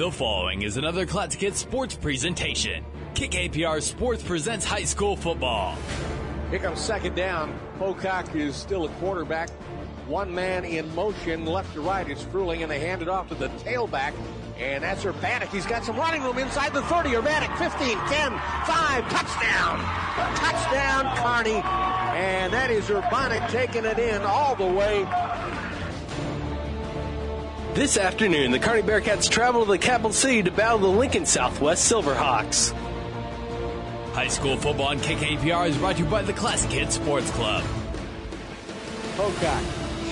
The following is another Classic Hits sports presentation. KKPR Sports presents high school football. Here comes second down. Pocock is still a quarterback. One man in motion, left to right. It's Fruling, and they hand it off to the tailback. And that's Urbanic. He's got some running room inside the 30. Urbanic, 15, 10, 5, touchdown. Touchdown, Kearney. And that is Urbanic taking it in all the way this afternoon, the Kearney Bearcats travel to the capital city to battle the Lincoln Southwest Silverhawks. High school football on KKPR is brought to you by the Classic Hits Sports Club. Pocock,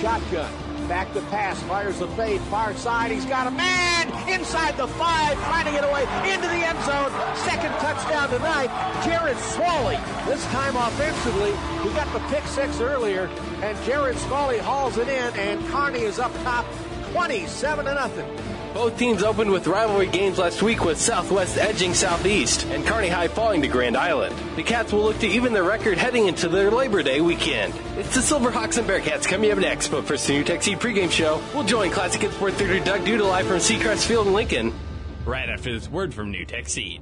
shotgun, back to pass, fires the fade, far side. He's got a man inside the five, trying to get away into the end zone. Second touchdown tonight, Jared Swally. This time offensively, he got the pick six earlier, and Jared Swally hauls it in, and Kearney is up top 27 to nothing. Both teams opened with rivalry games last week with Southwest edging Southeast and Kearney High falling to Grand Island. The Cats will look to even their record heading into their Labor Day weekend. It's the Silverhawks and Bearcats coming up next, but first the NuTech Seed pregame show, we'll join Classic Hits Sport Theater Doug Duda live from Seacrest Field in Lincoln. Right after this word from NuTech Seed.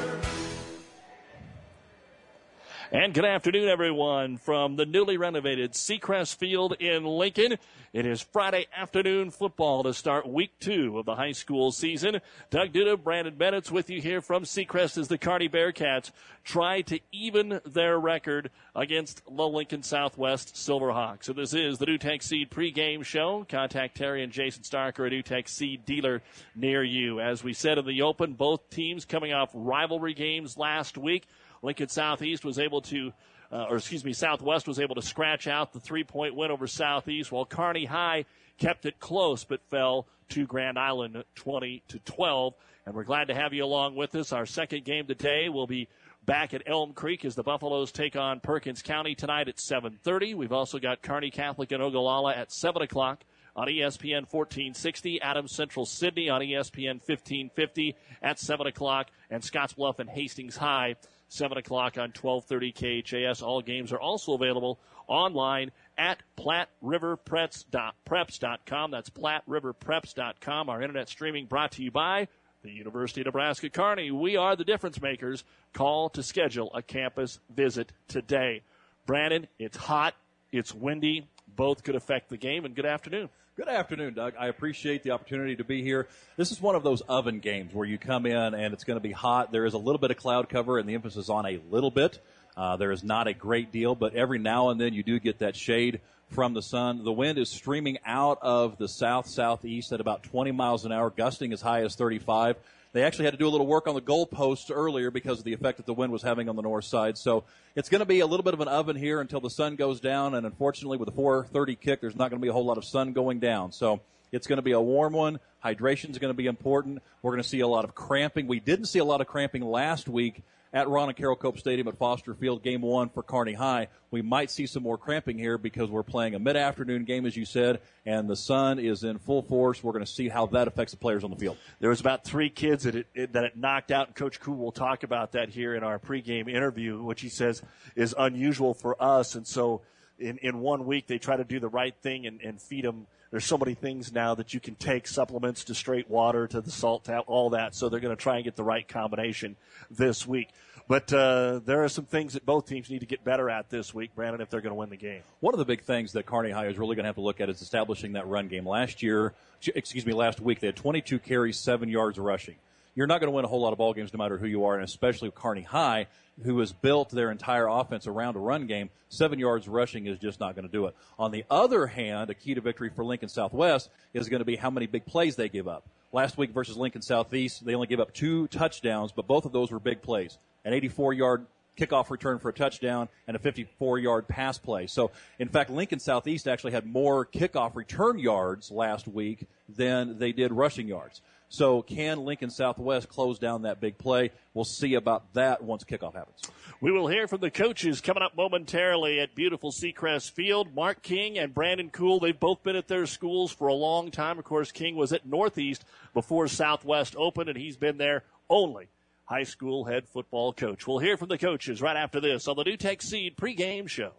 And good afternoon, everyone, from the newly renovated Seacrest Field in Lincoln. It is Friday afternoon football to start week two of the high school season. Doug Duda, Brandon Bennett's with you here from Seacrest as the Kearney Bearcats try to even their record against the Lincoln Southwest Silverhawks. So this is the NuTech Seed pregame show. Contact Terry and Jason Stark or a NuTech Seed dealer near you. As we said in the open, both teams coming off rivalry games last week. Lincoln Southeast was able to, uh, or excuse me, Southwest was able to scratch out the three point win over Southeast, while Kearney High kept it close but fell to Grand Island 20 to 12. And we're glad to have you along with us. Our second game today will be back at Elm Creek as the Buffaloes take on Perkins County tonight at 7:30. We've also got Kearney Catholic and Ogallala at 7 o'clock on ESPN 1460, Adams Central Sidney on ESPN 1550 at 7 o'clock, and Scottsbluff and Hastings High 7 o'clock on 1230 KHAS. All games are also available online at PlatteRiverPreps.preps.com. That's PlatteRiverPreps.com. Our internet streaming brought to you by the University of Nebraska Kearney. We are the difference makers. Call to schedule a campus visit today. Brandon, it's hot, it's windy, both could affect the game, and good afternoon. Good afternoon, Doug. I appreciate the opportunity to be here. This is one of those oven games where you come in and it's going to be hot. There is a little bit of cloud cover and the emphasis on a little bit. Uh, there is not a great deal, but every now and then you do get that shade from the sun. The wind is streaming out of the south southeast at about 20 miles an hour, gusting as high as 35. They actually had to do a little work on the goalposts earlier because of the effect that the wind was having on the north side. So it's going to be a little bit of an oven here until the sun goes down. And unfortunately, with the 4:30 kick, there's not going to be a whole lot of sun going down. So it's going to be a warm one. Hydration is going to be important. We're going to see a lot of cramping. We didn't see a lot of cramping last week at Ron and Carol Cope Stadium at Foster Field, game one for Kearney High. We might see some more cramping here because we're playing a mid-afternoon game, as you said, and the sun is in full force. We're going to see how that affects the players on the field. There was about three kids that it, that it knocked out, and Coach Cool will talk about that here in our pregame interview, which he says is unusual for us. And so, in in one week, they try to do the right thing and, and feed them there's so many things now that you can take supplements to straight water to the salt all that. So they're going to try and get the right combination this week. But uh, there are some things that both teams need to get better at this week, Brandon, if they're going to win the game. One of the big things that Kearney High is really going to have to look at is establishing that run game. Last year, excuse me, last week they had 22 carries, seven yards rushing. You're not going to win a whole lot of ball games no matter who you are, and especially with Kearney High, who has built their entire offense around a run game. Seven yards rushing is just not going to do it. On the other hand, a key to victory for Lincoln Southwest is going to be how many big plays they give up. Last week versus Lincoln Southeast, they only gave up two touchdowns, but both of those were big plays. An 84 yard kickoff return for a touchdown, and a 54 yard pass play. So, in fact, Lincoln Southeast actually had more kickoff return yards last week than they did rushing yards. So can Lincoln Southwest close down that big play? We'll see about that once kickoff happens. We will hear from the coaches coming up momentarily at beautiful Seacrest Field. Mark King and Brandon Cool, they've both been at their schools for a long time. Of course, King was at Northeast before Southwest opened, and he's been there only high school head football coach. We'll hear from the coaches right after this on the NuTech Seed pregame show.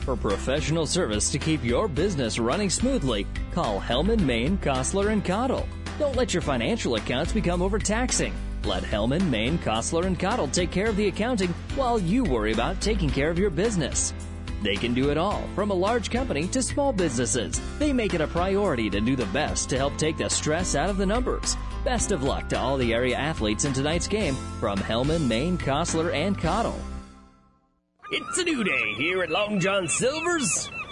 For professional service to keep your business running smoothly, call Hellman, Maine, Kostler, and Cottle. Don't let your financial accounts become overtaxing. Let Hellman, Maine, Kostler, and Cottle take care of the accounting while you worry about taking care of your business. They can do it all, from a large company to small businesses. They make it a priority to do the best to help take the stress out of the numbers. Best of luck to all the area athletes in tonight's game from Hellman, Maine, Kostler, and Cottle. It's a new day here at Long John Silver's.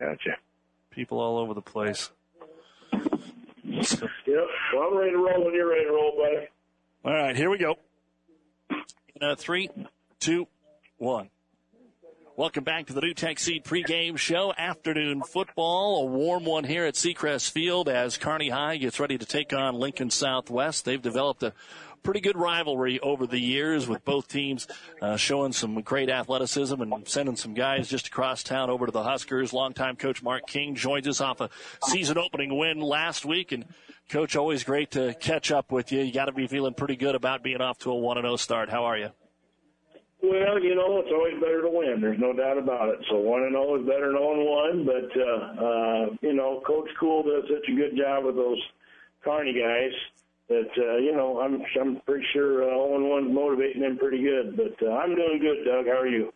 Gotcha. People all over the place. Yep. Well, I'm ready to roll when you're ready to roll, buddy. All right, here we go. In a three, two, one. Welcome back to the NuTech Seed pregame show. Afternoon football, a warm one here at Seacrest Field as Kearney High gets ready to take on Lincoln Southwest. They've developed a pretty good rivalry over the years with both teams uh, showing some great athleticism and sending some guys just across town over to the Huskers. Longtime coach Mark King joins us off a season opening win last week. And coach, always great to catch up with you. You got to be feeling pretty good about being off to a 1 0 start. How are you? Well, you know, it's always better to win. There's no doubt about it. So one and zero is better than zero and one. But uh, uh, you know, Coach Cool does such a good job with those Kearney guys that uh, you know I'm I'm pretty sure uh, and one's motivating them pretty good. But uh, I'm doing good, Doug. How are you?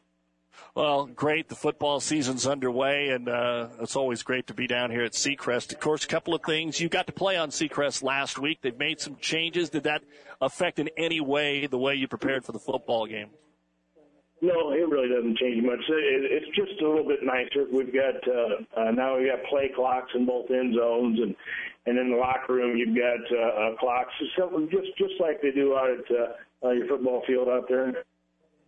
Well, great. The football season's underway, and uh, it's always great to be down here at Seacrest. Of course, a couple of things. You got to play on Seacrest last week. They've made some changes. Did that affect in any way the way you prepared for the football game? No, it really doesn't change much. It, it's just a little bit nicer. We've got uh, uh, now we've got play clocks in both end zones, and and in the locker room you've got uh, uh, clocks, something just just like they do out at uh, uh, your football field out there.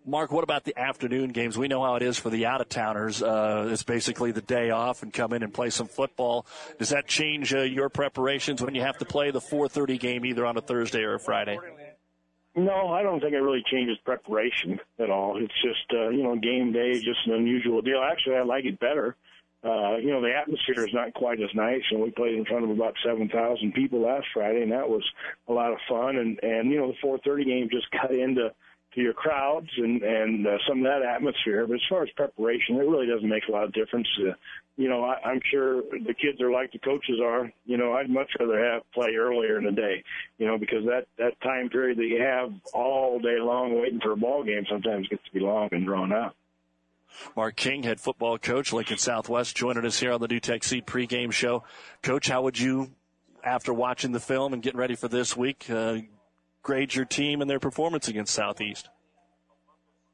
Mark, what about the afternoon games? We know how it is for the out of towners. Uh, it's basically the day off and come in and play some football. Does that change uh, your preparations when you have to play the 4:30 game either on a Thursday or a Friday? No, I don't think it really changes preparation at all. It's just uh, you know game day just an unusual deal. Actually, I like it better. Uh, you know the atmosphere is not quite as nice, and we played in front of about seven thousand people last Friday, and that was a lot of fun. And and you know the 4:30 game just cut into to your crowds and and uh, some of that atmosphere. But as far as preparation, it really doesn't make a lot of difference. Uh, you know, I, I'm sure the kids are like the coaches are. You know, I'd much rather have play earlier in the day. You know, because that that time period that you have all day long waiting for a ball game sometimes gets to be long and drawn out. Mark King, head football coach, Lincoln Southwest, joining us here on the NuTech Seed pregame show. Coach, how would you, after watching the film and getting ready for this week, uh, grade your team and their performance against Southeast?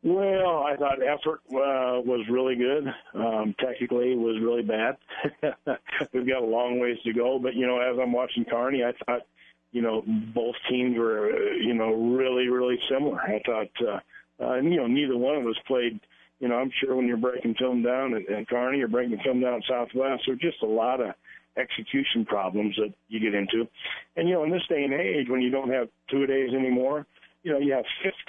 Well, I thought effort uh, was really good. Um, technically, it was really bad. We've got a long ways to go, but you know, as I'm watching Kearney, I thought, you know, both teams were, uh, you know, really, really similar. I thought, uh, uh, you know, neither one of us played. You know, I'm sure when you're breaking film down at, at Kearney or breaking film down at Southwest, there's just a lot of execution problems that you get into. And you know, in this day and age, when you don't have two days anymore you know, you have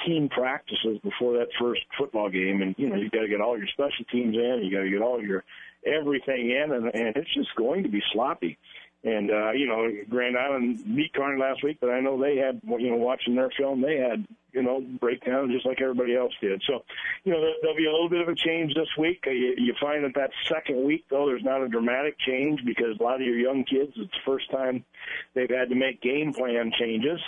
15 practices before that first football game, and you know, you got to get all your special teams in, you got to get all your everything in, and, and it's just going to be sloppy. And uh, you know, Grand Island beat Kearney last week, but I know they had, you know, watching their film, they had, you know, breakdown just like everybody else did. So, you know, there'll be a little bit of a change this week. You, you find that that second week, though, there's not a dramatic change because a lot of your young kids, it's the first time they've had to make game plan changes.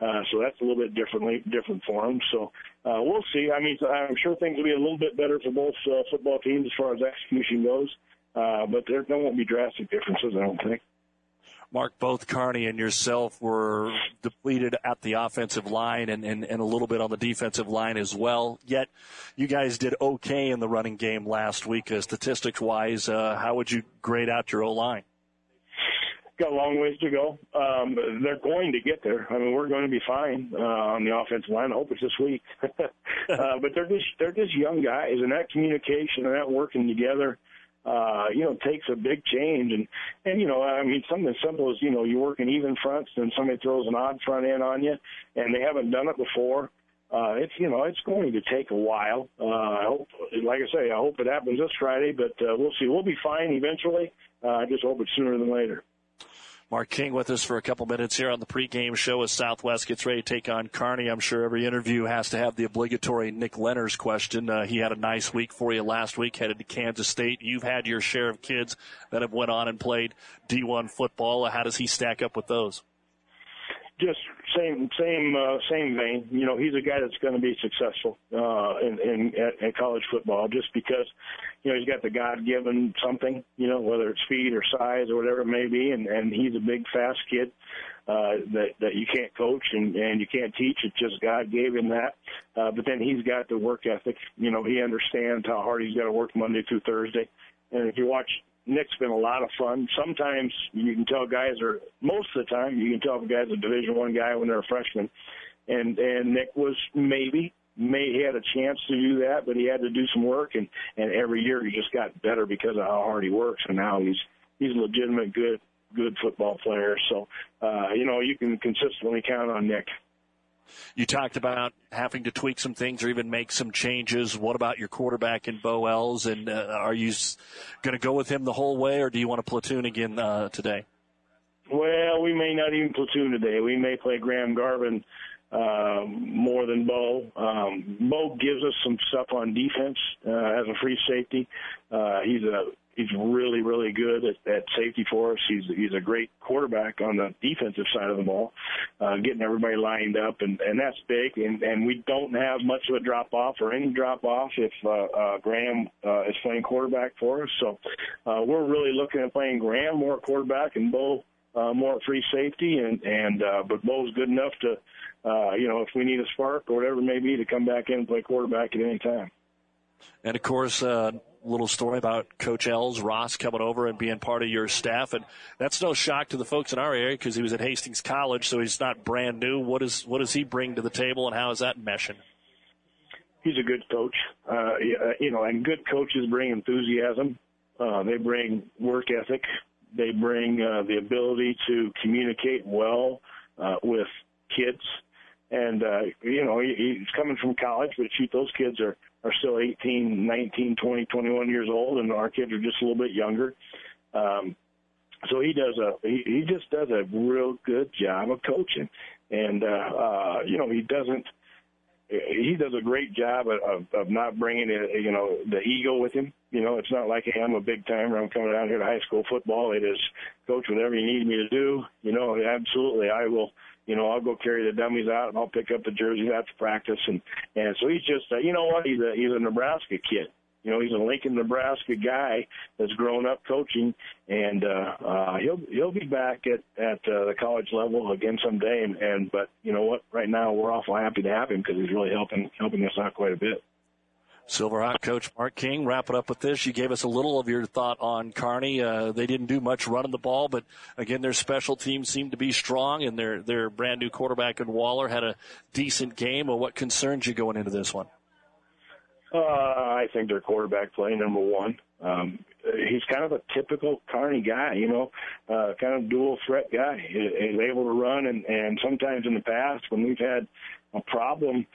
Uh, so that's a little bit differently different for them. So uh, we'll see. I mean, I'm sure things will be a little bit better for both uh, football teams as far as execution goes, uh, but there, there won't be drastic differences, I don't think. Mark, both Kearney and yourself were depleted at the offensive line and, and, and a little bit on the defensive line as well. Yet you guys did okay in the running game last week, uh, statistics wise. Uh, how would you grade out your O line? Got a long ways to go. Um, they're going to get there. I mean, we're going to be fine uh, on the offensive line. I hope it's this week. uh, but they're just they're just young guys, and that communication and that working together uh, you know, takes a big change. And, and, you know, I mean, something as simple as, you know, you're working even fronts and somebody throws an odd front end on you and they haven't done it before. Uh, it's, you know, it's going to take a while. Uh, I hope, like I say, I hope it happens this Friday, but, uh, we'll see. We'll be fine eventually. Uh, I just hope it's sooner than later. Mark King with us for a couple minutes here on the pregame show as Southwest gets ready to take on Kearney. I'm sure every interview has to have the obligatory Nick Leonard's question. Uh, he had a nice week for you last week, headed to Kansas State. You've had your share of kids that have went on and played D1 football. How does he stack up with those? Just same same uh, same vein. You know, he's a guy that's going to be successful uh, in, in at, at college football, just because you know he's got the God given something. You know, whether it's speed or size or whatever it may be, and and he's a big fast kid uh, that that you can't coach and and you can't teach. It's just God gave him that. Uh, but then he's got the work ethic. You know, he understands how hard he's got to work Monday through Thursday. And if you watch Nick's been a lot of fun. Sometimes you can tell guys are most of the time you can tell if a guy's a Division One guy when they're a freshman, and and Nick was maybe may he had a chance to do that, but he had to do some work, and and every year he just got better because of how hard he works, and now he's he's a legitimate good good football player. So uh, you know you can consistently count on Nick. You talked about having to tweak some things or even make some changes. What about your quarterback in Bo Els? And uh, are you going to go with him the whole way, or do you want to platoon again uh, today? Well, we may not even platoon today. We may play Graham Garvin uh, more than Bo. Um, Bo gives us some stuff on defense uh, as a free safety. Uh, he's a he's really, really good at, at safety for us. He's he's a great quarterback on the defensive side of the ball, uh, getting everybody lined up, and and that's big. And and we don't have much of a drop off or any drop off if uh, uh, Graham uh, is playing quarterback for us. So uh, we're really looking at playing Graham more quarterback and Bo uh, more free safety, and and uh, but Bo's good enough to. Uh, you know, if we need a spark or whatever it may be, to come back in and play quarterback at any time. And of course, uh, little story about Coach Els Ross coming over and being part of your staff, and that's no shock to the folks in our area because he was at Hastings College, so he's not brand new. What is what does he bring to the table, and how is that meshing? He's a good coach, uh, you know, and good coaches bring enthusiasm. Uh, they bring work ethic. They bring uh, the ability to communicate well uh, with kids. And, uh, you know, he, he's coming from college, but shoot, those kids are are still 18, 19, 20, 21 years old, and our kids are just a little bit younger. Um, so he does a he, he just does a real good job of coaching, and uh, uh, you know he doesn't he does a great job of, of not bringing you know the ego with him. You know, it's not like hey, I'm a big timer. I'm coming down here to high school football. It is coach whatever you need me to do. You know, absolutely, I will you know, I'll go carry the dummies out and I'll pick up the jerseys after practice. And, and so he's just, uh, you know what? He's a, he's a Nebraska kid. You know, he's a Lincoln, Nebraska guy that's grown up coaching, and uh, uh, he'll he'll be back at at uh, the college level again someday. And, and but you know what? Right now, we're awful happy to have him because he's really helping helping us out quite a bit. Silverhawk coach Mark King, wrap it up with this. You gave us a little of your thought on Kearney. Uh, they didn't do much running the ball, but again, their special teams seemed to be strong, and their their brand new quarterback in Waller had a decent game. Well, what concerns you going into this one? Uh, I think their quarterback play number one. Um, he's kind of a typical Kearney guy, you know, uh, kind of dual threat guy. He's able to run, and and sometimes in the past when we've had a problem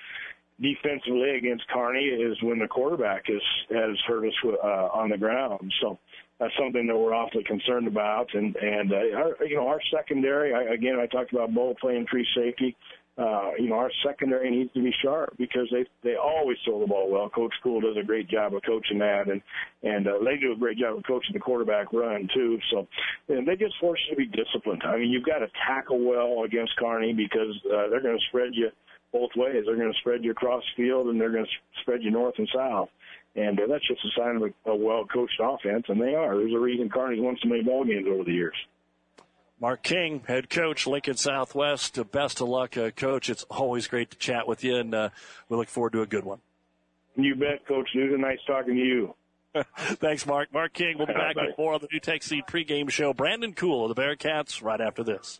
defensively against Kearney is when the quarterback has has hurt us uh, on the ground. So that's something that we're awfully concerned about. And and uh, our, you know our secondary I, again I talked about both playing free safety. Uh, you know our secondary needs to be sharp because they they always throw the ball well. Coach Cool does a great job of coaching that, and and uh, they do a great job of coaching the quarterback run too. So and they just force you to be disciplined. I mean you've got to tackle well against Kearney because uh, they're going to spread you both ways. They're going to spread you across the field, and they're going to spread you north and south. And uh, that's just a sign of a, a well-coached offense, and they are. There's a reason Kearney's won so many ball games over the years. Mark King, head coach, Lincoln Southwest. Best of luck, uh, coach. It's always great to chat with you, and uh, we look forward to a good one. You bet, Coach Newton. Nice talking to you. Thanks, Mark. Mark King. We'll be back with more of the NuTech Seed pregame show. Brandon Cool of the Bearcats right after this.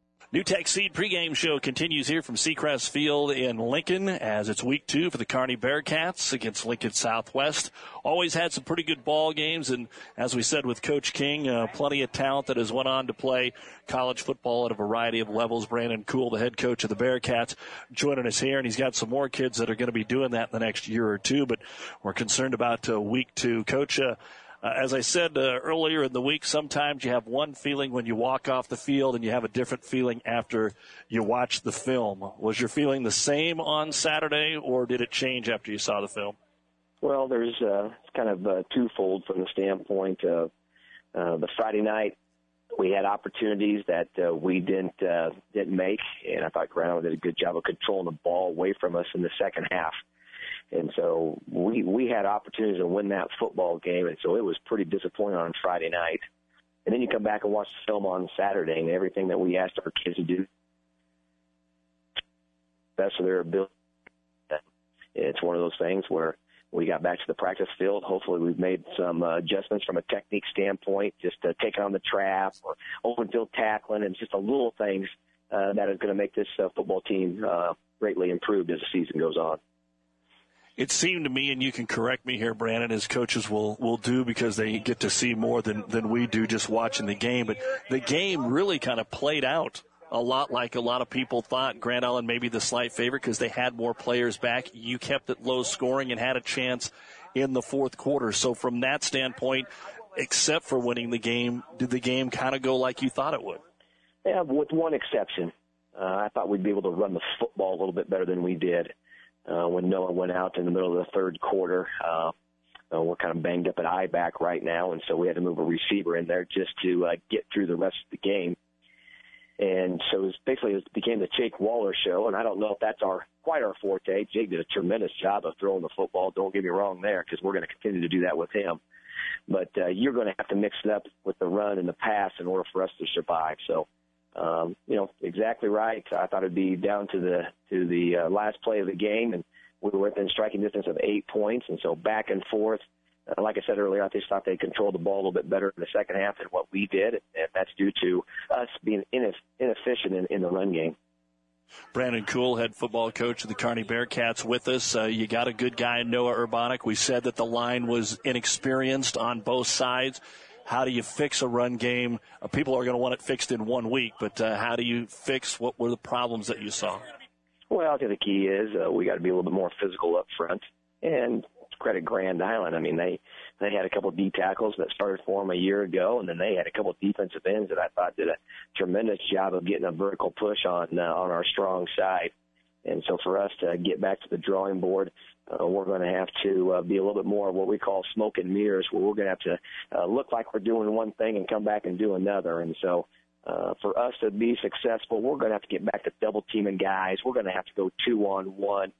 NuTech Seed pregame show continues here from Seacrest Field in Lincoln as it's week two for the Kearney Bearcats against Lincoln Southwest. Always had some pretty good ball games, and as we said with Coach King, uh, plenty of talent that has went on to play college football at a variety of levels. Brandon Cool, the head coach of the Bearcats, joining us here, and he's got some more kids that are going to be doing that in the next year or two. But we're concerned about uh, week two, Coach. Uh, uh, as I said uh, earlier in the week, sometimes you have one feeling when you walk off the field and you have a different feeling after you watch the film. Was your feeling the same on Saturday or did it change after you saw the film? Well, there's uh, kind of uh, twofold from the standpoint of uh, the Friday night. We had opportunities that uh, we didn't uh, didn't make, and I thought Grand Island did a good job of controlling the ball away from us in the second half. And so we we had opportunities to win that football game, and so it was pretty disappointing on Friday night. And then you come back and watch the film on Saturday, and everything that we asked our kids to do, best of their ability. It's one of those things where we got back to the practice field. Hopefully, we've made some uh, adjustments from a technique standpoint, just to take on the trap or open field tackling, and just a little things uh, that is going to make this uh, football team uh, greatly improved as the season goes on it seemed to me, and you can correct me here, Brandon, as coaches will, will do because they get to see more than, than we do just watching the game. But the game really kind of played out a lot like a lot of people thought. Grand Island maybe the slight favorite because they had more players back. You kept it low scoring and had a chance in the fourth quarter. So from that standpoint, except for winning the game, did the game kind of go like you thought it would? Yeah, with one exception. Uh, I thought we'd be able to run the football a little bit better than we did uh, when Noah went out in the middle of the third quarter. Uh, uh, we're kind of banged up at eye back right now, and so we had to move a receiver in there just to uh, get through the rest of the game. And so it was basically it became the Jake Waller show, and I don't know if that's our quite our forte. Jake did a tremendous job of throwing the football. Don't get me wrong there, because we're going to continue to do that with him. But uh, you're going to have to mix it up with the run and the pass in order for us to survive. So um, you know, exactly right. I thought it'd be down to the to the uh, last play of the game, and we were within striking distance of eight points, and so back and forth. Uh, like I said earlier, I just thought they controlled the ball a little bit better in the second half than what we did, and that's due to us being inefficient in, in the run game. Brandon Cool, head football coach of the Kearney Bearcats, with us. Uh, you got a good guy Noah Urbanic. We said that the line was inexperienced on both sides. How do you fix a run game? Uh, people are going to want it fixed in one week, but uh, how do you fix what were the problems that you saw? Well, I think the key is uh, we got to be a little bit more physical up front. And credit Grand Island. I mean, they they had a couple of D tackles that started for them a year ago, and then they had a couple of defensive ends that I thought did a tremendous job of getting a vertical push on uh, on our strong side. And so for us to get back to the drawing board, uh, we're going to have to uh, be a little bit more of what we call smoke and mirrors, where we're going to have to uh, look like we're doing one thing and come back and do another. And so uh, for us to be successful, we're going to have to get back to double teaming guys. We're going to have to go two on one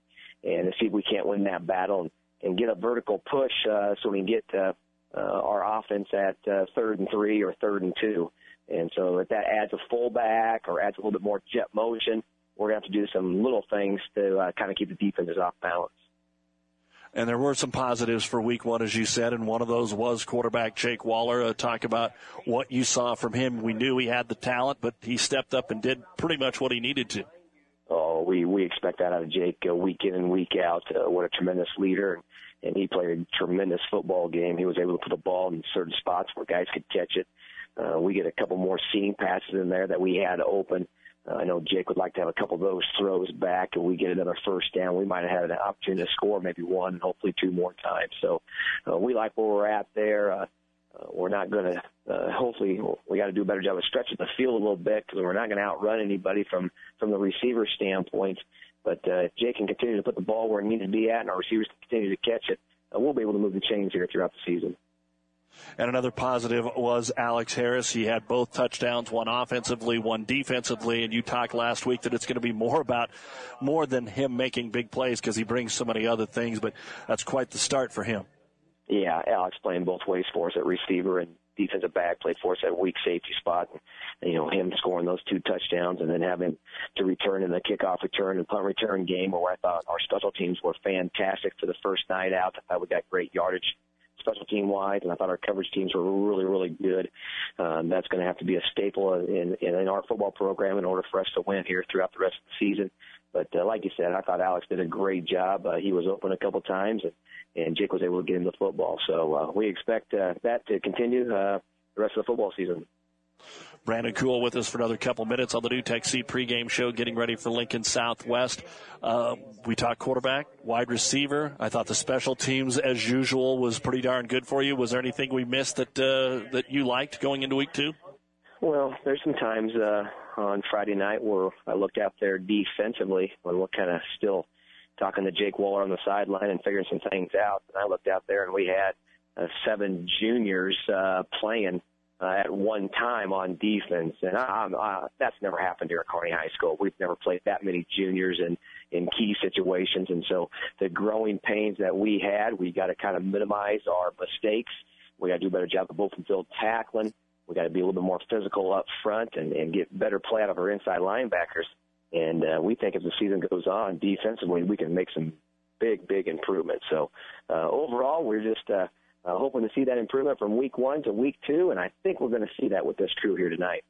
and see if we can't win that battle and, and get a vertical push uh, so we can get uh, uh, our offense at uh, third and three or third and two. And so if that adds a fullback or adds a little bit more jet motion, we're going to have to do some little things to uh, kind of keep the defenses off balance. And there were some positives for week one, as you said, and one of those was quarterback Jake Waller. Uh, talk about what you saw from him. We knew he had the talent, but he stepped up and did pretty much what he needed to. Oh, we we expect that out of Jake uh, week in and week out. Uh, what a tremendous leader, and he played a tremendous football game. He was able to put the ball in certain spots where guys could catch it. Uh, we get a couple more seam passes in there that we had open Uh, I know Jake would like to have a couple of those throws back, and we get another first down. We might have had an opportunity to score maybe one, hopefully two more times. So uh, we like where we're at there. Uh, uh, we're not going to. Uh, hopefully, we got to do a better job of stretching the field a little bit because we're not going to outrun anybody from from the receiver standpoint. But uh, if Jake can continue to put the ball where it needs to be at, and our receivers continue to catch it, uh, we'll be able to move the chains here throughout the season. And another positive was Alex Harris. He had both touchdowns, one offensively, one defensively. And you talked last week that it's going to be more about more than him making big plays because he brings so many other things. But that's quite the start for him. Yeah, Alex playing both ways for us at receiver and defensive back, played for us at weak safety spot. And, you know, him scoring those two touchdowns and then having to return in the kickoff return and punt return game where I thought our special teams were fantastic for the first night out. I thought we got great yardage special team wise, and I thought our coverage teams were really, really good. Um, that's going to have to be a staple in, in, in our football program in order for us to win here throughout the rest of the season. But uh, like you said, I thought Alex did a great job. Uh, he was open a couple times, and, and Jake was able to get him the football. So uh, we expect uh, that to continue uh, the rest of the football season. Brandon Cool with us for another couple minutes on the NuTech Seed pregame show, getting ready for Lincoln Southwest. Uh, we talked quarterback, wide receiver. I thought the special teams, as usual, was pretty darn good for you. Was there anything we missed that uh, that you liked going into week two? Well, there's some times uh, on Friday night where I looked out there defensively when we're kind of still talking to Jake Waller on the sideline and figuring some things out. And I looked out there and we had uh, seven juniors uh, playing uh, at one time on defense, and I, uh, that's never happened here at Kearney High School. We've never played that many juniors in in key situations, and so the growing pains that we had, we got to kind of minimize our mistakes. We got to do a better job of open field tackling. We got to be a little bit more physical up front and, and get better play out of our inside linebackers. And uh, we think as the season goes on, defensively, we can make some big, big improvements. So uh, overall, we're just uh, uh, hoping to see that improvement from week one to week two, and I think we're going to see that with this crew here tonight.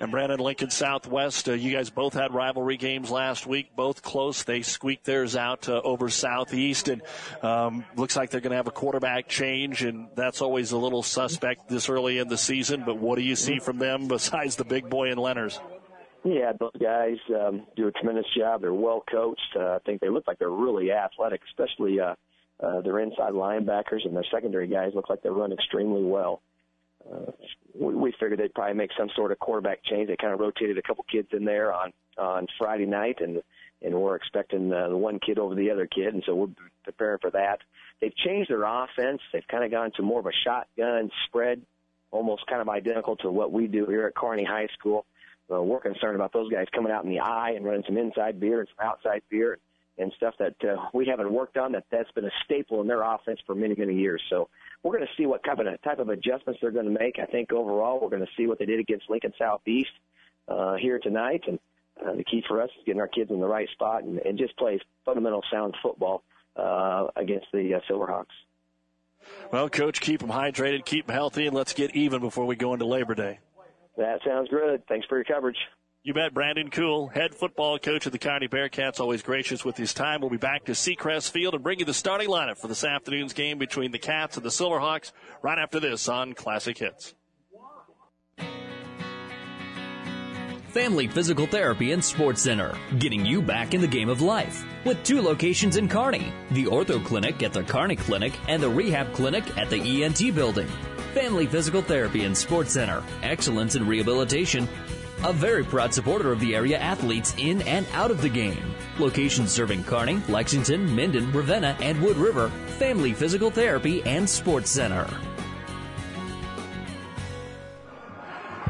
And Brandon Lincoln Southwest, uh, you guys both had rivalry games last week, both close. They squeaked theirs out uh, over Southeast, and um, looks like they're going to have a quarterback change, and that's always a little suspect this early in the season. But what do you see from them besides the big boy and Lenners? Yeah, those guys um, do a tremendous job. They're well coached. Uh, I think they look like they're really athletic, especially uh, uh, their inside linebackers and their secondary guys look like they run extremely well. Uh, we, we figured they'd probably make some sort of quarterback change. They kind of rotated a couple kids in there on on Friday night, and and we're expecting uh, the one kid over the other kid, and so we're preparing for that. They've changed their offense. They've kind of gone to more of a shotgun spread, almost kind of identical to what we do here at Kearney High School. Uh, we're concerned about those guys coming out in the eye and running some inside veer and some outside veer and stuff that uh, we haven't worked on. That that's been a staple in their offense for many many years. So we're going to see what type of type of adjustments they're going to make. I think overall we're going to see what they did against Lincoln Southeast uh, here tonight, and uh, the key for us is getting our kids in the right spot and, and just play fundamental sound football uh, against the uh, Silverhawks. Well, coach, keep them hydrated, keep them healthy, and let's get even before we go into Labor Day. That sounds good. Thanks for your coverage. You bet. Brandon Cool, head football coach of the Kearney Bearcats, always gracious with his time. We'll be back to Seacrest Field and bring you the starting lineup for this afternoon's game between the Cats and the Silverhawks right after this on Classic Hits. Family Physical Therapy and Sports Center, getting you back in the game of life. With two locations in Kearney, the Ortho Clinic at the Kearney Clinic and the Rehab Clinic at the ENT Building. Family Physical Therapy and Sports Center, excellence in rehabilitation, a very proud supporter of the area athletes in and out of the game. Locations serving Kearney, Lexington, Minden, Ravenna, and Wood River. Family Physical Therapy and Sports Center.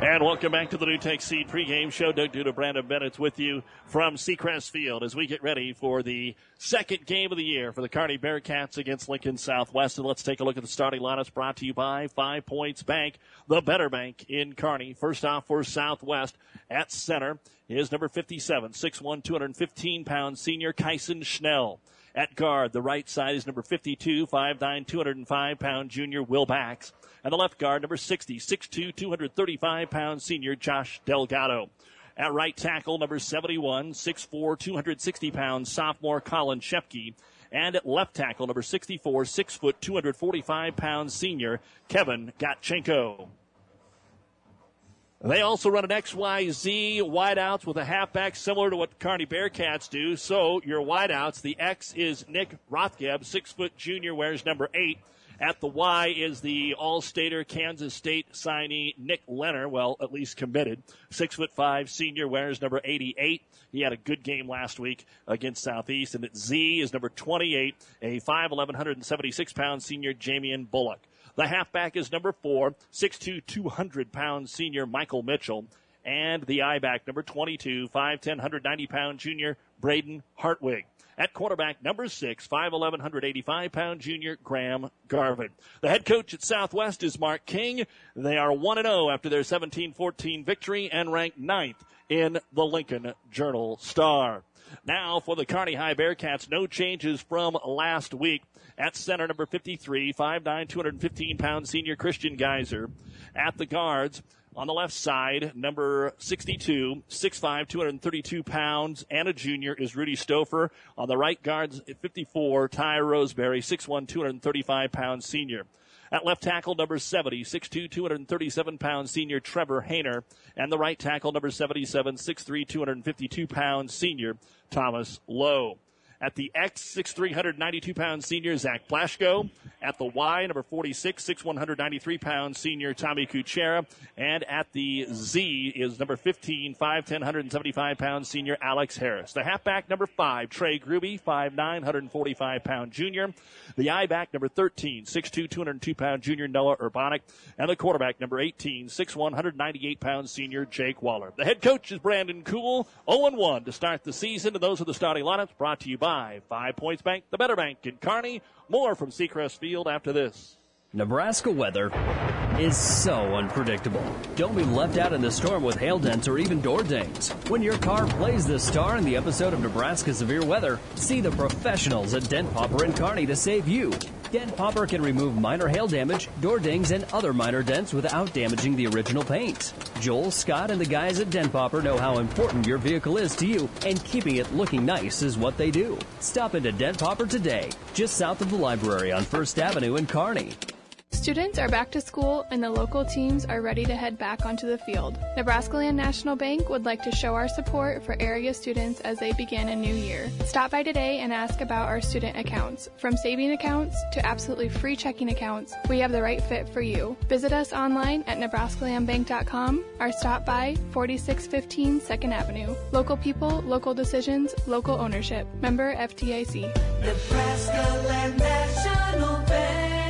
And welcome back to the NuTech Seed pregame show. Doug Duda, Brandon Bennett's with you from Seacrest Field as we get ready for the second game of the year for the Kearney Bearcats against Lincoln Southwest. And let's take a look at the starting lineups brought to you by Five Points Bank, the better bank in Kearney. First off for Southwest at center is number 57, 6'1", 215 pound senior Kyson Schnell. At guard, the right side is number 52, 5'9", 205 pound junior Will Bax. And the left guard, number 60, 6'2", 235 pound senior Josh Delgado. At right tackle, number 71, 6'4", 260 pound sophomore Colin Shepke. And at left tackle, number 64, 6 foot, 245 pound senior Kevin Gotchenko. They also run an XYZ wideouts with a halfback similar to what Kearney Bearcats do. So your wideouts, the X is Nick Rothgeb, six foot junior, wears number eight. At the Y is the All-Stater Kansas State signee Nick Leonard. Well, at least committed. Six foot five senior wears number 88. He had a good game last week against Southeast. And at Z is number 28, a 5'11", 176 pound senior Jamian Bullock. The halfback is number four, 6'2", 200 pound senior Michael Mitchell. And the I back, number 22, 5'10", 190 pound junior Braden Hartwig. At quarterback, number six, 5'11", 185 pound junior Graham Garvin. The head coach at Southwest is Mark King. They are 1-0 after their 17-14 victory and ranked ninth in the Lincoln Journal Star. Now for the Kearney High Bearcats, no changes from last week. At center, number 53, 5'9", 215 pound senior Christian Geyser. At the guards, on the left side, number 62, 6'5", 232 pounds, and a junior is Rudy Stouffer. On the right guards, 54, Ty Roseberry, 6'1", 235 pounds senior. At left tackle, number 70, 6'2", 237 pounds senior Trevor Hayner. And the right tackle, number 77, 6'3", 252 pounds senior Thomas Lowe. At the X, 6'3", 192 pound senior Zach Blaschko. At the Y, number 46, 6'1", 193 pound senior Tommy Kuchera. And at the Z is number 15, 5'10", 175 pound senior Alex Harris. The halfback, number 5, Trey Gruby, 5'9", 145 pound junior. The I back, number 13, 6'2", 202 pound junior Noah Urbanic. And the quarterback, number 18, 6'1", 198 pound senior Jake Waller. The head coach is Brandon Cool, 0-1 to start the season. And those are the starting lineups brought to you by Five Points Bank, the better bank in Kearney. More from Seacrest Field after this. Nebraska weather is so unpredictable. Don't be left out in the storm with hail dents or even door dings. When your car plays the star in the episode of Nebraska Severe Weather, see the professionals at Dent Popper in Kearney to save you. Dent Popper can remove minor hail damage, door dings, and other minor dents without damaging the original paint. Joel, Scott, and the guys at Dent Popper know how important your vehicle is to you, and keeping it looking nice is what they do. Stop into Dent Popper today, just south of the library on First Avenue in Kearney. Students are back to school and the local teams are ready to head back onto the field. Nebraska Land National Bank would like to show our support for area students as they begin a new year. Stop by today and ask about our student accounts. From saving accounts to absolutely free checking accounts, we have the right fit for you. Visit us online at nebraskalandbank.com or stop by 4615 2nd Avenue. Local people, local decisions, local ownership. Member FDIC. Nebraska Land National Bank.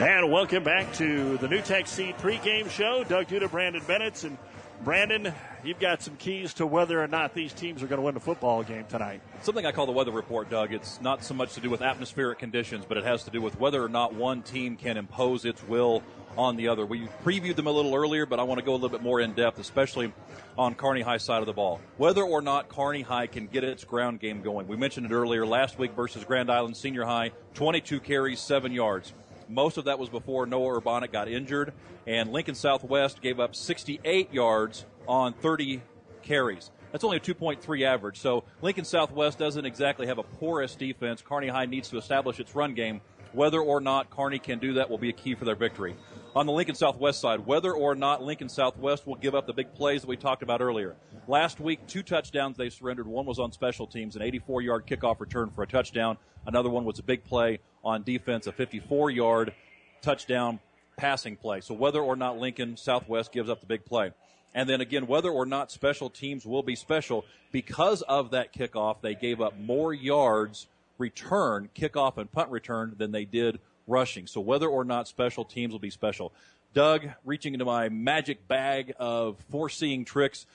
And welcome back to the NuTech Seed pregame show. Doug Duda, Brandon Bennett, and Brandon, you've got some keys to whether or not these teams are going to win the football game tonight. Something I call the weather report, Doug. It's not so much to do with atmospheric conditions, but it has to do with whether or not one team can impose its will on the other. We previewed them a little earlier, but I want to go a little bit more in depth, especially on Kearney High side of the ball. Whether or not Kearney High can get its ground game going. We mentioned it earlier last week versus Grand Island Senior High, 22 carries, 7 yards. Most of that was before Noah Urbanic got injured, and Lincoln Southwest gave up 68 yards on 30 carries. That's only a 2.3 average. So Lincoln Southwest doesn't exactly have a porous defense. Kearney High needs to establish its run game. Whether or not Kearney can do that will be a key for their victory. On the Lincoln Southwest side, whether or not Lincoln Southwest will give up the big plays that we talked about earlier. Last week, two touchdowns they surrendered. One was on special teams, an 84 yard kickoff return for a touchdown. Another one was a big play on defense, a 54 yard touchdown passing play. So whether or not Lincoln Southwest gives up the big play. And then again, whether or not special teams will be special, because of that kickoff, they gave up more yards return, kickoff and punt return than they did rushing. So whether or not special teams will be special. Doug, reaching into my magic bag of foreseeing tricks,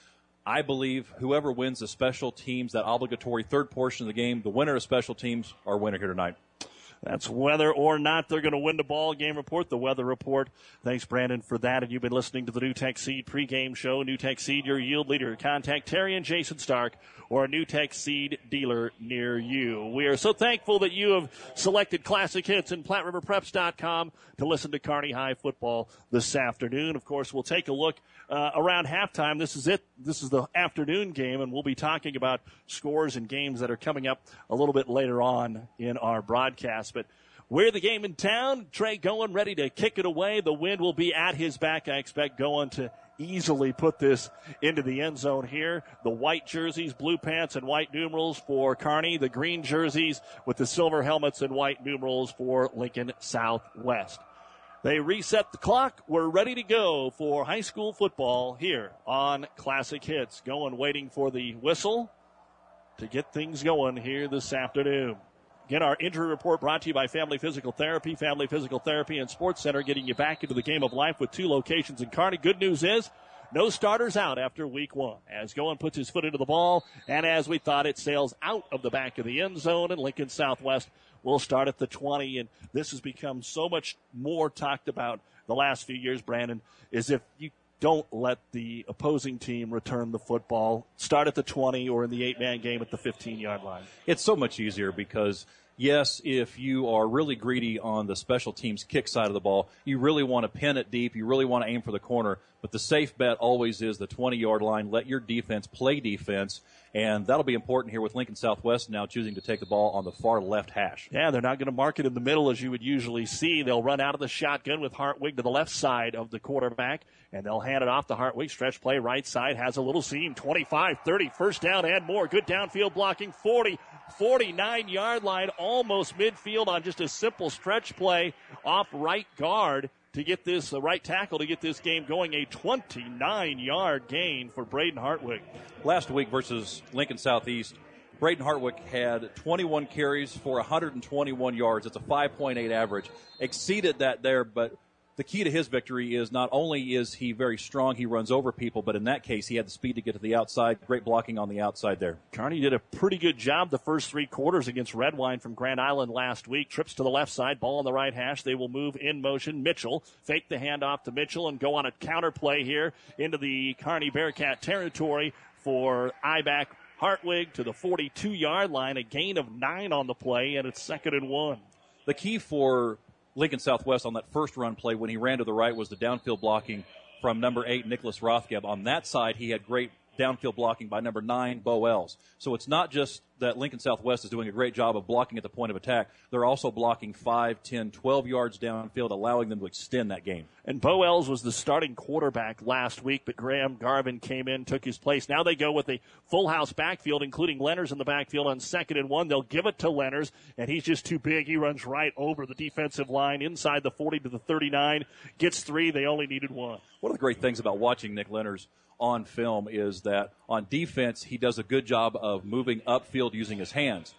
I believe whoever wins the special teams, that obligatory third portion of the game, the winner of special teams, are winner here tonight. That's whether or not they're going to win the ball game report, the weather report. Thanks, Brandon, for that. And you've been listening to the NuTech Seed pregame show. NuTech Seed, your yield leader. Contact Terry and Jason Stark or a NuTech Seed dealer near you. We are so thankful that you have selected classic hits and PlatteRiverPreps.com to listen to Kearney High football this afternoon. Of course, we'll take a look uh, around halftime. This is it. This is the afternoon game, and we'll be talking about scores and games that are coming up a little bit later on in our broadcast. But We're the game in town. Trey going ready to kick it away. The wind will be at his back. I expect going to easily put this into the end zone here. The white jerseys, blue pants, and white numerals for Kearney. The green jerseys with the silver helmets and white numerals for Lincoln Southwest. They reset the clock. We're ready to go for high school football here on Classic Hits. Going, waiting for the whistle to get things going here this afternoon. Again, our injury report brought to you by Family Physical Therapy, Family Physical Therapy and Sports Center, getting you back into the game of life with two locations in Kearney. Good news is, no starters out after week one. As Goen puts his foot into the ball, and as we thought, it sails out of the back of the end zone, and Lincoln Southwest will start at the 20. And this has become so much more talked about the last few years, Brandon, is if you don't let the opposing team return the football. Start at the 20 or in the eight man game at the 15 yard line. It's so much easier because yes, if you are really greedy on the special teams kick side of the ball, you really want to pin it deep. You really want to aim for the corner. But the safe bet always is the 20 yard line. Let your defense play defense. And that'll be important here with Lincoln Southwest now choosing to take the ball on the far left hash. Yeah, they're not going to mark it in the middle as you would usually see. They'll run out of the shotgun with Hartwig to the left side of the quarterback, and they'll hand it off to Hartwig. Stretch play right side has a little seam. 25, 30, first down and more. Good downfield blocking. 40, 49 yard line, almost midfield on just a simple stretch play off right guard to get this uh, right tackle to get this game going. A 29 yard gain for Braden Hartwig. Last week versus Lincoln Southeast, Braden Hartwig had 21 carries for 121 yards. It's a 5.8 average. Exceeded that there, but the key to his victory is not only is he very strong, he runs over people, but in that case, he had the speed to get to the outside. Great blocking on the outside there. Kearney did a pretty good job the first three quarters against Redwine from Grand Island last week. Trips to the left side, ball on the right hash. They will move in motion. Mitchell fake the handoff to Mitchell and go on a counter play here into the Kearney Bearcat territory for Iback Hartwig to the 42 yard line. A gain of nine on the play, and it's second and one. The key for Lincoln Southwest on that first run play when he ran to the right was the downfield blocking from number eight, Nicholas Rothgeb. On that side, he had great downfield blocking by number nine, Bo Ells. So it's not just that Lincoln Southwest is doing a great job of blocking at the point of attack. They're also blocking 5, 10, 12 yards downfield, allowing them to extend that game. And Bo Ells was the starting quarterback last week, but Graham Garvin came in, took his place. Now they go with a full house backfield, including Lenners in the backfield on second and one. They'll give it to Lenners, and he's just too big. He runs right over the defensive line inside the 40 to the 39, gets three. They only needed one. One of the great things about watching Nick Lenners on film is that on defense, he does a good job of moving upfield using his hands.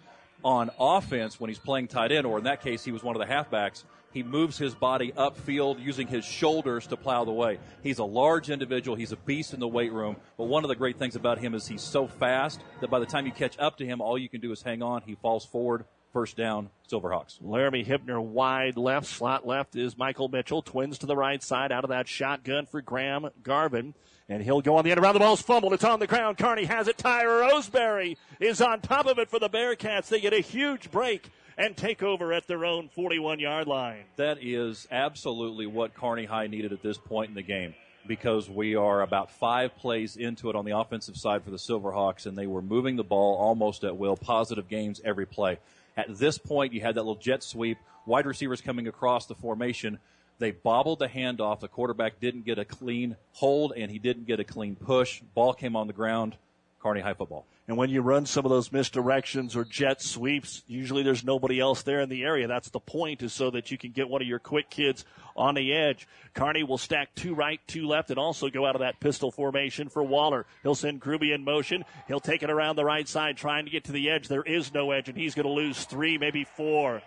On offense, when he's playing tight end, or in that case, he was one of the halfbacks, he moves his body upfield using his shoulders to plow the way. He's a large individual. He's a beast in the weight room. But one of the great things about him is he's so fast that by the time you catch up to him, all you can do is hang on. He falls forward, first down, Silverhawks. Laramie Hibner wide left, slot left is Michael Mitchell. Twins to the right side out of that shotgun for Graham Garvin. And he'll go on the end around the ball's fumbled. It's on the ground. Kearney has it. Tyra Roseberry is on top of it for the Bearcats. They get a huge break and take over at their own 41 yard line. That is absolutely what Kearney High needed at this point in the game because we are about five plays into it on the offensive side for the Silverhawks, and they were moving the ball almost at will, positive games every play. At this point, you had that little jet sweep, wide receivers coming across the formation. They bobbled the handoff. The quarterback didn't get a clean hold, and he didn't get a clean push. Ball came on the ground. Kearney High football. And when you run some of those misdirections or jet sweeps, usually there's nobody else there in the area. That's the point, is so that you can get one of your quick kids on the edge. Kearney will stack two right, two left, and also go out of that pistol formation for Waller. He'll send Gruby in motion. He'll take it around the right side, trying to get to the edge. There is no edge, and he's going to lose three, maybe four.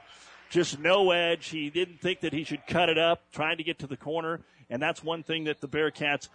Just no edge. He didn't think that he should cut it up, trying to get to the corner. And that's one thing that the Bearcats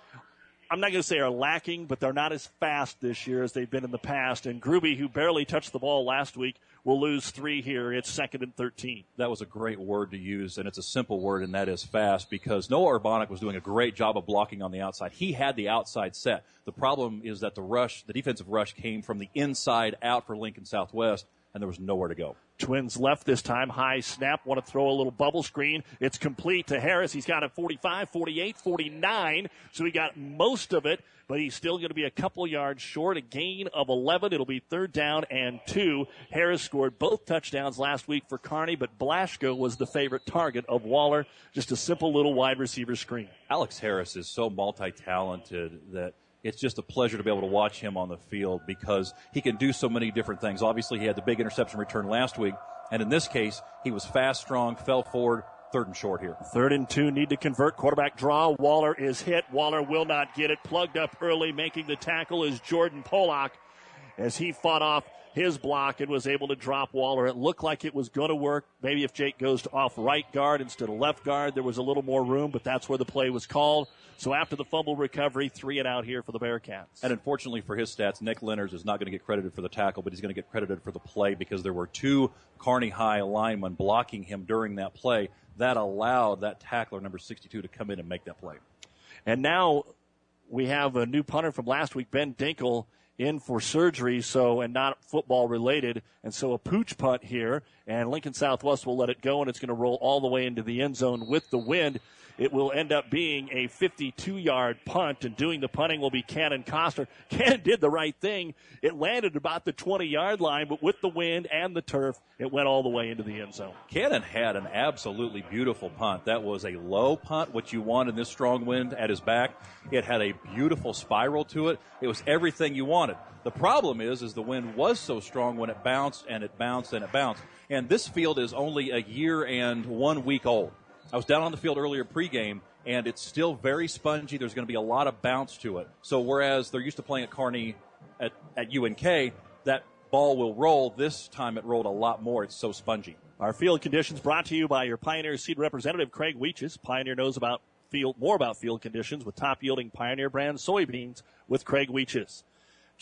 I'm not going to say are lacking, but they're not as fast this year as they've been in the past. And Gruby, who barely touched the ball last week, will lose three here. It's second and 13. That was a great word to use, and it's a simple word, and that is fast because Noah Urbanic was doing a great job of blocking on the outside. He had the outside set. The problem is that the rush, the defensive rush came from the inside out for Lincoln Southwest and there was nowhere to go. Twins left this time. High snap. Want to throw a little bubble screen. It's complete to Harris. He's got it 45, 48, 49. So he got most of it, but he's still going to be a couple yards short. A gain of 11. It'll be third down and two. Harris scored both touchdowns last week for Kearney, but Blaschko was the favorite target of Waller. Just a simple little wide receiver screen. Alex Harris is so multi-talented that it's just a pleasure to be able to watch him on the field because he can do so many different things. Obviously, he had the big interception return last week, and in this case, he was fast, strong, fell forward, third and short here. Third and two, need to convert. Quarterback draw. Waller is hit. Waller will not get it. Plugged up early, making the tackle is Jordan Pollock as he fought off his block and was able to drop Waller. It looked like it was going to work. Maybe if Jake goes to off right guard instead of left guard, there was a little more room, but that's where the play was called. So after the fumble recovery, three and out here for the Bearcats. And unfortunately for his stats, Nick Lenners is not going to get credited for the tackle, but he's going to get credited for the play because there were two Kearney High linemen blocking him during that play. That allowed that tackler, number 62, to come in and make that play. And now we have a new punter from last week, Ben Dinkel, in for surgery, so and not football related, and so a pooch punt here, and Lincoln Southwest will let it go, and it's going to roll all the way into the end zone with the wind. It will end up being a 52 yard punt, and doing the punting will be Cannon Coster. Cannon did the right thing. It landed about the 20 yard line, but with the wind and the turf, it went all the way into the end zone. Cannon had an absolutely beautiful punt. That was a low punt, what you want in this strong wind at his back. It had a beautiful spiral to it. It was everything you wanted. The problem is, is the wind was so strong when it bounced and it bounced and it bounced. And this field is only a year and one week old. I was down on the field earlier pregame, and it's still very spongy. There's going to be a lot of bounce to it. So whereas they're used to playing at Kearney at, at UNK, that ball will roll. This time it rolled a lot more. It's so spongy. Our field conditions brought to you by your Pioneer Seed representative, Craig Weeches. Pioneer knows about field, more about field conditions with top yielding Pioneer brand soybeans with Craig Weeches.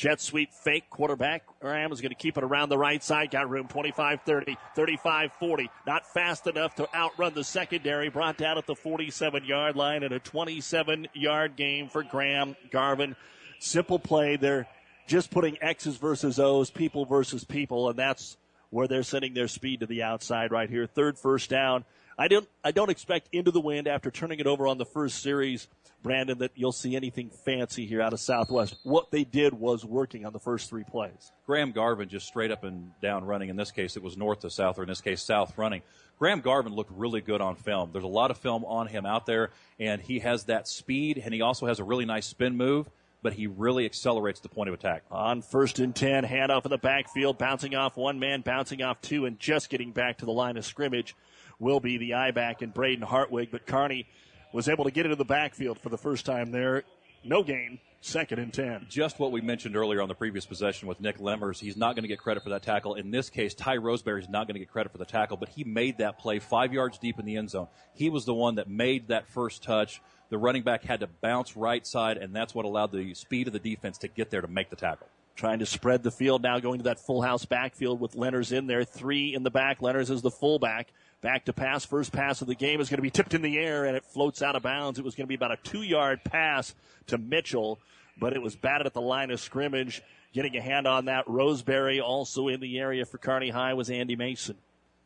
Jet sweep fake quarterback. Ram is going to keep it around the right side. Got room 25 30, 35 40. Not fast enough to outrun the secondary. Brought down at the 47 yard line and a 27 yard game for Graham Garvin. Simple play. They're just putting X's versus O's, people versus people, and that's where they're sending their speed to the outside right here. Third first down. I don't I don't expect into the wind after turning it over on the first series, Brandon, that you'll see anything fancy here out of Southwest. What they did was working on the first three plays. Graham Garvin just straight up and down running. In this case, it was north to south, or in this case, south running. Graham Garvin looked really good on film. There's a lot of film on him out there, and he has that speed, and he also has a really nice spin move but he really accelerates the point of attack. On first and 10, handoff in the backfield, bouncing off one man, bouncing off two, and just getting back to the line of scrimmage will be the eye back and Braden Hartwig. But Kearney was able to get into the backfield for the first time there. No gain, second and 10. Just what we mentioned earlier on the previous possession with Nick Lenners. He's not going to get credit for that tackle. In this case, Ty Roseberry is not going to get credit for the tackle, but he made that play five yards deep in the end zone. He was the one that made that first touch. The running back had to bounce right side, and that's what allowed the speed of the defense to get there to make the tackle. Trying to spread the field now, going to that full house backfield with Lenners in there. Three in the back. Lenners is the fullback. Back to pass. First pass of the game is going to be tipped in the air and it floats out of bounds. It was going to be about a two yard pass to Mitchell, but it was batted at the line of scrimmage. Getting a hand on that. Roseberry also in the area for Kearney High was Andy Mason.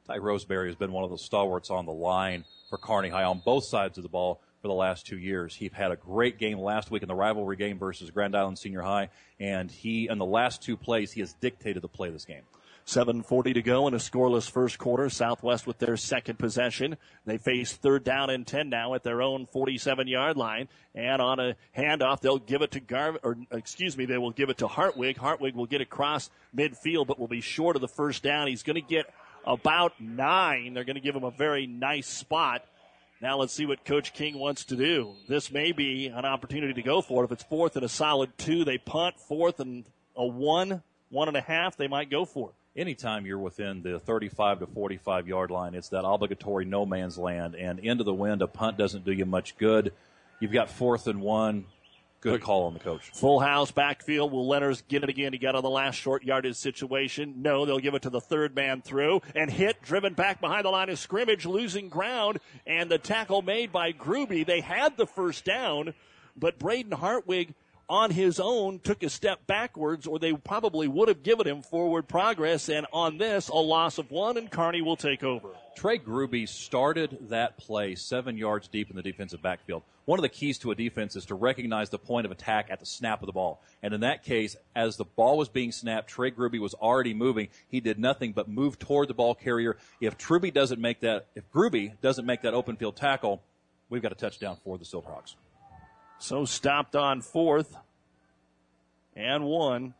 Ty Roseberry has been one of the stalwarts on the line for Kearney High on both sides of the ball for the last two years. He had a great game last week in the rivalry game versus Grand Island Senior High, and he, in the last two plays, he has dictated the play of this game. 7.40 to go in a scoreless first quarter. Southwest with their second possession. They face third down and 10 now at their own 47 yard line. And on a handoff, they'll give it to Garvin, or excuse me, they will give it to Hartwig. Hartwig will get across midfield, but will be short of the first down. He's going to get about nine. They're going to give him a very nice spot. Now let's see what Coach King wants to do. This may be an opportunity to go for it. If it's fourth and a solid two, they punt. Fourth and a one, one and a half, they might go for it anytime you're within the 35 to 45 yard line, it's that obligatory no man's land. And into the wind, a punt doesn't do you much good. You've got fourth and one. Good call on the coach. Full house backfield. Will Lenners get it again? He got on the last short yardage situation. No, they'll give it to the third man through and hit, driven back behind the line of scrimmage, losing ground, and the tackle made by Gruby. They had the first down, but Braden Hartwig on his own took a step backwards, or they probably would have given him forward progress. And on this, a loss of one, and Carney will take over. Trey Gruby started that play seven yards deep in the defensive backfield. One of the keys to a defense is to recognize the point of attack at the snap of the ball. And in that case, as the ball was being snapped, Trey Gruby was already moving. He did nothing but move toward the ball carrier. If Truby doesn't make that, if Gruby doesn't make that open field tackle, we've got a touchdown for the Silverhawks. So stopped on fourth and one.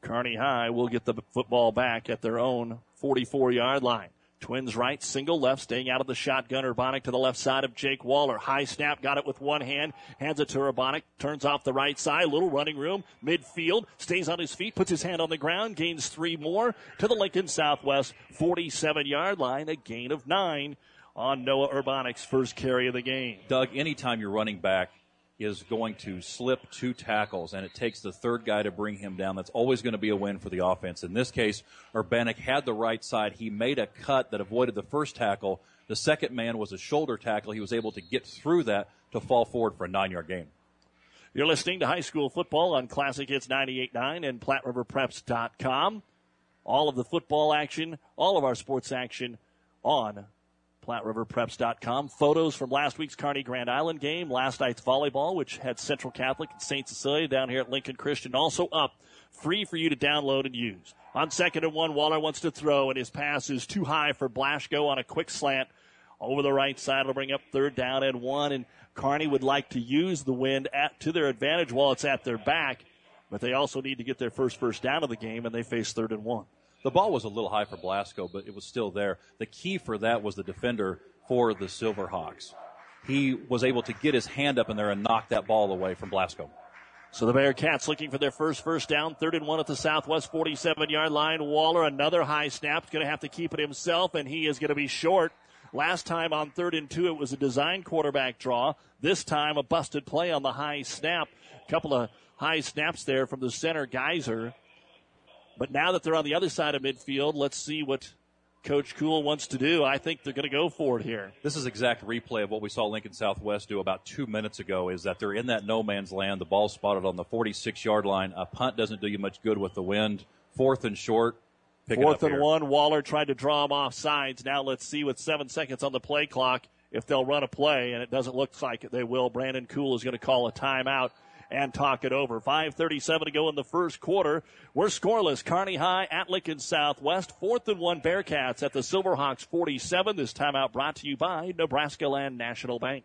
Kearney High will get the football back at their own 44 yard line. Twins right, single left, staying out of the shotgun. Urbanic to the left side of Jake Waller. High snap, got it with one hand, hands it to Urbanic, turns off the right side, little running room, midfield, stays on his feet, puts his hand on the ground, gains three more to the Lincoln Southwest 47 yard line, a gain of nine on Noah Urbanic's first carry of the game. Doug, anytime you're running back, is going to slip two tackles, and it takes the third guy to bring him down. That's always going to be a win for the offense. In this case, Urbanic had the right side. He made a cut that avoided the first tackle. The second man was a shoulder tackle. He was able to get through that to fall forward for a nine yard gain. You're listening to high school football on Classic Hits 98.9 and PlatteRiverPreps.com. All of the football action, all of our sports action on PlatteRiverPreps.com. Photos from last week's Kearney Grand Island game, last night's volleyball, which had Central Catholic and St. Cecilia down here at Lincoln Christian, also up, free for you to download and use. On second and one, Waller wants to throw, and his pass is too high for Blashko on a quick slant over the right side. It'll bring up third down and one, and Kearney would like to use the wind at, to their advantage while it's at their back, but they also need to get their first first down of the game, and they face third and one. The ball was a little high for Blasco, but it was still there. The key for that was the defender for the Silverhawks. He was able to get his hand up in there and knock that ball away from Blasco. So the Bearcats looking for their first first down, third and one at the Southwest 47 yard line. Waller, another high snap, going to have to keep it himself, and he is going to be short. Last time on third and two, it was a design quarterback draw. This time, a busted play on the high snap. A couple of high snaps there from the center, Geyser. But now that they're on the other side of midfield, let's see what Coach Cool wants to do. I think they're going to go for it here. This is exact replay of what we saw Lincoln Southwest do about two minutes ago. Is that they're in that no man's land. The ball spotted on the 46 yard line. A punt doesn't do you much good with the wind. Fourth and short. Fourth and here. one. Waller tried to draw him off sides. Now let's see with seven seconds on the play clock if they'll run a play, and it doesn't look like they will. Brandon Cool is going to call a timeout and talk it over. 5.37 to go in the first quarter. We're scoreless. Kearney High at Lincoln Southwest. Fourth and one Bearcats at the Silverhawks 47. This timeout brought to you by Nebraska Land National Bank.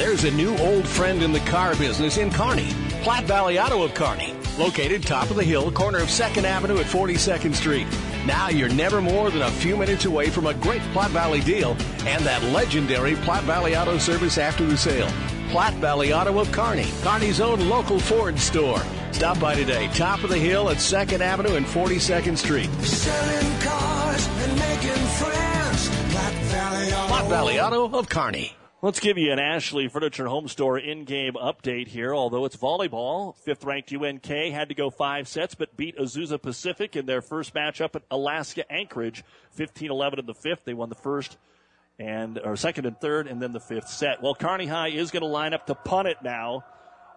There's a new old friend in the car business in Kearney. Platte Valley Auto of Kearney, located top of the hill, corner of 2nd Avenue at 42nd Street. Now you're never more than a few minutes away from a great Platte Valley deal and that legendary Platte Valley Auto service after the sale. Platte Valley Auto of Kearney, Kearney's own local Ford store. Stop by today, top of the hill at 2nd Avenue and 42nd Street. Selling cars and making friends. Platte Valley Auto. Platte Valley Auto of Kearney. Let's give you an Ashley Furniture Home Store in-game update here. Although it's volleyball, fifth-ranked UNK had to go five sets, but beat Azusa Pacific in their first matchup at Alaska Anchorage, 15-11 in the fifth. They won the first and or second and third, and then the fifth set. Well, Kearney High is going to line up to punt it now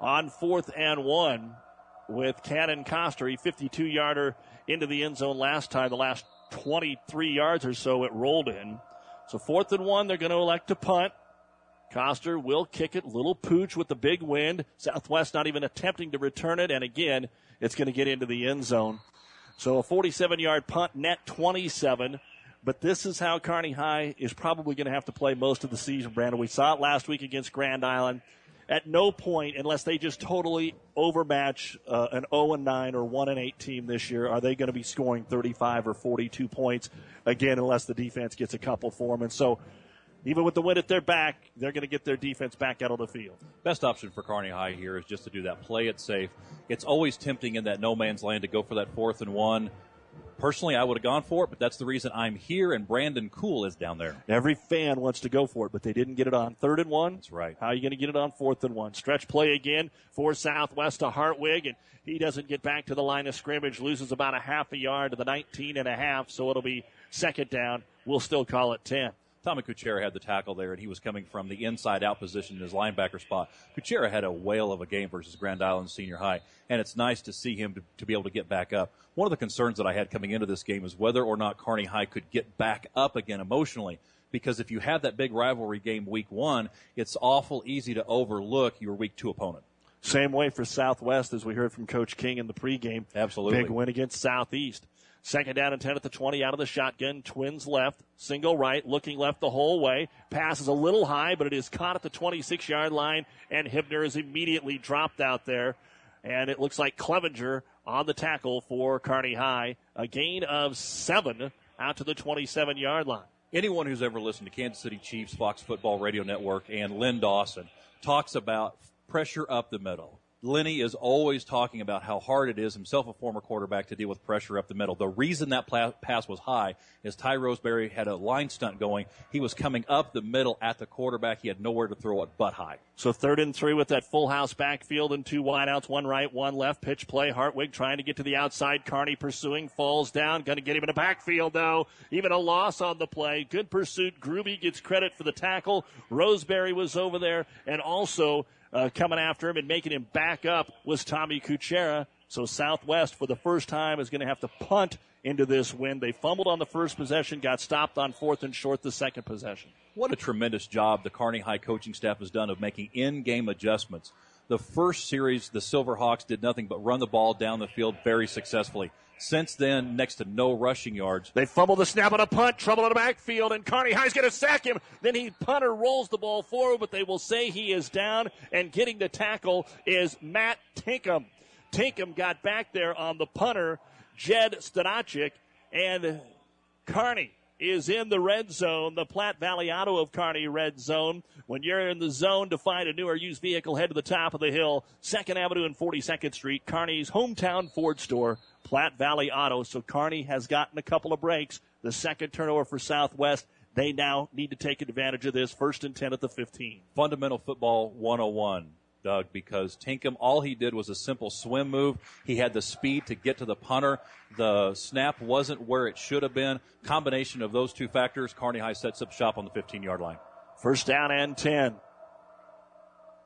on fourth and one with Cannon Coster, a 52-yarder into the end zone last time. The last 23 yards or so, it rolled in. So fourth and one, they're going to elect to punt. Coster will kick it. Little pooch with the big wind. Southwest not even attempting to return it. And again, it's going to get into the end zone. So a 47 yard punt, net 27. But this is how Kearney High is probably going to have to play most of the season, Brandon. We saw it last week against Grand Island. At no point, unless they just totally overmatch uh, an 0 and 9 or 1 and 8 team this year, are they going to be scoring 35 or 42 points again, unless the defense gets a couple for them. And so even with the wind at their back, they're going to get their defense back out on the field. Best option for Kearney High here is just to do that. Play it safe. It's always tempting in that no man's land to go for that fourth and one. Personally, I would have gone for it, but that's the reason I'm here and Brandon Cool is down there. Every fan wants to go for it, but they didn't get it on third and one. That's right. How are you going to get it on fourth and one? Stretch play again for Southwest to Hartwig, and he doesn't get back to the line of scrimmage, loses about a half a yard to the 19 and a half, so it'll be second down. We'll still call it 10. Tommy Kuchera had the tackle there, and he was coming from the inside out position in his linebacker spot. Kuchera had a whale of a game versus Grand Island Senior High, and it's nice to see him to, to, be able to get back up. One of the concerns that I had coming into this game is whether or not Kearney High could get back up again emotionally. Because if you have that big rivalry game week one, it's awful easy to overlook your week two opponent. Same way for Southwest, as we heard from Coach King in the pregame. Absolutely. Big win against Southeast. Second down and 10 at the 20 out of the shotgun. Twins left, single right, looking left the whole way. Pass is a little high, but it is caught at the 26 yard line, and Hibner is immediately dropped out there. And it looks like Clevenger on the tackle for Kearney High. A gain of seven out to the 27 yard line. Anyone who's ever listened to Kansas City Chiefs, Fox Football Radio Network, and Len Dawson talks about pressure up the middle Lenny is always talking about how hard it is, himself a former quarterback, to deal with pressure up the middle. The reason that pass was high is Ty Roseberry had a line stunt going. He was coming up the middle at the quarterback. He had nowhere to throw it but high. So third and three with that full house backfield and two wideouts, one right, one left. Pitch play. Hartwig trying to get to the outside. Kearney pursuing, falls down. Going to get him in the backfield though. Even a loss on the play. Good pursuit. Gruby gets credit for the tackle. Roseberry was over there and also uh, coming after him and making him back up was Tommy Kuchera. So Southwest, for the first time, is going to have to punt into this win. They fumbled on the first possession, got stopped on fourth and short the second possession. What a tremendous job the Kearney High coaching staff has done of making in-game adjustments. The first series, the Silverhawks did nothing but run the ball down the field very successfully. Since then, next to no rushing yards. They fumble the snap on a punt, trouble in the backfield, and Kearney High's going to sack him. Then he punter rolls the ball forward, but they will say he is down, and getting the tackle is Matt Tinkham. Tinkham got back there on the punter, Jed Stanachik, and Kearney is in the red zone, the Platte Valley Auto of Kearney red zone. When you're in the zone to find a new or used vehicle, head to the top of the hill, 2nd Avenue and 42nd Street, Kearney's hometown Ford store, Platte Valley Auto. So Kearney has gotten a couple of breaks. The second turnover for Southwest. They now need to take advantage of this. First and 10 at the 15. Fundamental football 101. Doug, because Tinkham, all he did was a simple swim move. He had the speed to get to the punter. The snap wasn't where it should have been. Combination of those two factors, Kearney High sets up shop on the 15 yard line. First down and 10.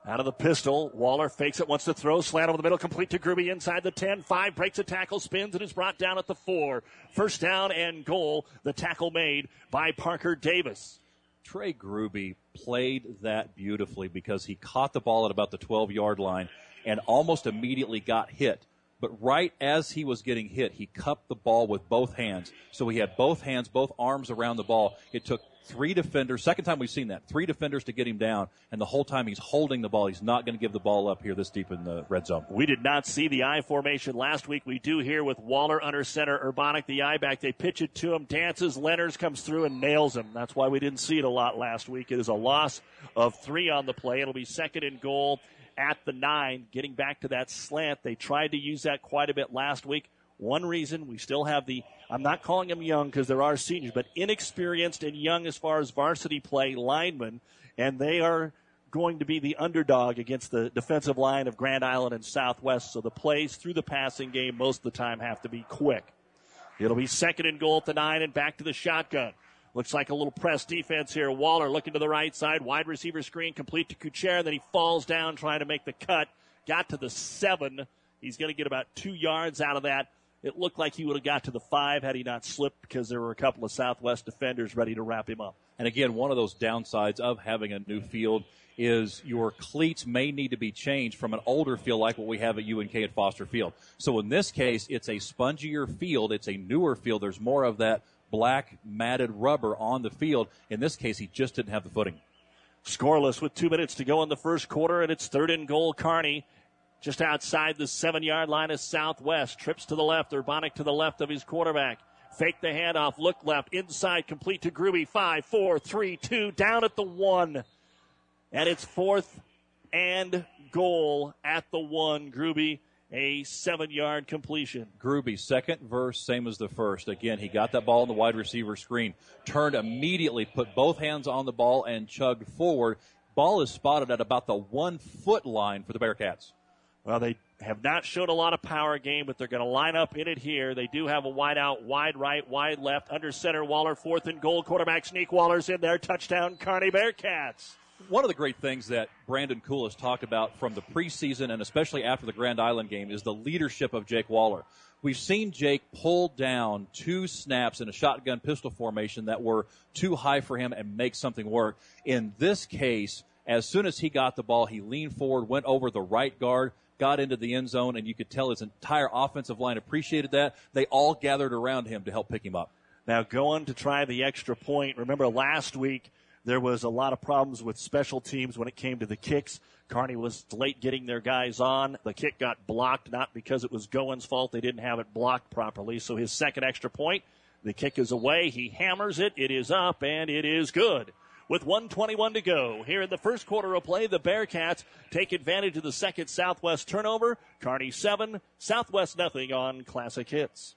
Out of the pistol, Waller fakes it, wants to throw, slant over the middle, complete to Gruby inside the 10. 5 breaks a tackle, spins, and is brought down at the 4. First down and goal. The tackle made by Parker Davis. Trey Gruby played that beautifully because he caught the ball at about the 12 yard line and almost immediately got hit. But right as he was getting hit, he cupped the ball with both hands. So he had both hands, both arms around the ball. It took three defenders. Second time we've seen that. Three defenders to get him down, and the whole time he's holding the ball. He's not going to give the ball up here this deep in the red zone. We did not see the I formation last week. We do here with Waller under center, Urbanic the I back. They pitch it to him, dances, Lenners comes through and nails him. That's why we didn't see it a lot last week. It is a loss of three on the play. It'll be second and goal at the nine, getting back to that slant. They tried to use that quite a bit last week. One reason we still have the, I'm not calling them young because there are seniors, but inexperienced and young as far as varsity play linemen, and they are going to be the underdog against the defensive line of Grand Island and Southwest. So the plays through the passing game most of the time have to be quick. It'll be second and goal at the nine and back to the shotgun. Looks like a little press defense here. Waller looking to the right side. Wide receiver screen complete to Kucher. Then he falls down trying to make the cut. Got to the seven. He's going to get about two yards out of that. It looked like he would have got to the five had he not slipped because there were a couple of Southwest defenders ready to wrap him up. And again, one of those downsides of having a new field is your cleats may need to be changed from an older field like what we have at UNK at Foster Field. So in this case, it's a spongier field. It's a newer field. There's more of that black matted rubber on the field. In this case, he just didn't have the footing. Scoreless with two minutes to go in the first quarter, and it's third and goal. Kearney just outside the seven yard line of Southwest. Trips to the left. Urbanic to the left of his quarterback. Fake the handoff, look left, inside, complete to Gruby. Five, four, three, two, down at the one. And it's fourth and goal at the one. Gruby, a seven yard completion. Gruby, second verse, same as the first. Again, he got that ball in the wide receiver screen, turned immediately, put both hands on the ball, and chugged forward. Ball is spotted at about the one foot line for the Bearcats. Well, they have not shown a lot of power game, but they're going to line up in it here. They do have a wide out, wide right, wide left, under center. Waller, fourth and goal. Quarterback sneak. Waller's in there. Touchdown, Kearney Bearcats. One of the great things that Brandon Cool has talked about from the preseason and especially after the Grand Island game is the leadership of Jake Waller. We've seen Jake pull down two snaps in a shotgun pistol formation that were too high for him and make something work. In this case, as soon as he got the ball, he leaned forward, went over the right guard, got into the end zone, and you could tell his entire offensive line appreciated that. They all gathered around him to help pick him up. Now going to try the extra point. Remember last week there was a lot of problems with special teams when it came to the kicks. Kearney was late getting their guys on. The kick got blocked, not because it was Goen's fault. They didn't have it blocked properly. So his second extra point, the kick is away. He hammers it. It is up and it is good with 121 to go. Here in the first quarter of play, the Bearcats take advantage of the second Southwest turnover. Kearney 7, Southwest nothing on Classic Hits.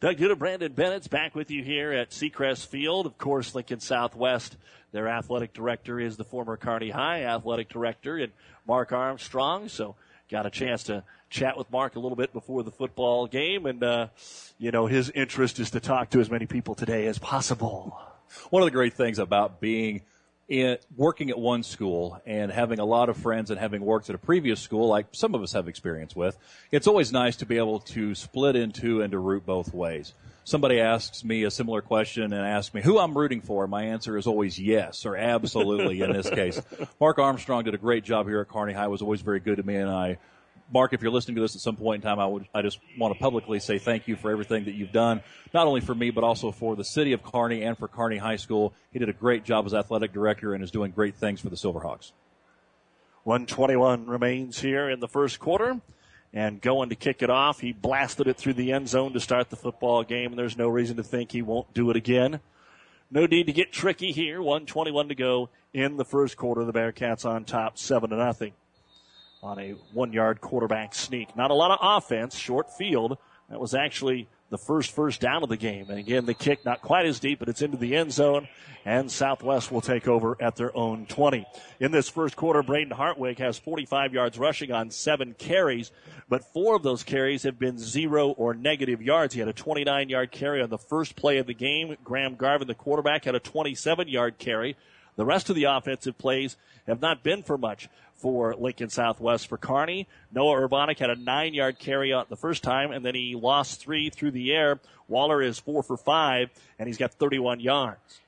Doug Duda, Brandon Bennett's back with you here at Seacrest Field. Of course, Lincoln Southwest, their athletic director is the former Kearney High athletic director and Mark Armstrong. So got a chance to chat with Mark a little bit before the football game. And, uh, you know, his interest is to talk to as many people today as possible. One of the great things about being in, working at one school and having a lot of friends and having worked at a previous school, like some of us have experience with, it's always nice to be able to split into and to root both ways. Somebody asks me a similar question and asks me who I'm rooting for. My answer is always yes or absolutely in this case. Mark Armstrong did a great job here at Kearney High, was always very good to me and I Mark, if you're listening to this at some point in time, I would, I just want to publicly say thank you for everything that you've done, not only for me, but also for the city of Kearney and for Kearney High School. He did a great job as athletic director and is doing great things for the Silverhawks. 121 remains here in the first quarter. And going to kick it off, he blasted it through the end zone to start the football game, and there's no reason to think he won't do it again. No need to get tricky here. 121 to go in the first quarter. The Bearcats on top, seven to nothing on a one yard quarterback sneak. Not a lot of offense, short field. That was actually the first first down of the game. And again, the kick not quite as deep, but it's into the end zone. And Southwest will take over at their own 20. In this first quarter, Braden Hartwig has 45 yards rushing on seven carries, but four of those carries have been zero or negative yards. He had a 29 yard carry on the first play of the game. Graham Garvin, the quarterback, had a 27 yard carry. The rest of the offensive plays have not been for much for Lincoln Southwest. For Kearney, Noah Urbanic had a nine yard carry out the first time, and then he lost three through the air. Waller is four for five, and he's got 31 yards.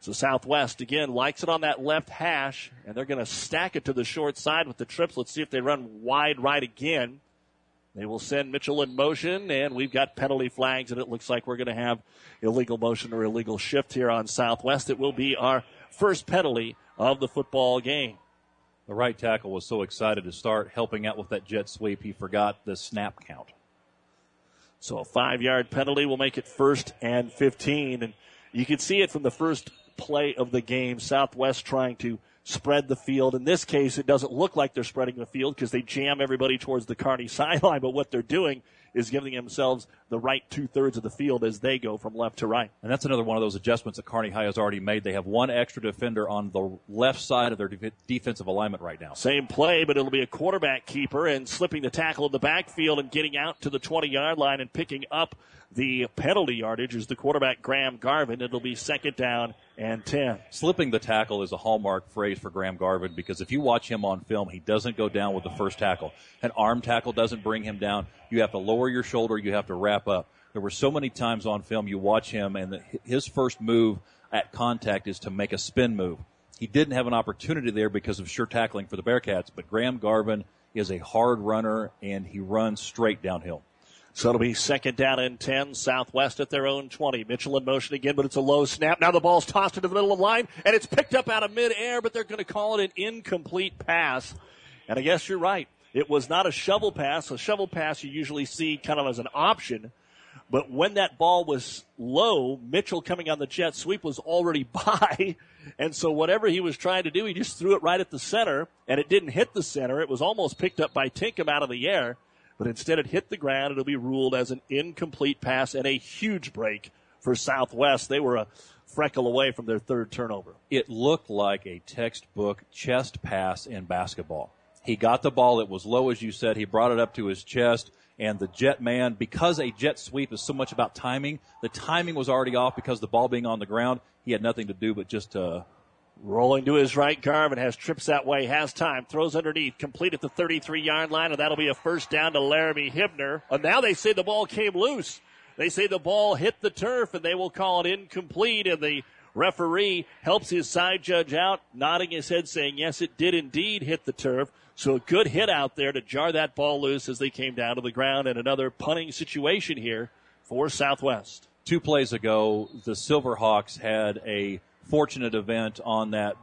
So Southwest again likes it on that left hash, and they're going to stack it to the short side with the trips. Let's see if they run wide right again. They will send Mitchell in motion, and we've got penalty flags, and it looks like we're going to have illegal motion or illegal shift here on Southwest. It will be our first penalty of the football game. The right tackle was so excited to start helping out with that jet sweep, he forgot the snap count. So a five yard penalty will make it first and 15. And you can see it from the first play of the game. Southwest trying to spread the field. In this case, it doesn't look like they're spreading the field because they jam everybody towards the Kearney sideline. But what they're doing is giving themselves the right two thirds of the field as they go from left to right. And that's another one of those adjustments that Kearney High has already made. They have one extra defender on the left side of their de- defensive alignment right now. Same play, but it'll be a quarterback keeper and slipping the tackle in the backfield and getting out to the 20 yard line and picking up the penalty yardage is the quarterback Graham Garvin. It'll be second down and 10. Slipping the tackle is a hallmark phrase for Graham Garvin because if you watch him on film, he doesn't go down with the first tackle. An arm tackle doesn't bring him down. You have to lower your shoulder, you have to wrap up. There were so many times on film you watch him and the, his first move at contact is to make a spin move. He didn't have an opportunity there because of sure tackling for the Bearcats, but Graham Garvin is a hard runner and he runs straight downhill. So it'll be second down and 10, Southwest at their own 20. Mitchell in motion again, but it's a low snap. Now the ball's tossed into the middle of the line, and it's picked up out of midair, but they're going to call it an incomplete pass. And I guess you're right. It was not a shovel pass. A shovel pass you usually see kind of as an option. But when that ball was low, Mitchell coming on the jet sweep was already by. And so whatever he was trying to do, he just threw it right at the center, and it didn't hit the center. It was almost picked up by Tinkham out of the air but instead it hit the ground. It'll be ruled as an incomplete pass and a huge break for Southwest. They were a freckle away from their third turnover. It looked like a textbook chest pass in basketball. He got the ball. It was low, as you said. He brought it up to his chest. And the jet man, because a jet sweep is so much about timing, the timing was already off because the ball being on the ground. He had nothing to do but just uh, Rolling to his right, Garvin has trips that way, has time, throws underneath, complete at the 33 yard line, and that'll be a first down to Laramie Hibner. And now they say the ball came loose. They say the ball hit the turf, and they will call it incomplete, and the referee helps his side judge out, nodding his head, saying, yes, it did indeed hit the turf. So a good hit out there to jar that ball loose as they came down to the ground, and another punting situation here for Southwest. Two plays ago, the Silverhawks had a fortunate event on that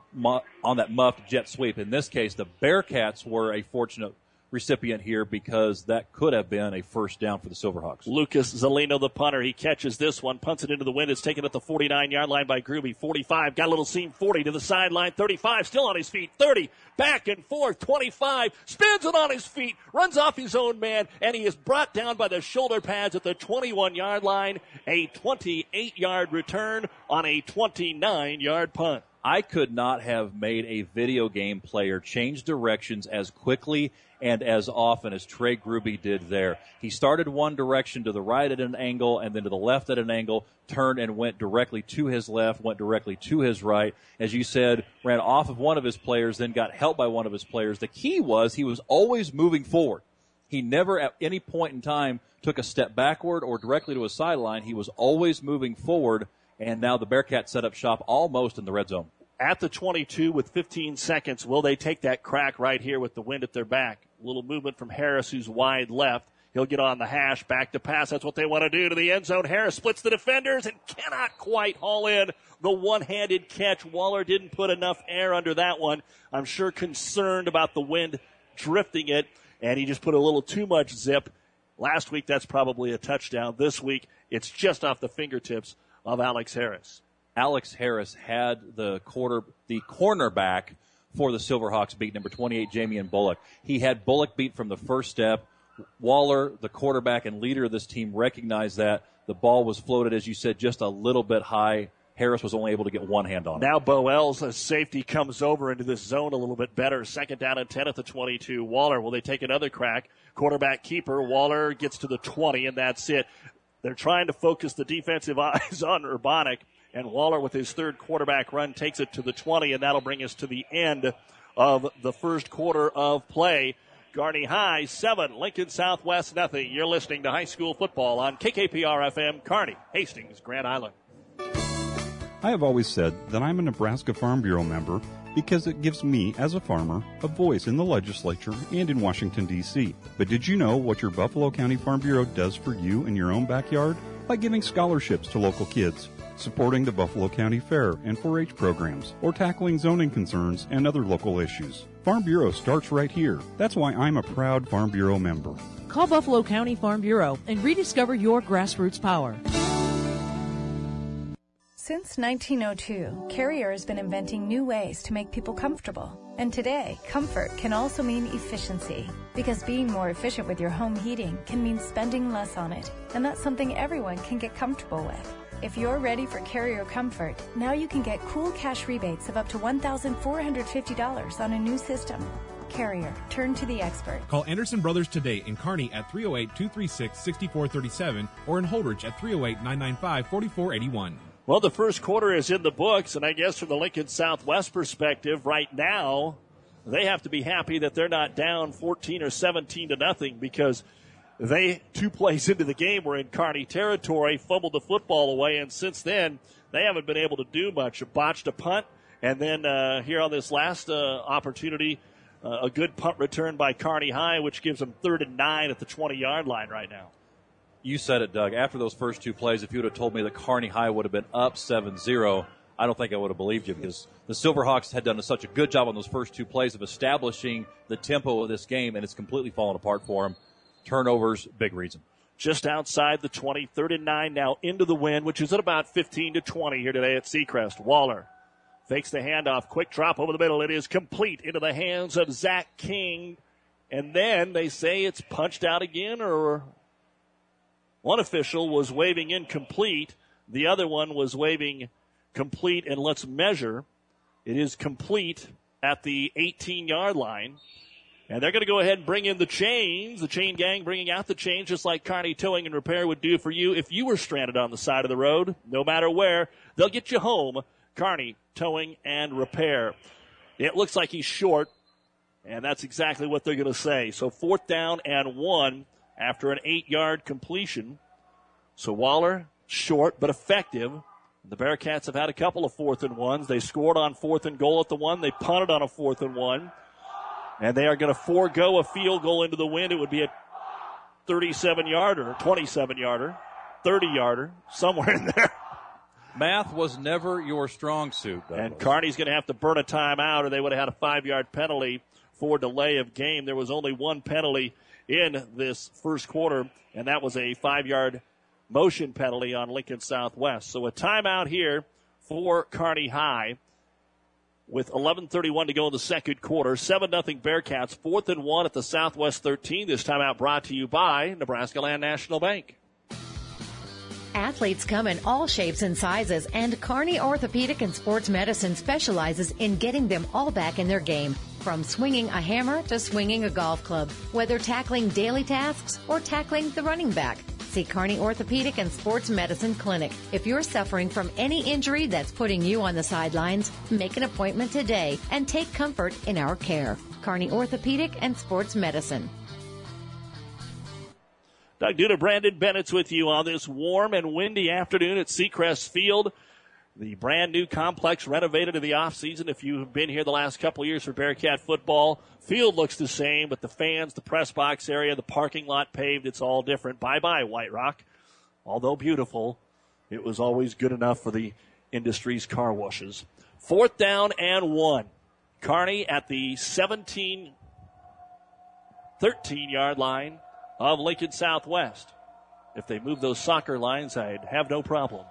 on that muffed jet sweep. In this case, the Bearcats were a fortunate recipient here because that could have been a first down for the Silverhawks. Lucas Zelino, the punter, he catches this one, punts it into the wind. It's taken at the 49 yard line by Gruby. 45, got a little seam 40 to the sideline. 35, still on his feet. 30, back and forth. 25, spins it on his feet, runs off his own man, and he is brought down by the shoulder pads at the 21 yard line. A 28 yard return on a 29 yard punt. I could not have made a video game player change directions as quickly and as often as Trey Gruby did there. He started one direction to the right at an angle and then to the left at an angle, turned and went directly to his left, went directly to his right. As you said, ran off of one of his players, then got helped by one of his players. The key was he was always moving forward. He never at any point in time took a step backward or directly to a sideline. He was always moving forward and now the Bearcats set up shop almost in the red zone. At the 22 with 15 seconds, will they take that crack right here with the wind at their back? A little movement from Harris, who's wide left. He'll get on the hash, back to pass. That's what they want to do to the end zone. Harris splits the defenders and cannot quite haul in the one-handed catch. Waller didn't put enough air under that one. I'm sure concerned about the wind drifting it, and he just put a little too much zip. Last week, that's probably a touchdown. This week, it's just off the fingertips of Alex Harris. Alex Harris had the quarter, the cornerback for the Silverhawks beat number 28, Jamie and Bullock. He had Bullock beat from the first step. Waller, the quarterback and leader of this team, recognized that the ball was floated, as you said, just a little bit high. Harris was only able to get one hand on it. Now Boel's as safety comes over into this zone a little bit better. Second down and 10 at the 22. Waller, will they take another crack? Quarterback keeper. Waller gets to the 20 and that's it. They're trying to focus the defensive eyes on Urbanic, and Waller with his third quarterback run takes it to the 20, and that'll bring us to the end of the first quarter of play. Kearney High, seven, Lincoln Southwest, nothing. You're listening to high school football on KKPR FM, Kearney, Hastings, Grand Island. I have always said that I'm a Nebraska Farm Bureau member because it gives me, as a farmer, a voice in the legislature and in Washington, D.C. But did you know what your Buffalo County Farm Bureau does for you in your own backyard? By giving scholarships to local kids, supporting the Buffalo County Fair and 4 H programs, or tackling zoning concerns and other local issues. Farm Bureau starts right here. That's why I'm a proud Farm Bureau member. Call Buffalo County Farm Bureau and rediscover your grassroots power. Since 1902, Carrier has been inventing new ways to make people comfortable. And today, comfort can also mean efficiency. Because being more efficient with your home heating can mean spending less on it. And that's something everyone can get comfortable with. If you're ready for carrier comfort, now you can get cool cash rebates of up to $1,450 on a new system. Carrier, turn to the expert. Call Anderson Brothers today in Kearney at 308 236 6437 or in Holdrege at 308 995 4481. Well, the first quarter is in the books, and I guess from the Lincoln Southwest perspective, right now, they have to be happy that they're not down 14 or 17 to nothing because they, two plays into the game, were in Kearney territory, fumbled the football away, and since then, they haven't been able to do much. Botched a punt, and then uh, here on this last uh, opportunity, uh, a good punt return by Kearney High, which gives them third and nine at the 20 yard line right now. You said it, Doug. After those first two plays, if you would have told me that Kearney High would have been up 7 0, I don't think I would have believed you because the Silverhawks had done such a good job on those first two plays of establishing the tempo of this game, and it's completely fallen apart for them. Turnovers, big reason. Just outside the 20, third and nine now into the wind, which is at about 15 to 20 here today at Seacrest. Waller fakes the handoff, quick drop over the middle. It is complete into the hands of Zach King. And then they say it's punched out again, or one official was waving incomplete. The other one was waving complete, and let's measure. It is complete at the 18 yard line. And they're going to go ahead and bring in the chains, the chain gang bringing out the chains, just like Kearney Towing and Repair would do for you if you were stranded on the side of the road. No matter where, they'll get you home. Kearney Towing and Repair. It looks like he's short, and that's exactly what they're going to say. So fourth down and one after an eight yard completion. So Waller, short but effective. The Bearcats have had a couple of fourth and ones. They scored on fourth and goal at the one. They punted on a fourth and one. And they are going to forego a field goal into the wind. It would be a 37 yarder, 27 yarder, 30 yarder, somewhere in there. Math was never your strong suit. Douglas. And Kearney's going to have to burn a timeout, or they would have had a five yard penalty for delay of game. There was only one penalty in this first quarter, and that was a five yard motion penalty on Lincoln Southwest. So a timeout here for Kearney High with 11:31 to go in the second quarter. Seven nothing Bearcats. Fourth and one at the Southwest 13. This timeout brought to you by Nebraska Land National Bank. Athletes come in all shapes and sizes, and Kearney Orthopedic and Sports Medicine specializes in getting them all back in their game. From swinging a hammer to swinging a golf club, whether tackling daily tasks or tackling the running back. See Kearney Orthopedic and Sports Medicine Clinic. If you're suffering from any injury that's putting you on the sidelines, make an appointment today and take comfort in our care. Kearney Orthopedic and Sports Medicine. Doug Duda, Brandon Bennett's with you on this warm and windy afternoon at Seacrest Field. The brand new complex renovated in the offseason. If you've been here the last couple years for Bearcat football, field looks the same, but the fans, the press box area, the parking lot paved, it's all different. Bye bye, White Rock. Although beautiful, it was always good enough for the industry's car washes. Fourth down and one. Kearney at the 17 13 yard line of Lincoln Southwest. If they move those soccer lines, I'd have no problem.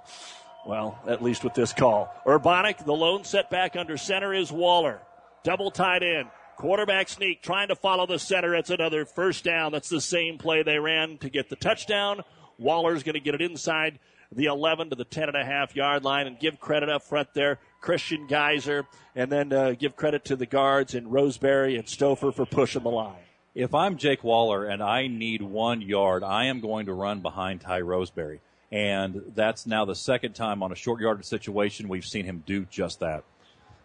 Well, at least with this call. Urbanic, the lone setback under center is Waller. Double tied in. Quarterback sneak trying to follow the center. It's another first down. That's the same play they ran to get the touchdown. Waller's going to get it inside the 11 to the 10 and a half yard line and give credit up front there. Christian Geyser and then uh, give credit to the guards and Roseberry and Stouffer for pushing the line. If I'm Jake Waller and I need one yard, I am going to run behind Ty Roseberry. And that's now the second time on a short yardage situation we've seen him do just that.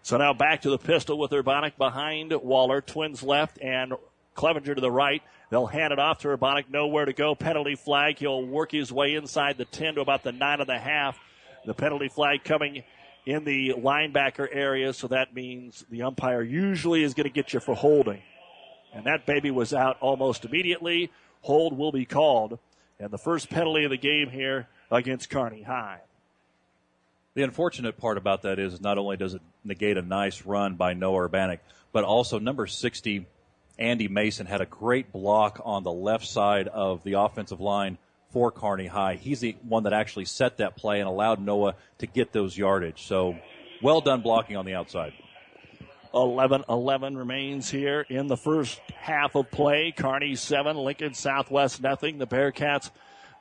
So now back to the pistol with Urbanic behind Waller. Twins left and Clevenger to the right. They'll hand it off to Urbanic. Nowhere to go. Penalty flag. He'll work his way inside the 10 to about the 9 and a half. The penalty flag coming in the linebacker area. So that means the umpire usually is going to get you for holding. And that baby was out almost immediately. Hold will be called. And the first penalty of the game here against Kearney High. The unfortunate part about that is not only does it negate a nice run by Noah Urbanic, but also number 60, Andy Mason, had a great block on the left side of the offensive line for Kearney High. He's the one that actually set that play and allowed Noah to get those yardage. So well done blocking on the outside. 11 11 remains here in the first half of play. Kearney 7, Lincoln Southwest nothing. The Bearcats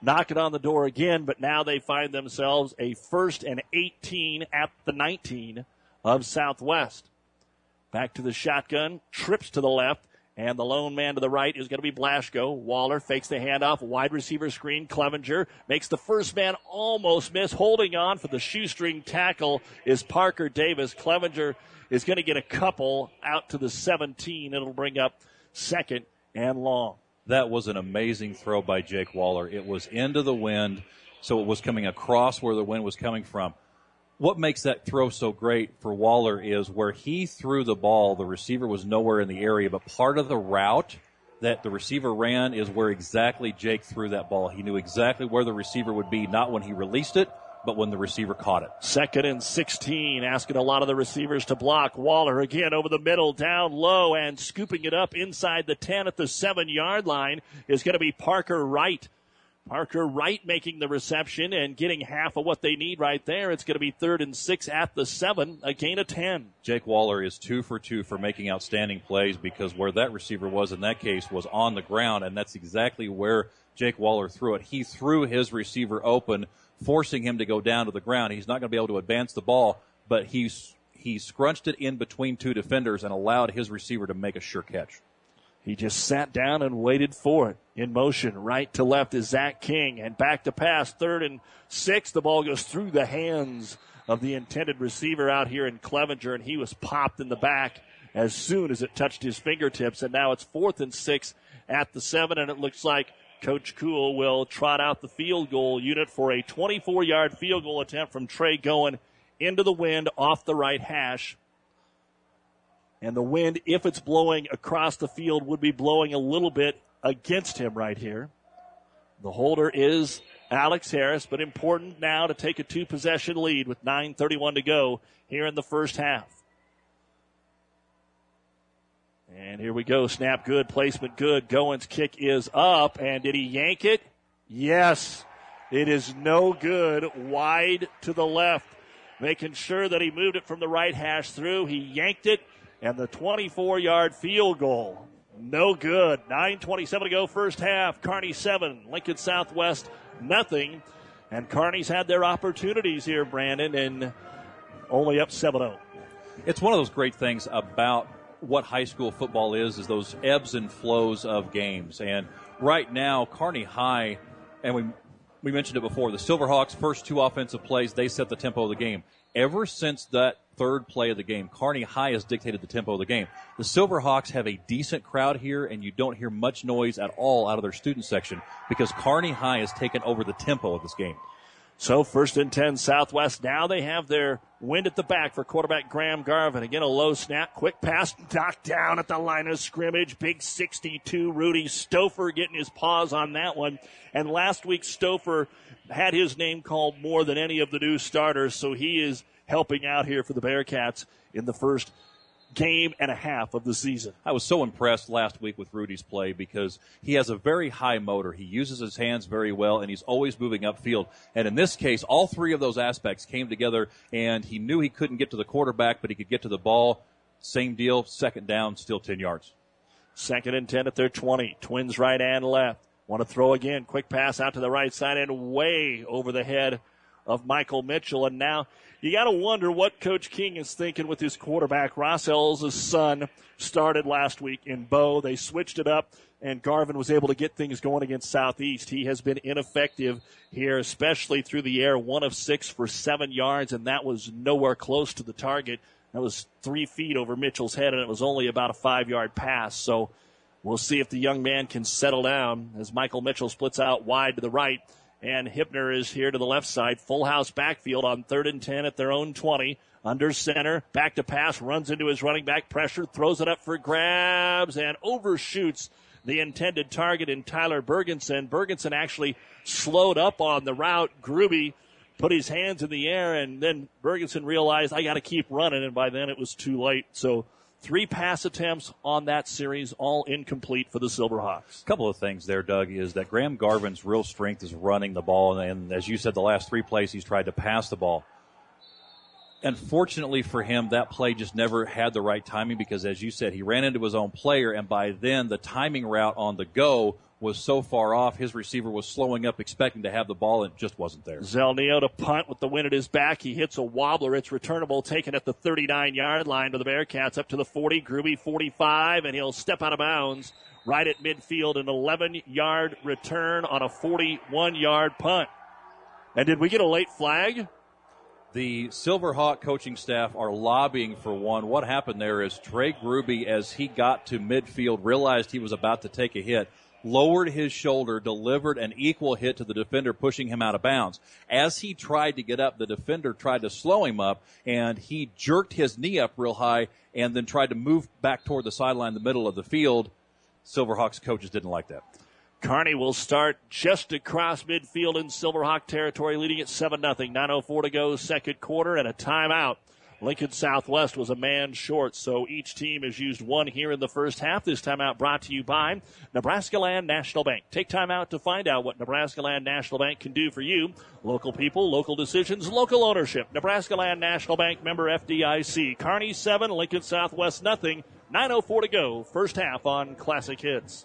knocking on the door again, but now they find themselves a first and 18 at the 19 of Southwest. Back to the shotgun, trips to the left, and the lone man to the right is going to be Blaschko. Waller fakes the handoff, wide receiver screen. Clevenger makes the first man almost miss. Holding on for the shoestring tackle is Parker Davis. Clevenger is going to get a couple out to the 17. It'll bring up second and long. That was an amazing throw by Jake Waller. It was into the wind, so it was coming across where the wind was coming from. What makes that throw so great for Waller is where he threw the ball, the receiver was nowhere in the area, but part of the route that the receiver ran is where exactly Jake threw that ball. He knew exactly where the receiver would be, not when he released it, but when the receiver caught it. Second and 16, asking a lot of the receivers to block. Waller again over the middle, down low, and scooping it up inside the 10 at the 7 yard line is going to be Parker Wright. Parker Wright making the reception and getting half of what they need right there. It's going to be third and six at the seven, a gain of 10. Jake Waller is two for two for making outstanding plays because where that receiver was in that case was on the ground, and that's exactly where Jake Waller threw it. He threw his receiver open, forcing him to go down to the ground. He's not going to be able to advance the ball, but he's he scrunched it in between two defenders and allowed his receiver to make a sure catch. He just sat down and waited for it. In motion, right to left is Zach King, and back to pass, third and six. The ball goes through the hands of the intended receiver out here in Clevenger, and he was popped in the back as soon as it touched his fingertips. And now it's fourth and six at the seven, and it looks like Coach Cool will trot out the field goal unit for a 24 yard field goal attempt from Trey going into the wind off the right hash. And the wind, if it's blowing across the field, would be blowing a little bit against him right here. The holder is Alex Harris, but important now to take a two possession lead with 9.31 to go here in the first half. And here we go. Snap good, placement good. Goins kick is up. And did he yank it? Yes. It is no good. Wide to the left. Making sure that he moved it from the right hash through. He yanked it. And the 24 yard field goal. No good. 9.27 to go, first half. Kearney 7, Lincoln Southwest nothing. And Kearney's had their opportunities here, Brandon, and only up 7 0. It's one of those great things about what high school football is, is those ebbs and flows of games. And right now, Kearney High, and we, we mentioned it before, the Silverhawks' first two offensive plays, they set the tempo of the game. Ever since that third play of the game, Kearney High has dictated the tempo of the game. The Silverhawks have a decent crowd here, and you don't hear much noise at all out of their student section because Kearney High has taken over the tempo of this game. So first and 10 Southwest. Now they have their wind at the back for quarterback Graham Garvin. Again, a low snap, quick pass, knocked down at the line of scrimmage. Big 62, Rudy Stouffer getting his paws on that one. And last week, Stouffer had his name called more than any of the new starters, so he is helping out here for the Bearcats in the first game and a half of the season. I was so impressed last week with Rudy's play because he has a very high motor. He uses his hands very well and he's always moving upfield. And in this case, all three of those aspects came together and he knew he couldn't get to the quarterback, but he could get to the ball. Same deal, second down, still 10 yards. Second and 10 at their 20. Twins right and left. Want to throw again. Quick pass out to the right side and way over the head of Michael Mitchell. And now you got to wonder what Coach King is thinking with his quarterback. Ross Ells' son started last week in Bow. They switched it up, and Garvin was able to get things going against Southeast. He has been ineffective here, especially through the air. One of six for seven yards, and that was nowhere close to the target. That was three feet over Mitchell's head, and it was only about a five yard pass. So we'll see if the young man can settle down as Michael Mitchell splits out wide to the right. And Hibner is here to the left side. Full house backfield on third and 10 at their own 20. Under center. Back to pass. Runs into his running back. Pressure. Throws it up for grabs and overshoots the intended target in Tyler Bergensen. Bergensen actually slowed up on the route. Gruby put his hands in the air and then Bergensen realized I got to keep running. And by then it was too late. So Three pass attempts on that series, all incomplete for the Silverhawks. A couple of things there, Doug, is that Graham Garvin's real strength is running the ball, and as you said, the last three plays he's tried to pass the ball. unfortunately for him, that play just never had the right timing because, as you said, he ran into his own player, and by then the timing route on the go was so far off. His receiver was slowing up, expecting to have the ball, and it just wasn't there. Zelnio to punt with the wind at his back. He hits a wobbler. It's returnable, taken at the 39 yard line to the Bearcats up to the 40. Gruby 45, and he'll step out of bounds right at midfield. An 11 yard return on a 41 yard punt. And did we get a late flag? The Silverhawk coaching staff are lobbying for one. What happened there is Trey Gruby, as he got to midfield, realized he was about to take a hit lowered his shoulder, delivered an equal hit to the defender, pushing him out of bounds. As he tried to get up, the defender tried to slow him up, and he jerked his knee up real high and then tried to move back toward the sideline, the middle of the field. Silverhawks coaches didn't like that. Kearney will start just across midfield in Silverhawk territory, leading at 7 0. 9.04 to go, second quarter, and a timeout. Lincoln Southwest was a man short, so each team has used one here in the first half. This timeout brought to you by Nebraska Land National Bank. Take time out to find out what Nebraska Land National Bank can do for you. Local people, local decisions, local ownership. Nebraska Land National Bank member FDIC. Kearney 7, Lincoln Southwest nothing. 9.04 to go, first half on Classic Hits.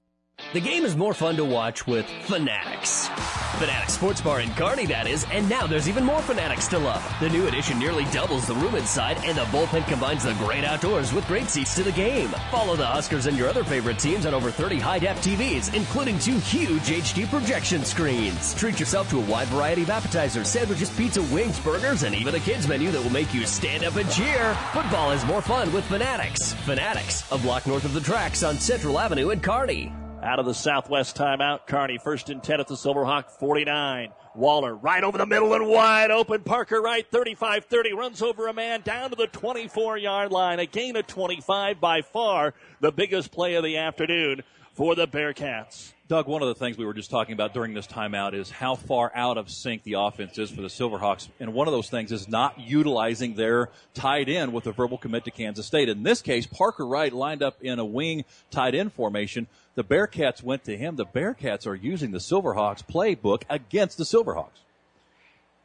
The game is more fun to watch with Fanatics. Fanatics Sports Bar in Kearney, that is, and now there's even more Fanatics to love. The new addition nearly doubles the room inside, and the bullpen combines the great outdoors with great seats to the game. Follow the Huskers and your other favorite teams on over 30 high-def TVs, including two huge HD projection screens. Treat yourself to a wide variety of appetizers, sandwiches, pizza, wings, burgers, and even a kids menu that will make you stand up and cheer. Football is more fun with Fanatics. Fanatics, a block north of the tracks on Central Avenue in Kearney. Out of the Southwest timeout, Kearney first and 10 at the Silverhawk 49. Waller right over the middle and wide open. Parker right 35 30 runs over a man down to the 24 yard line. A gain of 25 by far the biggest play of the afternoon for the Bearcats. Doug, one of the things we were just talking about during this timeout is how far out of sync the offense is for the Silverhawks. And one of those things is not utilizing their tight end with a verbal commit to Kansas State. In this case, Parker Wright lined up in a wing tight end formation. The Bearcats went to him. The Bearcats are using the Silverhawks playbook against the Silverhawks.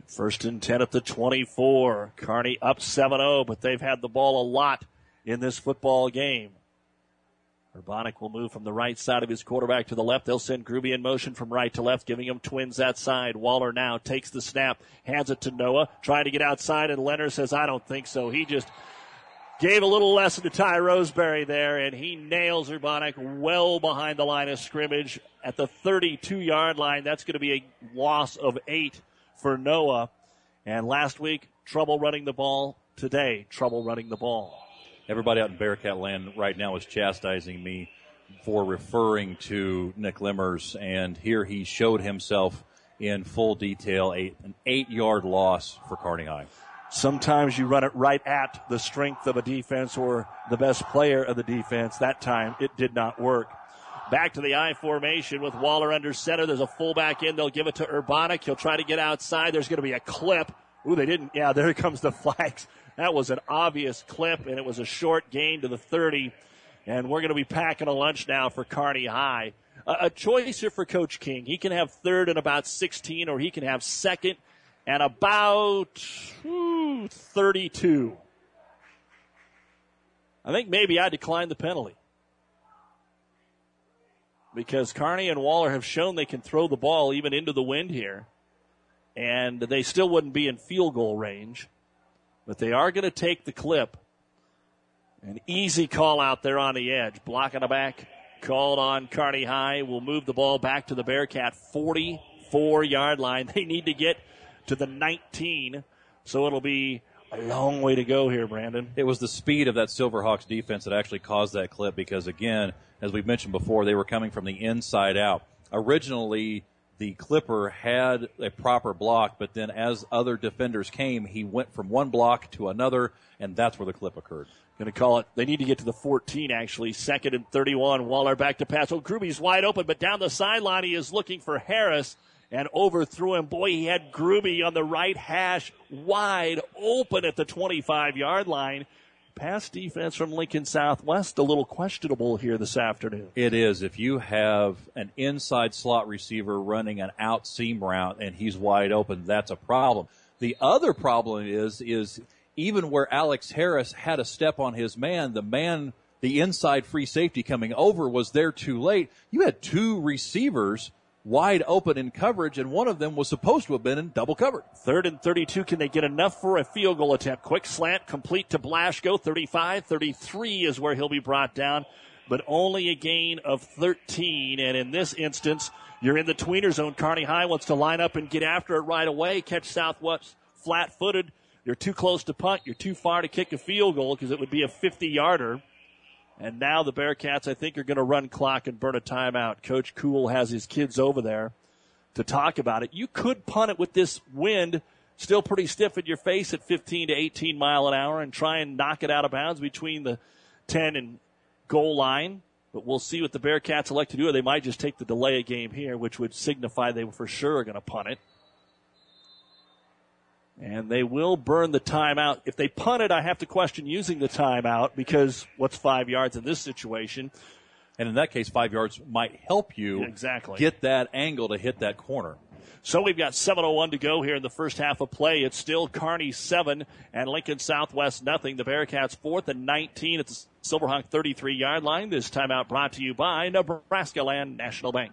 First and 10 at the 24. Kearney up 7 0, but they've had the ball a lot in this football game. Urbanic will move from the right side of his quarterback to the left. They'll send Gruby in motion from right to left, giving him twins that side. Waller now takes the snap, hands it to Noah, trying to get outside, and Lenners says, I don't think so. He just gave a little lesson to Ty Roseberry there, and he nails Urbanic well behind the line of scrimmage at the 32 yard line. That's going to be a loss of eight for Noah. And last week, trouble running the ball. Today, trouble running the ball. Everybody out in Bearcat land right now is chastising me for referring to Nick Lenners, and here he showed himself in full detail a, an eight yard loss for Kearney High. Sometimes you run it right at the strength of a defense or the best player of the defense. That time it did not work. Back to the I formation with Waller under center. There's a fullback in. They'll give it to Urbanic. He'll try to get outside. There's going to be a clip. Ooh, they didn't. Yeah, there comes the flags. That was an obvious clip, and it was a short gain to the 30. And we're going to be packing a lunch now for Kearney High. A, a choice here for Coach King. He can have third and about 16, or he can have second and about 32. I think maybe I decline the penalty. Because Kearney and Waller have shown they can throw the ball even into the wind here. And they still wouldn't be in field goal range. But they are going to take the clip. An easy call out there on the edge. Blocking the back. Called on Kearney High. Will move the ball back to the Bearcat 44 yard line. They need to get to the 19. So it'll be a long way to go here, Brandon. It was the speed of that Silverhawks defense that actually caused that clip because, again, as we've mentioned before, they were coming from the inside out. Originally, the Clipper had a proper block, but then as other defenders came, he went from one block to another, and that's where the clip occurred. Going to call it. They need to get to the 14, actually. Second and 31. Waller back to pass. Oh, Gruby's wide open, but down the sideline, he is looking for Harris and overthrew him. Boy, he had Gruby on the right hash, wide open at the 25 yard line. Pass defense from Lincoln Southwest a little questionable here this afternoon. It is. If you have an inside slot receiver running an out seam route and he's wide open, that's a problem. The other problem is is even where Alex Harris had a step on his man, the man, the inside free safety coming over was there too late. You had two receivers wide open in coverage, and one of them was supposed to have been in double covered. Third and 32. Can they get enough for a field goal attempt? Quick slant, complete to Blashko. 35 33 is where he'll be brought down, but only a gain of 13. And in this instance, you're in the tweener zone. Kearney High wants to line up and get after it right away, catch Southwest flat footed. You're too close to punt. You're too far to kick a field goal because it would be a 50 yarder. And now the Bearcats, I think, are going to run clock and burn a timeout. Coach Cool has his kids over there to talk about it. You could punt it with this wind still pretty stiff in your face at 15 to 18 mile an hour and try and knock it out of bounds between the 10 and goal line. But we'll see what the Bearcats elect to do. Or they might just take the delay a game here, which would signify they for sure are going to punt it. And they will burn the timeout. If they punt it, I have to question using the timeout because what's five yards in this situation? And in that case, five yards might help you exactly get that angle to hit that corner. So we've got 7.01 to go here in the first half of play. It's still Kearney 7 and Lincoln Southwest nothing. The Bearcats fourth and 19 at the Silverhawk 33 yard line. This timeout brought to you by Nebraska Land National Bank.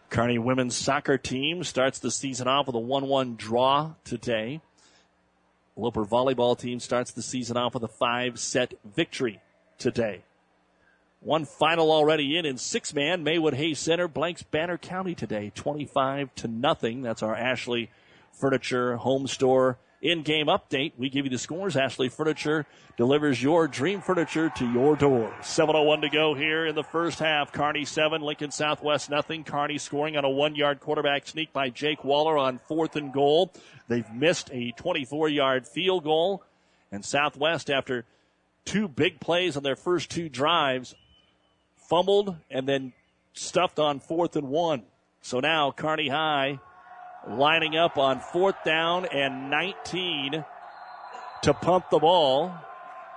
Kearney women's soccer team starts the season off with a 1-1 draw today. Loper volleyball team starts the season off with a five-set victory today. One final already in in six man. Maywood Hayes Center blanks Banner County today, 25 to nothing. That's our Ashley Furniture Home Store in-game update. We give you the scores. Ashley Furniture delivers your dream furniture to your door. 7.01 to go here in the first half. Kearney 7, Lincoln Southwest nothing. Kearney scoring on a one-yard quarterback sneak by Jake Waller on fourth and goal. They've missed a 24-yard field goal. And Southwest, after two big plays on their first two drives, fumbled and then stuffed on fourth and one. So now Kearney High lining up on fourth down and 19 to punt the ball.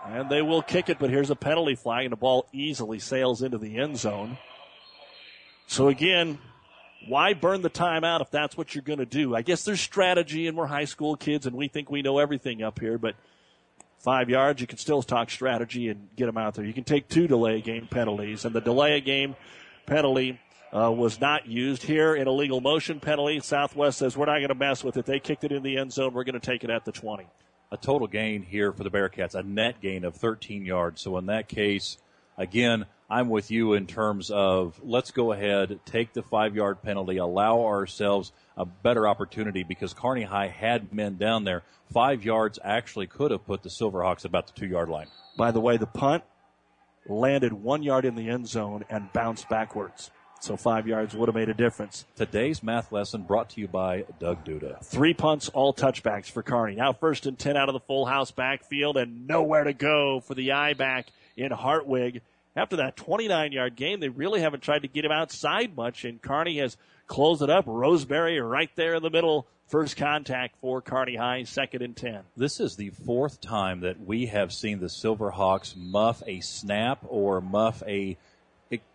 And they will kick it, but here's a penalty flag, and the ball easily sails into the end zone. So again, why burn the timeout if that's what you're going to do? I guess there's strategy, and we're high school kids, and we think we know everything up here, but five yards, you can still talk strategy and get them out there. You can take two delay game penalties, and the delay game penalty uh, was not used here in a legal motion penalty. Southwest says we're not going to mess with it. They kicked it in the end zone. We're going to take it at the 20. A total gain here for the Bearcats, a net gain of 13 yards. So in that case, again, I'm with you in terms of let's go ahead, take the five yard penalty, allow ourselves a better opportunity because Kearney High had men down there. Five yards actually could have put the Silverhawks about the two yard line. By the way, the punt landed one yard in the end zone and bounced backwards. So five yards would have made a difference. Today's math lesson brought to you by Doug Duda. Three punts, all touchbacks for Kearney. Now first and 10 out of the full house backfield and nowhere to go for the eye back in Hartwig. After that 29 yard game, they really haven't tried to get him outside much and Kearney has closed it up. Roseberry right there in the middle. First contact for Kearney High, second and 10. This is the fourth time that we have seen the Silverhawks muff a snap or muff a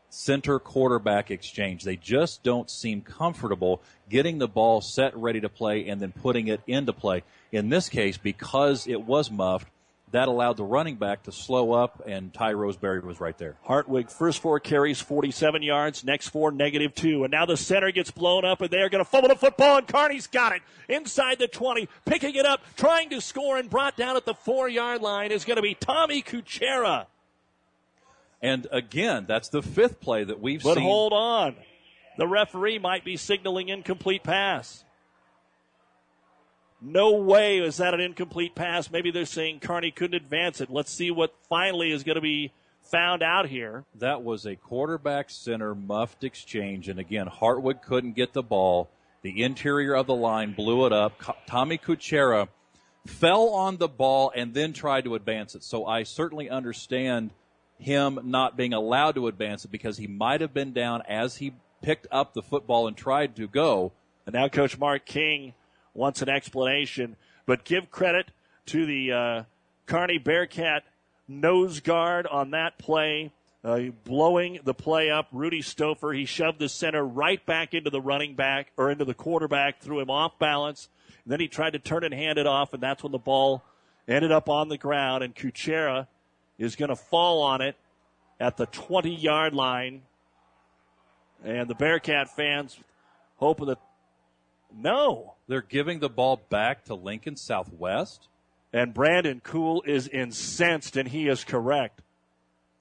center quarterback exchange. They just don't seem comfortable getting the ball set ready to play and then putting it into play. In this case, because it was muffed, that allowed the running back to slow up, and Ty Roseberry was right there. Hartwig, first four carries, 47 yards, next four, negative two. And now the center gets blown up, and they're going to fumble the football, and Kearney's got it inside the 20, picking it up, trying to score, and brought down at the four yard line is going to be Tommy Kuchera. And again, that's the fifth play that we've but seen. But hold on. The referee might be signaling incomplete pass. No way is that an incomplete pass. Maybe they're saying Kearney couldn't advance it. Let's see what finally is going to be found out here. That was a quarterback center muffed exchange. And again, Hartwig couldn't get the ball. The interior of the line blew it up. Tommy Kuchera fell on the ball and then tried to advance it. So I certainly understand him not being allowed to advance it because he might have been down as he picked up the football and tried to go. And now Coach Mark King wants an explanation, but give credit to the uh, Kearney Bearcat nose guard on that play. Uh, blowing the play up, Rudy Stouffer. He shoved the center right back into the running back or into the quarterback, threw him off balance. And then he tried to turn and hand it off, and that's when the ball ended up on the ground. And Kuchera is going to fall on it at the 20 yard line. And the Bearcat fans hoping that no. They're giving the ball back to Lincoln Southwest. And Brandon Cool is incensed, and he is correct.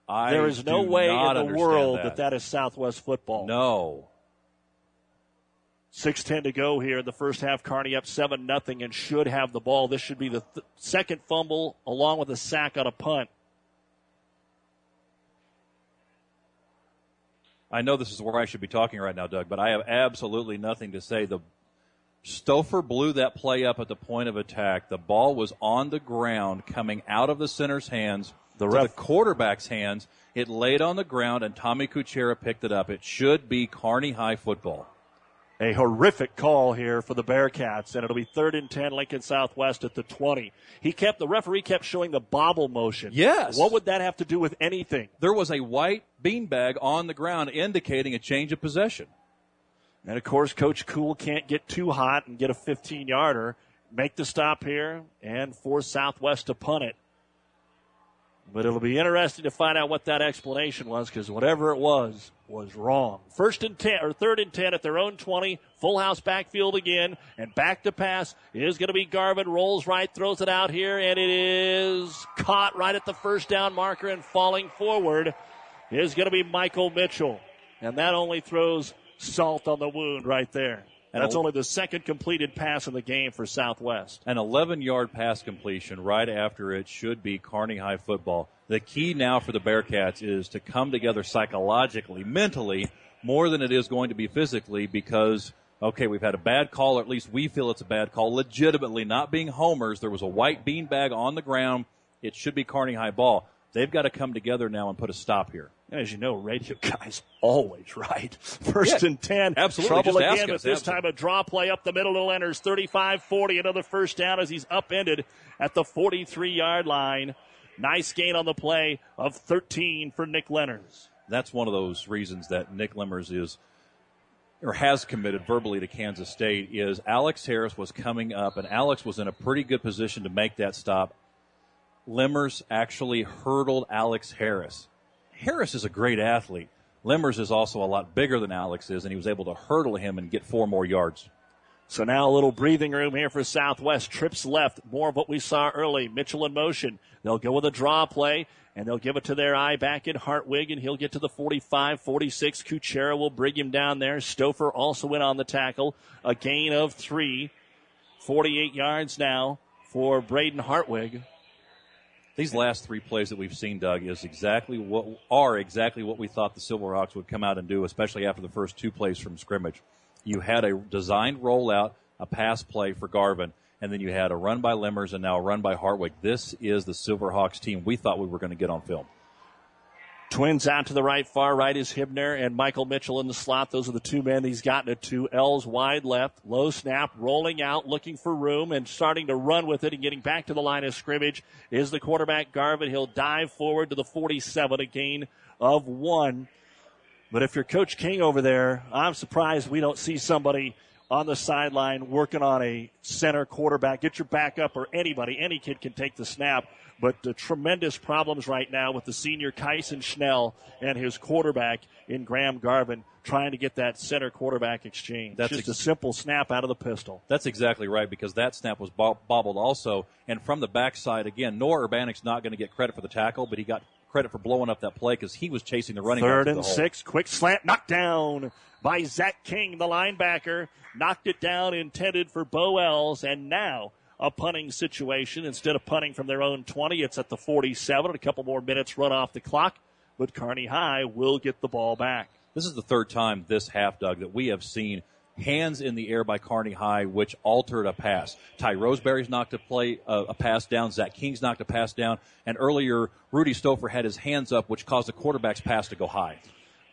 I there is no way in the world that. that that is Southwest football. No. 6.10 to go here in the first half. Kearney up 7 nothing and should have the ball. This should be the th- second fumble along with a sack on a punt. I know this is where I should be talking right now, Doug, but I have absolutely nothing to say. The Stouffer blew that play up at the point of attack. The ball was on the ground, coming out of the center's hands the, ref- the quarterback's hands. It laid on the ground, and Tommy Kuchera picked it up. It should be Kearney High football. A horrific call here for the Bearcats, and it'll be third and ten, Lincoln Southwest at the twenty. He kept the referee kept showing the bobble motion. Yes. What would that have to do with anything? There was a white beanbag on the ground indicating a change of possession. And of course, Coach Cool can't get too hot and get a 15 yarder. Make the stop here and force Southwest to punt it. But it'll be interesting to find out what that explanation was because whatever it was, was wrong. First and 10, or third and 10 at their own 20. Full house backfield again. And back to pass is going to be Garvin. Rolls right, throws it out here, and it is caught right at the first down marker and falling forward is going to be Michael Mitchell. And that only throws salt on the wound right there. And That's only the second completed pass in the game for Southwest. An 11 yard pass completion right after it should be Kearney High football. The key now for the Bearcats is to come together psychologically, mentally, more than it is going to be physically because, okay, we've had a bad call, or at least we feel it's a bad call. Legitimately, not being homers, there was a white beanbag on the ground. It should be Kearney High ball. They've got to come together now and put a stop here. And as you know, radio guys always right. First yeah, and 10. Absolutely. Trouble Just again, but this time a draw play up the middle to Lenners 35 40. Another first down as he's upended at the 43 yard line. Nice gain on the play of 13 for Nick Lenners. That's one of those reasons that Nick Lenners is or has committed verbally to Kansas State is Alex Harris was coming up and Alex was in a pretty good position to make that stop. Lenners actually hurdled Alex Harris. Harris is a great athlete. Lenners is also a lot bigger than Alex is, and he was able to hurdle him and get four more yards. So now a little breathing room here for Southwest. Trips left. More of what we saw early. Mitchell in motion. They'll go with a draw play and they'll give it to their eye back in Hartwig and he'll get to the 45, 46. Kuchera will bring him down there. Stouffer also in on the tackle. A gain of three. 48 yards now for Braden Hartwig. These last three plays that we've seen, Doug, is exactly what are exactly what we thought the Silverhawks would come out and do, especially after the first two plays from scrimmage. You had a designed rollout, a pass play for Garvin, and then you had a run by Lenners and now a run by Hartwig. This is the Silverhawks team we thought we were going to get on film. Twins out to the right, far right is Hibner and Michael Mitchell in the slot. Those are the two men he's gotten it to. L's wide left, low snap, rolling out, looking for room and starting to run with it and getting back to the line of scrimmage is the quarterback Garvin. He'll dive forward to the 47, a gain of one. But if you're Coach King over there, I'm surprised we don't see somebody on the sideline working on a center quarterback. Get your backup or anybody. Any kid can take the snap. But the tremendous problems right now with the senior Kyson Schnell and his quarterback in Graham Garvin trying to get that center quarterback exchange. That's just ex- a simple snap out of the pistol. That's exactly right because that snap was bob- bobbled also. And from the backside, again, Noah Urbanic's not going to get credit for the tackle, but he got credit for blowing up that play because he was chasing the running Third and six, quick slant, knocked down by Zach King, the linebacker. Knocked it down, intended for Bo Ells, and now a punting situation. Instead of punting from their own 20, it's at the 47. A couple more minutes run off the clock, but Kearney High will get the ball back. This is the third time this half, Doug, that we have seen hands in the air by Kearney High, which altered a pass. Ty Roseberry's knocked a play, uh, a pass down. Zach King's knocked a pass down. And earlier, Rudy Stouffer had his hands up, which caused the quarterback's pass to go high.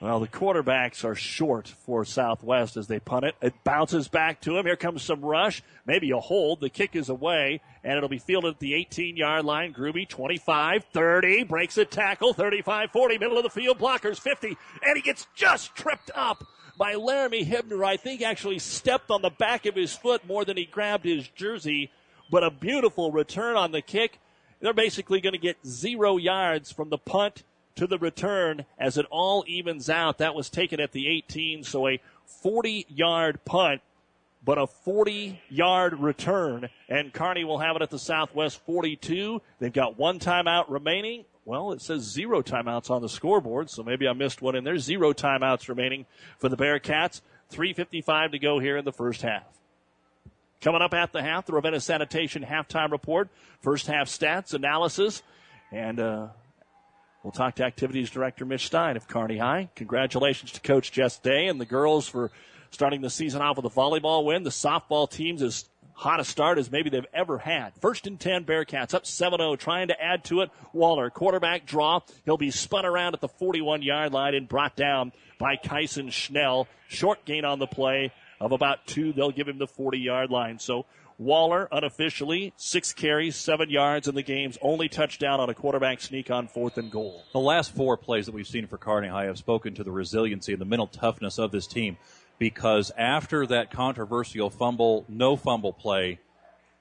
Well, the quarterbacks are short for Southwest as they punt it. It bounces back to him. Here comes some rush. Maybe a hold. The kick is away, and it'll be fielded at the 18 yard line. Gruby, 25, 30, breaks a tackle, 35, 40, middle of the field, blockers 50, and he gets just tripped up by Laramie Hibner. I think actually stepped on the back of his foot more than he grabbed his jersey, but a beautiful return on the kick. They're basically going to get zero yards from the punt to the return as it all evens out. That was taken at the 18, so a 40 yard punt, but a 40 yard return. And Kearney will have it at the Southwest 42. They've got one timeout remaining. Well, it says zero timeouts on the scoreboard, so maybe I missed one in there. Zero timeouts remaining for the Bearcats. 3.55 to go here in the first half. Coming up at the half, the Ravenna Sanitation halftime report, first half stats, analysis, and uh, We'll talk to activities director Mitch Stein of Kearney High. Congratulations to Coach Jess Day and the girls for starting the season off with a volleyball win. The softball team's as hot a start as maybe they've ever had. First and 10 Bearcats up 7-0 trying to add to it. Waller quarterback draw. He'll be spun around at the 41 yard line and brought down by Kyson Schnell. Short gain on the play of about two. They'll give him the 40 yard line. So Waller, unofficially, six carries, seven yards in the game's only touchdown on a quarterback sneak on fourth and goal. The last four plays that we've seen for Kearney High have spoken to the resiliency and the mental toughness of this team because after that controversial fumble, no fumble play,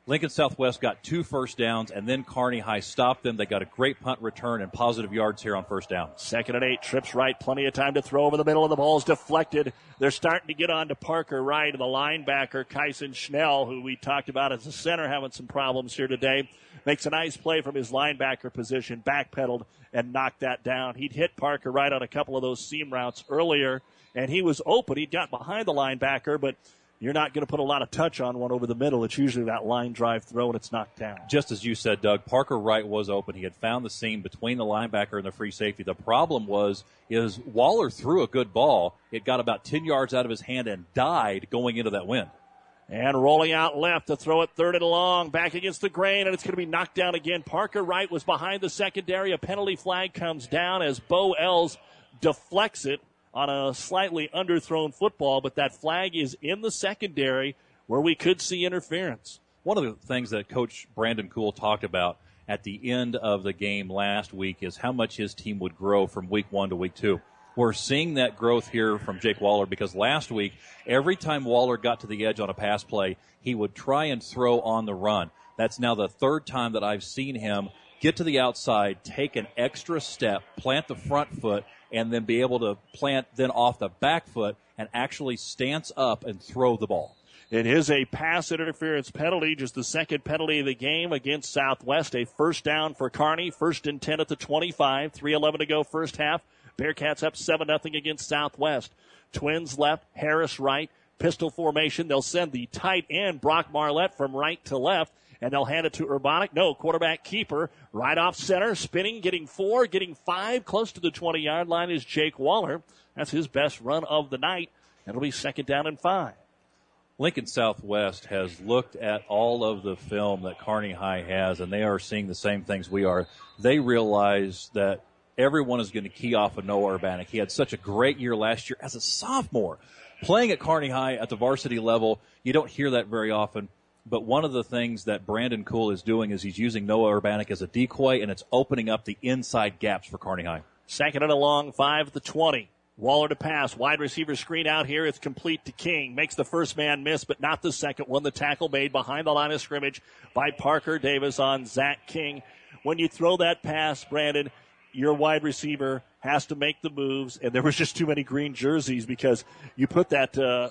Lincoln Southwest got two first downs and then Kearney High stopped them. They got a great punt return and positive yards here on first down. Second and eight, trips right, plenty of time to throw over the middle, and the ball's deflected. They're starting to get on to Parker Wright, the linebacker, Kyson Schnell, who we talked about as a center, having some problems here today. Makes a nice play from his linebacker position, backpedaled and knocked that down. He'd hit Parker Wright on a couple of those seam routes earlier, and he was open. He'd got behind the linebacker, but you're not going to put a lot of touch on one over the middle. It's usually that line drive throw and it's knocked down. Just as you said, Doug, Parker Wright was open. He had found the seam between the linebacker and the free safety. The problem was is Waller threw a good ball. It got about 10 yards out of his hand and died going into that wind. And rolling out left to throw it third and long, back against the grain, and it's going to be knocked down again. Parker Wright was behind the secondary. A penalty flag comes down as Bo Ells deflects it on a slightly underthrown football, but that flag is in the secondary where we could see interference. One of the things that Coach Brandon Cool talked about at the end of the game last week is how much his team would grow from week one to week two. We're seeing that growth here from Jake Waller because last week, every time Waller got to the edge on a pass play, he would try and throw on the run. That's now the third time that I've seen him get to the outside, take an extra step, plant the front foot, and then be able to plant then off the back foot and actually stance up and throw the ball. It is a pass interference penalty, just the second penalty of the game against Southwest. A first down for Kearney, first and 10 at the 25, 3.11 to go first half. Bearcats up 7 0 against Southwest. Twins left, Harris right, pistol formation. They'll send the tight end, Brock Marlette, from right to left, and they'll hand it to Urbanic. No, quarterback keeper, right off center, spinning, getting four, getting five, close to the 20 yard line is Jake Waller. That's his best run of the night. It'll be second down and five. Lincoln Southwest has looked at all of the film that Kearney High has, and they are seeing the same things we are. They realize that everyone is going to key off of Noah Urbanic. He had such a great year last year as a sophomore. Playing at Kearney High at the varsity level, you don't hear that very often. But one of the things that Brandon Cool is doing is he's using Noah Urbanic as a decoy, and it's opening up the inside gaps for Kearney High. Second and a long, five the 20. Waller to pass. Wide receiver screen out here. It's complete to King. Makes the first man miss, but not the second one. The tackle made behind the line of scrimmage by Parker Davis on Zach King. When you throw that pass, Brandon, your wide receiver has to make the moves, and there was just too many green jerseys because you put that uh,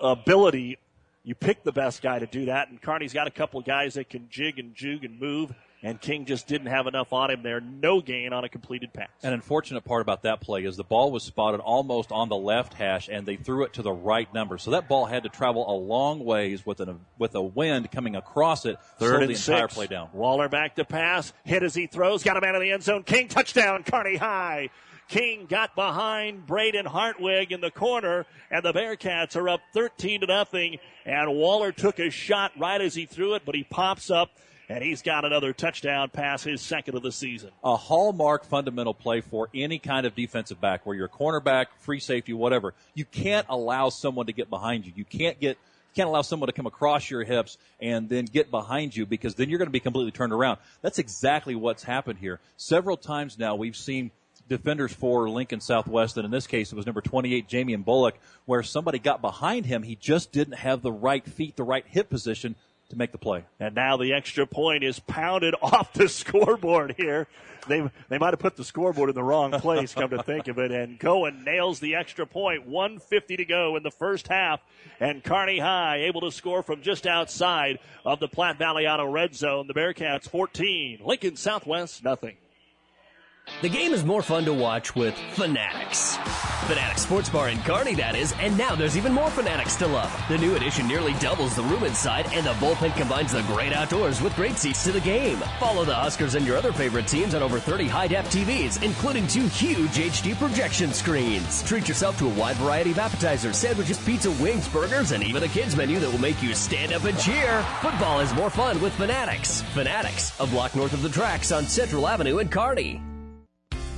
ability, you pick the best guy to do that, and Kearney's got a couple of guys that can jig and jug and move and King just didn't have enough on him there. No gain on a completed pass. An unfortunate part about that play is the ball was spotted almost on the left hash, and they threw it to the right number. So that ball had to travel a long ways with an with a wind coming across it. Third and the six. entire play down. Waller back to pass, hit as he throws, got a man in the end zone. King touchdown, Kearney High. King got behind Braden Hartwig in the corner, and the Bearcats are up 13 to nothing. And Waller took a shot right as he threw it, but he pops up and he's got another touchdown pass, his second of the season. A hallmark fundamental play for any kind of defensive back, where you're a cornerback, free safety, whatever. You can't allow someone to get behind you. You can't get can't allow someone to come across your hips and then get behind you because then you're going to be completely turned around. That's exactly what's happened here. Several times now we've seen defenders for Lincoln Southwest, and in this case it was number 28, Jamie Bullock, where somebody got behind him. He just didn't have the right feet, the right hip position to make the play. And now the extra point is pounded off the scoreboard here. They they might have put the scoreboard in the wrong place, come to think of it. And Cohen nails the extra point. 150 to go in the first half. And Kearney High able to score from just outside of the Platte Valley Auto red zone. The Bearcats 14, Lincoln Southwest nothing. The game is more fun to watch with Fanatics. Fanatics Sports Bar in Kearney, that is, and now there's even more Fanatics to love. The new addition nearly doubles the room inside, and the bullpen combines the great outdoors with great seats to the game. Follow the Huskers and your other favorite teams on over 30 high-def TVs, including two huge HD projection screens. Treat yourself to a wide variety of appetizers, sandwiches, pizza, wings, burgers, and even a kids menu that will make you stand up and cheer. Football is more fun with Fanatics. Fanatics, a block north of the tracks on Central Avenue in Kearney.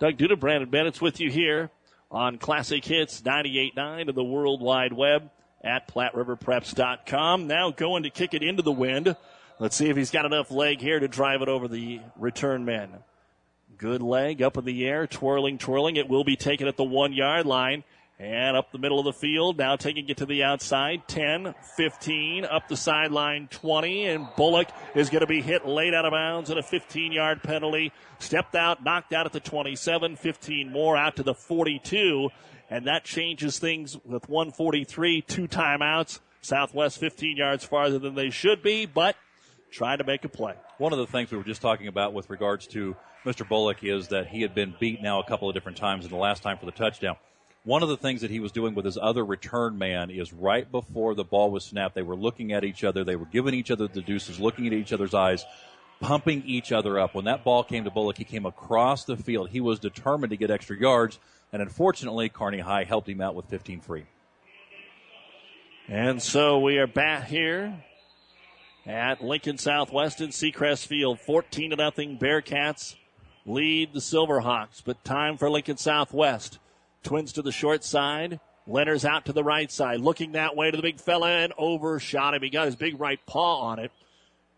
Doug Duda, Brandon Bennett's with you here on Classic Hits 98.9 of the World Wide Web at PlatteRiverPreps.com. Now going to kick it into the wind. Let's see if he's got enough leg here to drive it over the return men. Good leg up in the air, twirling, twirling. It will be taken at the one yard line. And up the middle of the field, now taking it to the outside, 10, 15, up the sideline, 20, and Bullock is going to be hit late out of bounds and a 15 yard penalty. Stepped out, knocked out at the 27, 15 more out to the 42, and that changes things with 143, two timeouts. Southwest 15 yards farther than they should be, but trying to make a play. One of the things we were just talking about with regards to Mr. Bullock is that he had been beat now a couple of different times in the last time for the touchdown. One of the things that he was doing with his other return man is right before the ball was snapped, they were looking at each other, they were giving each other the deuces, looking at each other's eyes, pumping each other up. When that ball came to Bullock, he came across the field. He was determined to get extra yards, and unfortunately, Kearney High helped him out with 15 free. And so we are back here at Lincoln Southwest in Seacrest Field. 14 to nothing. Bearcats lead the Silverhawks, but time for Lincoln Southwest. Twins to the short side. Leonard's out to the right side, looking that way to the big fella and overshot him. He got his big right paw on it.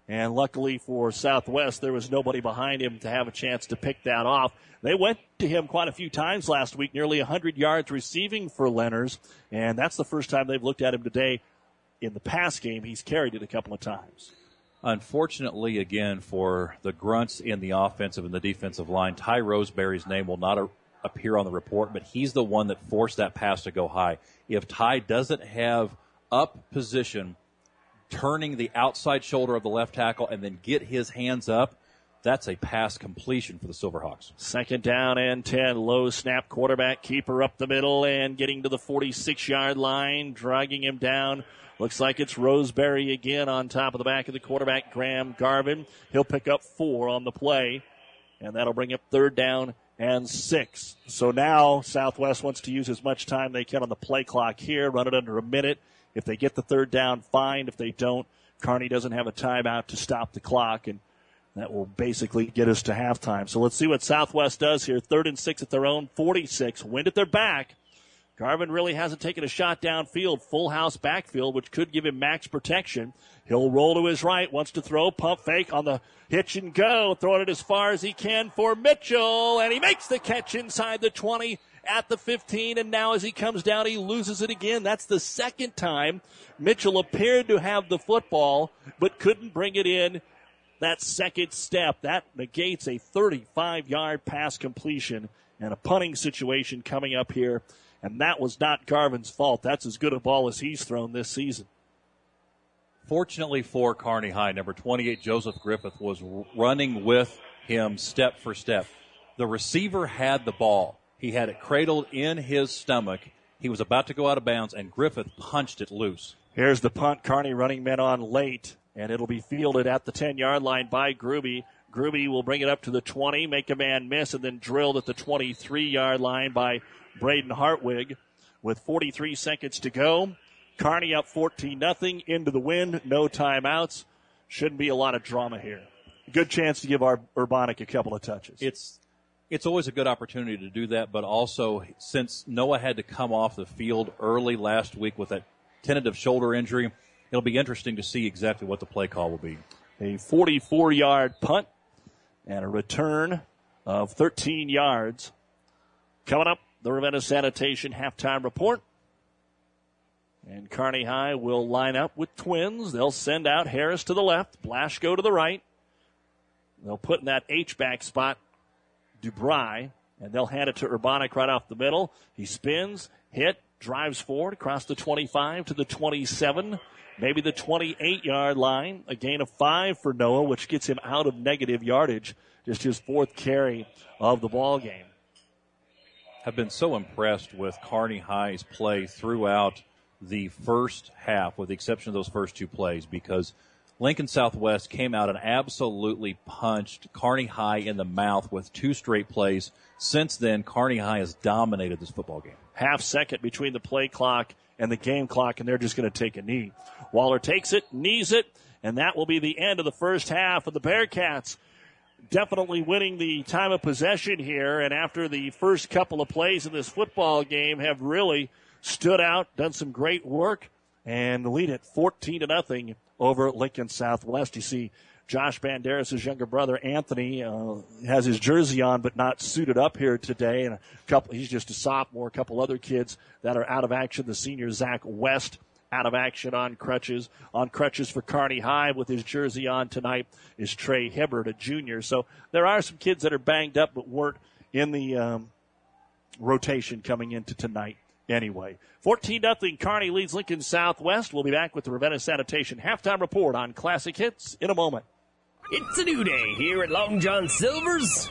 And luckily for Southwest, there was nobody behind him to have a chance to pick that off. They went to him quite a few times last week, nearly 100 yards receiving for Leonard's, and that's the first time they've looked at him today. In the pass game, he's carried it a couple of times. Unfortunately, again, for the grunts in the offensive and the defensive line, Ty Roseberry's name will not appear on the report, but he's the one that forced that pass to go high. If Ty doesn't have up position, turning the outside shoulder of the left tackle and then get his hands up, that's a pass completion for the Silverhawks. Second down and 10. Low snap quarterback keeper up the middle and getting to the 46 yard line, dragging him down. Looks like it's Roseberry again on top of the back of the quarterback, Graham Garvin. He'll pick up four on the play, and that'll bring up third down and six. So now Southwest wants to use as much time they can on the play clock here, run it under a minute. If they get the third down, fine. If they don't, Kearney doesn't have a timeout to stop the clock, and that will basically get us to halftime. So let's see what Southwest does here. Third and six at their own 46. Wind at their back. Garvin really hasn't taken a shot downfield, full house backfield, which could give him max protection. He'll roll to his right, wants to throw, pump fake on the hitch and go, throwing it as far as he can for Mitchell, and he makes the catch inside the 20 at the 15, and now as he comes down, he loses it again. That's the second time Mitchell appeared to have the football, but couldn't bring it in that second step. That negates a 35 yard pass completion and a punting situation coming up here. And that was not Garvin's fault. That's as good a ball as he's thrown this season. Fortunately for Kearney High, number 28, Joseph Griffith, was running with him step for step. The receiver had the ball. He had it cradled in his stomach. He was about to go out of bounds, and Griffith punched it loose. Here's the punt. Kearney running men on late, and it'll be fielded at the 10 yard line by Gruby. Gruby will bring it up to the 20, make a man miss, and then drilled at the 23 yard line by Braden Hartwig. With 43 seconds to go, Kearney up 14 nothing into the wind, no timeouts. Shouldn't be a lot of drama here. Good chance to give our Urbanic a couple of touches. It's it's always a good opportunity to do that, but also since Noah had to come off the field early last week with that tentative shoulder injury, it'll be interesting to see exactly what the play call will be. A 44 yard punt and a return of 13 yards. Coming up, the Ravenna Sanitation halftime report. And Kearney High will line up with twins. They'll send out Harris to the left, Blashko to the right. They'll put in that H back spot Dubry, and they'll hand it to Urbanic right off the middle. He spins, hit, drives forward across the 25 to the 27, maybe the 28 yard line. A gain of five for Noah, which gets him out of negative yardage. Just his fourth carry of the ball game. Have been so impressed with Kearney High's play throughout the first half, with the exception of those first two plays, because Lincoln Southwest came out and absolutely punched Kearney High in the mouth with two straight plays. Since then, Kearney High has dominated this football game. Half second between the play clock and the game clock, and they're just going to take a knee. Waller takes it, knees it, and that will be the end of the first half of the Bearcats. Definitely winning the time of possession here, and after the first couple of plays in this football game, have really stood out, done some great work, and lead it 14 to nothing over Lincoln Southwest. You see Josh Banderas' younger brother Anthony uh, has his jersey on, but not suited up here today. And a couple, he's just a sophomore. A couple other kids that are out of action. The senior Zach West out of action on crutches. On crutches for Kearney High with his jersey on tonight is Trey Hibner, a junior. So there are some kids that are banged up, but weren't in the um, rotation coming into tonight anyway. 14 0 Kearney leads Lincoln Southwest. We'll be back with the Ravenna Sanitation halftime report on Classic Hits in a moment. It's a new day here at Long John Silver's.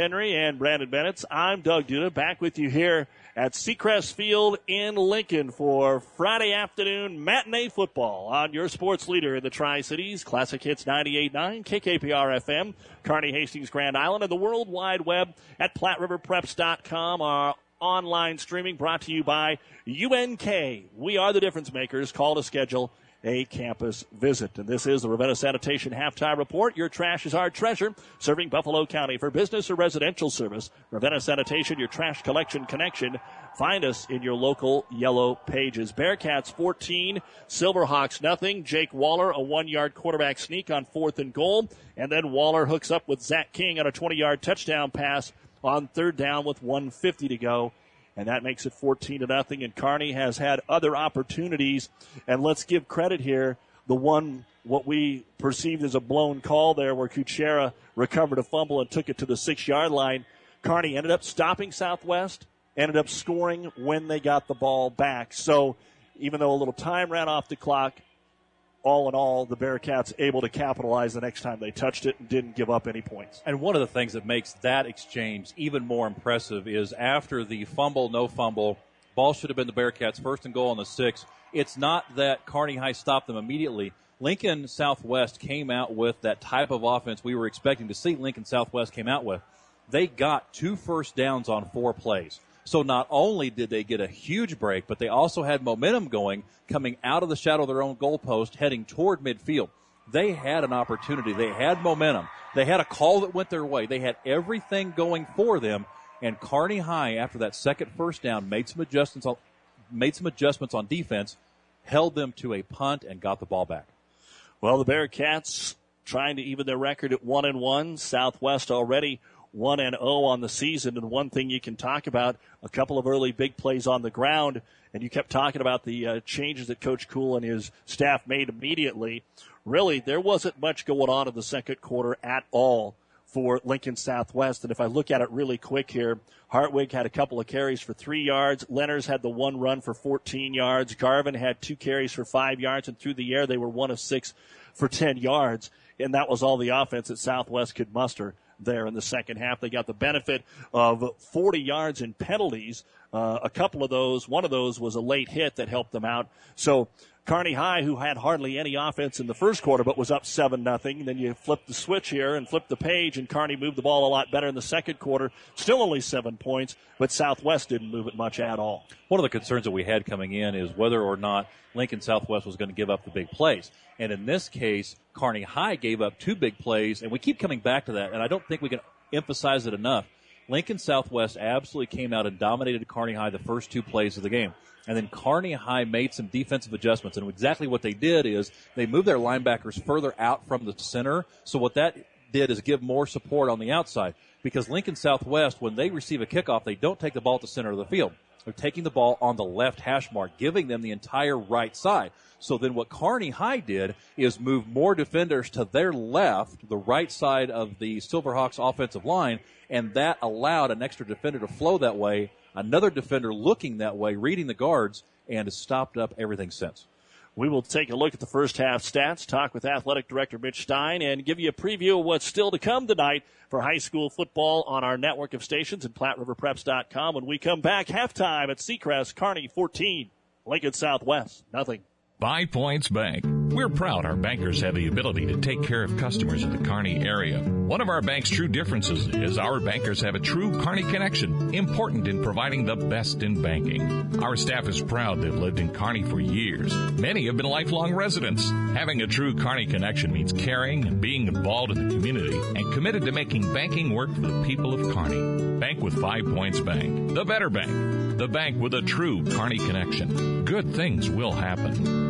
Henry and Brandon Bennett, I'm Doug Duda back with you here at Seacrest Field in Lincoln for Friday afternoon matinee football on your sports leader in the Tri Cities, Classic Hits 98.9, KKPR FM, Kearney Hastings, Grand Island, and the World Wide Web at PlatteRiverPreps.com. Our online streaming brought to you by UNK. We are the difference makers. Call to schedule a campus visit. And this is the Ravenna Sanitation Halftime Report. Your trash is our treasure, serving Buffalo County for business or residential service. Ravenna Sanitation, your trash collection connection. Find us in your local yellow pages. Bearcats 14, Silverhawks nothing. Jake Waller, a one yard quarterback sneak on fourth and goal. And then Waller hooks up with Zach King on a 20 yard touchdown pass on third down with 150 to go and that makes it 14 to nothing. And Kearney has had other opportunities, and let's give credit here. The one what we perceived as a blown call there, where Kuchera recovered a fumble and took it to the six yard line. Kearney ended up stopping Southwest, ended up scoring when they got the ball back. So even though a little time ran off the clock, all in all, the Bearcats able to capitalize the next time they touched it and didn't give up any points. And one of the things that makes that exchange even more impressive is after the fumble, no fumble, ball should have been the Bearcats' first and goal on the six. It's not that Kearney High stopped them immediately. Lincoln Southwest came out with that type of offense we were expecting to see Lincoln Southwest came out with. They got two first downs on four plays. So not only did they get a huge break, but they also had momentum going coming out of the shadow of their own goalpost heading toward midfield. They had an opportunity. They had momentum. They had a call that went their way. They had everything going for them. And Kearney High, after that second first down, made some adjustments on, made some adjustments on defense, held them to a punt, and got the ball back. Well, the Bearcats trying to even their record at one and one. Southwest already 1 and 0 on the season. And one thing you can talk about a couple of early big plays on the ground. And you kept talking about the uh, changes that Coach Cool and his staff made immediately. Really, there wasn't much going on in the second quarter at all for Lincoln Southwest. And if I look at it really quick here, Hartwig had a couple of carries for three yards. Lenners had the one run for 14 yards. Garvin had two carries for five yards. And through the air, they were one of six for 10 yards. And that was all the offense that Southwest could muster there in the second half. They got the benefit of 40 yards in penalties. Uh, a couple of those, one of those was a late hit that helped them out. So Kearney High, who had hardly any offense in the first quarter, but was up seven nothing. Then you flip the switch here and flip the page, and Kearney moved the ball a lot better in the second quarter. Still only seven points, but Southwest didn't move it much at all. One of the concerns that we had coming in is whether or not Lincoln Southwest was going to give up the big plays. And in this case, Kearney High gave up two big plays, and we keep coming back to that, and I don't think we can emphasize it enough. Lincoln Southwest absolutely came out and dominated Kearney High the first two plays of the game. And then Kearney High made some defensive adjustments. And exactly what they did is they moved their linebackers further out from the center. So what that did is give more support on the outside. Because Lincoln Southwest, when they receive a kickoff, they don't take the ball at the center of the field. They're taking the ball on the left hash mark, giving them the entire right side. So then what Kearney High did is move more defenders to their left, the right side of the Silverhawks offensive line, and that allowed an extra defender to flow that way another defender looking that way, reading the guards, and has stopped up everything since. We will take a look at the first half stats, talk with athletic director Mitch Stein, and give you a preview of what's still to come tonight for high school football on our network of stations at PlatteRiverPreps.com. When we come back, halftime at Seacrest, Kearney 14, Lincoln Southwest, nothing. Five Points Bank. We're proud our bankers have the ability to take care of customers in the Kearney area. One of our bank's true differences is our bankers have a true Kearney connection, important in providing the best in banking. Our staff is proud they've lived in Kearney for years. Many have been lifelong residents. Having a true Kearney connection means caring and being involved in the community and committed to making banking work for the people of Kearney. Bank with Five Points Bank. The better bank. The bank with a true Kearney connection. Good things will happen.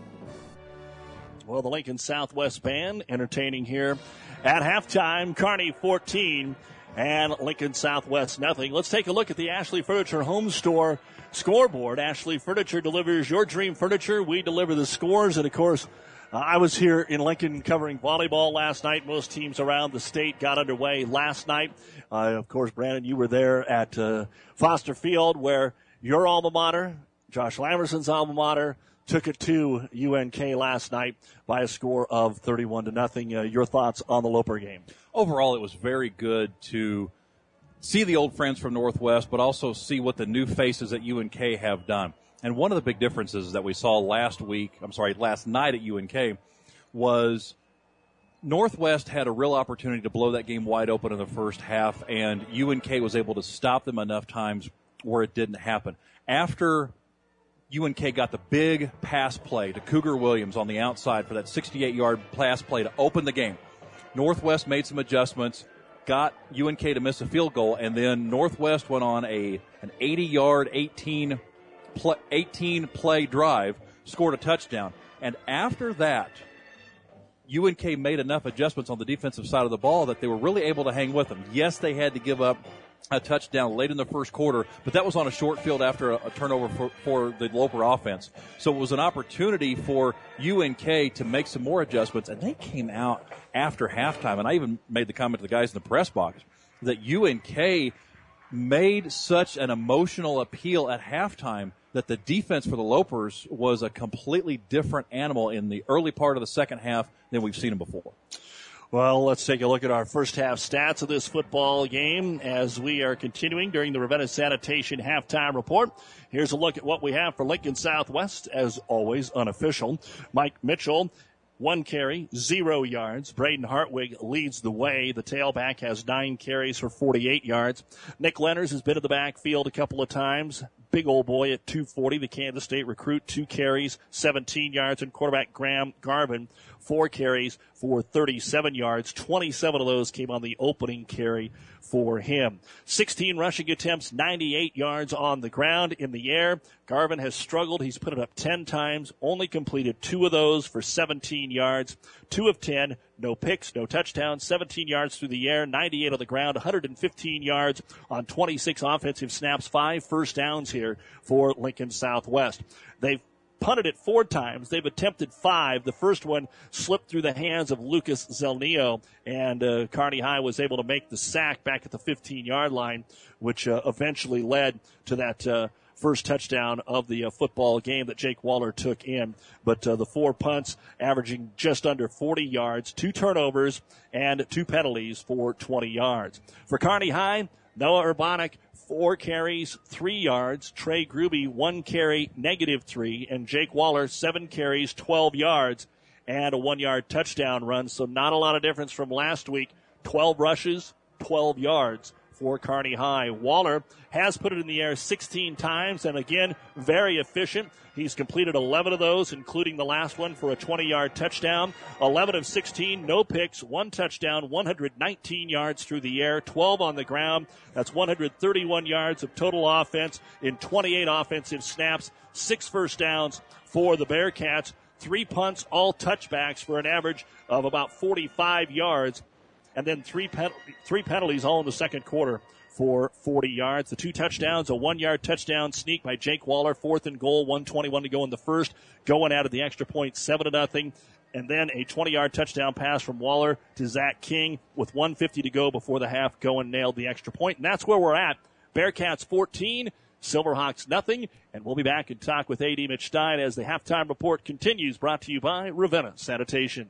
Well, the Lincoln Southwest Band entertaining here at halftime. Kearney 14 and Lincoln Southwest nothing. Let's take a look at the Ashley Furniture Home Store scoreboard. Ashley Furniture delivers your dream furniture. We deliver the scores. And of course, uh, I was here in Lincoln covering volleyball last night. Most teams around the state got underway last night. Uh, of course, Brandon, you were there at uh, Foster Field where your alma mater, Josh Lamerson's alma mater, took it to UNK last night by a score of 31 to nothing. Uh, your thoughts on the Loper game? Overall, it was very good to see the old friends from Northwest, but also see what the new faces at UNK have done. And one of the big differences that we saw last week, I'm sorry, last night at UNK was Northwest had a real opportunity to blow that game wide open in the first half, and UNK was able to stop them enough times where it didn't happen. After UNK got the big pass play to Cougar Williams on the outside for that 68 yard pass play to open the game, Northwest made some adjustments, got UNK to miss a field goal, and then Northwest went on a an 80 yard, 18 play, 18 play drive, scored a touchdown. And after that, UNK made enough adjustments on the defensive side of the ball that they were really able to hang with them. Yes, they had to give up a touchdown late in the first quarter, but that was on a short field after a, a turnover for, for, the Loper offense. So it was an opportunity for UNK to make some more adjustments, and they came out after halftime. And I even made the comment to the guys in the press box that UNK made such an emotional appeal at halftime that the defense for the Lopers was a completely different animal in the early part of the second half than we've seen them before. Well, let's take a look at our first half stats of this football game as we are continuing during the Ravenna Sanitation halftime report. Here's a look at what we have for Lincoln Southwest, as always unofficial. Mike Mitchell one carry, zero yards. Braden Hartwig leads the way. The tailback has nine carries for 48 yards. Nick Lenners has been in the backfield a couple of times. Big old boy at 240, the Kansas State recruit, two carries, 17 yards, and quarterback Graham Garvin four carries for 37 yards. 27 of those came on the opening carry for him. 16 rushing attempts, 98 yards on the ground in the air. Garvin has struggled. He's put it up 10 times, only completed two of those for 17 yards. Two of 10, no picks, no touchdowns, 17 yards through the air, 98 on the ground, 115 yards on 26 offensive snaps, five first downs here for Lincoln Southwest. They've punted it four times. They've attempted five. The first one slipped through the hands of Lucas Zelnio, and uh, Kearney High was able to make the sack back at the 15 yard line, which uh, eventually led to that. Uh, first touchdown of the uh, football game that Jake Waller took in. But uh, the four punts averaging just under 40 yards, two turnovers, and two penalties for 20 yards. For Kearney High, Noah Urbanic four carries, three yards. Trey Gruby, one carry, negative three. And Jake Waller, seven carries, 12 yards, and a one yard touchdown run. So not a lot of difference from last week. 12 rushes, 12 yards for Kearney High. Waller has put it in the air 16 times and again, very efficient. He's completed 11 of those, including the last one for a 20 yard touchdown. 11 of 16, no picks, one touchdown, 119 yards through the air, 12 on the ground. That's 131 yards of total offense in 28 offensive snaps, six first downs for the Bearcats. Three punts, all touchbacks for an average of about 45 yards and then three three penalties all in the second quarter for 40 yards. The two touchdowns, a one yard touchdown sneak by Jake Waller, fourth and goal, 121 to go in the first, going out of the extra point, seven to nothing. And then a 20 yard touchdown pass from Waller to Zach King with 150 to go before the half. Going nailed the extra point. And that's where we're at. Bearcats 14, Silverhawks nothing. And we'll be back and talk with AD Mitch Stein as the halftime report continues, brought to you by Ravenna Sanitation.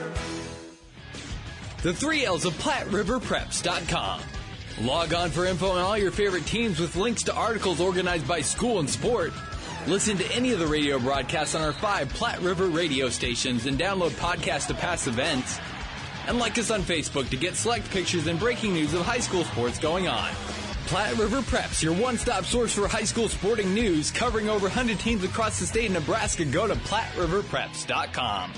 The three L's of PlatteRiverPreps.com. Log on for info on all your favorite teams with links to articles organized by school and sport. Listen to any of the radio broadcasts on our five Platte River radio stations and download podcasts to past events. And like us on Facebook to get select pictures and breaking news of high school sports going on. Platte River Preps, your one-stop source for high school sporting news, covering over 100 teams across the state of Nebraska. Go to PlatteRiverPreps.com.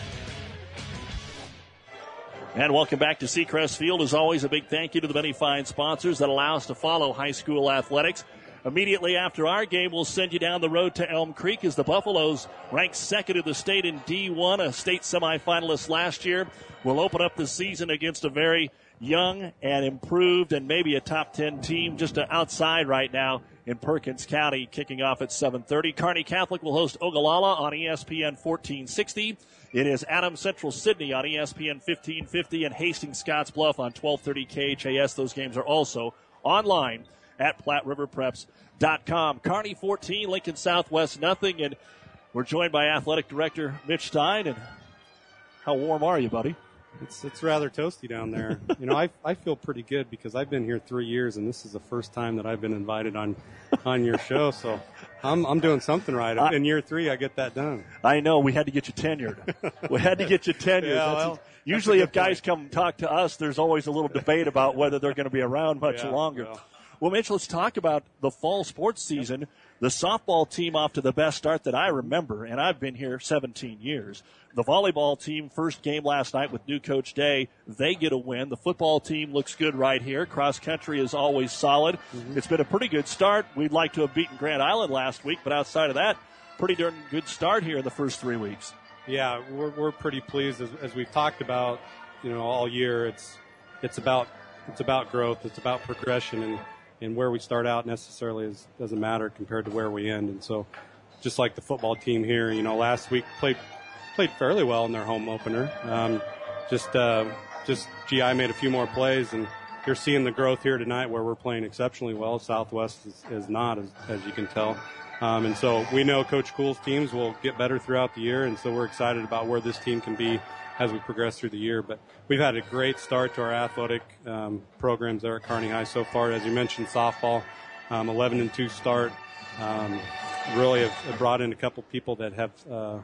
And welcome back to Seacrest Field. As always, a big thank you to the many fine sponsors that allow us to follow high school athletics. Immediately after our game, we'll send you down the road to Elm Creek as the Buffaloes, ranked second in the state in D1, a state semifinalist last year, will open up the season against a very young and improved and maybe a top 10 team just outside right now in Perkins County, kicking off at 7:30. Kearney Catholic will host Ogallala on ESPN 1460. It is Adams Central Sidney on ESPN 1550 and Hastings Scottsbluff on 1230 KHAS. Those games are also online at PlatteRiverPreps.com. Kearney 14, Lincoln Southwest nothing, and we're joined by Athletic Director Mitch Stein. And how warm are you, buddy? It's it's rather toasty down there. you know, I I feel pretty good because I've been here three years, and this is the first time that I've been invited on on your show. So I'm I'm doing something right. I- In year three, I get that done. I know we had to get you tenured. we had to get you tenured. Yeah, well, usually, if guys come talk to us, there's always a little debate about whether they're going to be around much Yeah, longer. well. Well, Mitch, let's talk about the fall sports season. The softball team off to the best start that I remember, and I've been here 17 years. The volleyball team, first game last night with new coach Day, they get a win. The football team looks good right here. Cross country is always solid. Mm-hmm. It's been a pretty good start. We'd like to have beaten Grand Island last week, but outside of that, pretty darn good start here in the first three weeks. Yeah, we're we're pretty pleased as, as we've talked about. You know, all year it's it's about it's about growth. It's about progression, and and where we start out necessarily is, doesn't matter compared to where we end. And so, just like the football team here, you know, last week played played fairly well in their home opener. Um, just uh, just GI made a few more plays, and you're seeing the growth here tonight where we're playing exceptionally well. Southwest is, is not, as, as you can tell. Um, and so we know Coach Cool's teams will get better throughout the year, and so we're excited about where this team can be as we progress through the year. But we've had a great start to our athletic um, programs there at Kearney High so far. As you mentioned, softball, um, 11 and 2 start. Um, really have, have brought in a couple people that have, uh,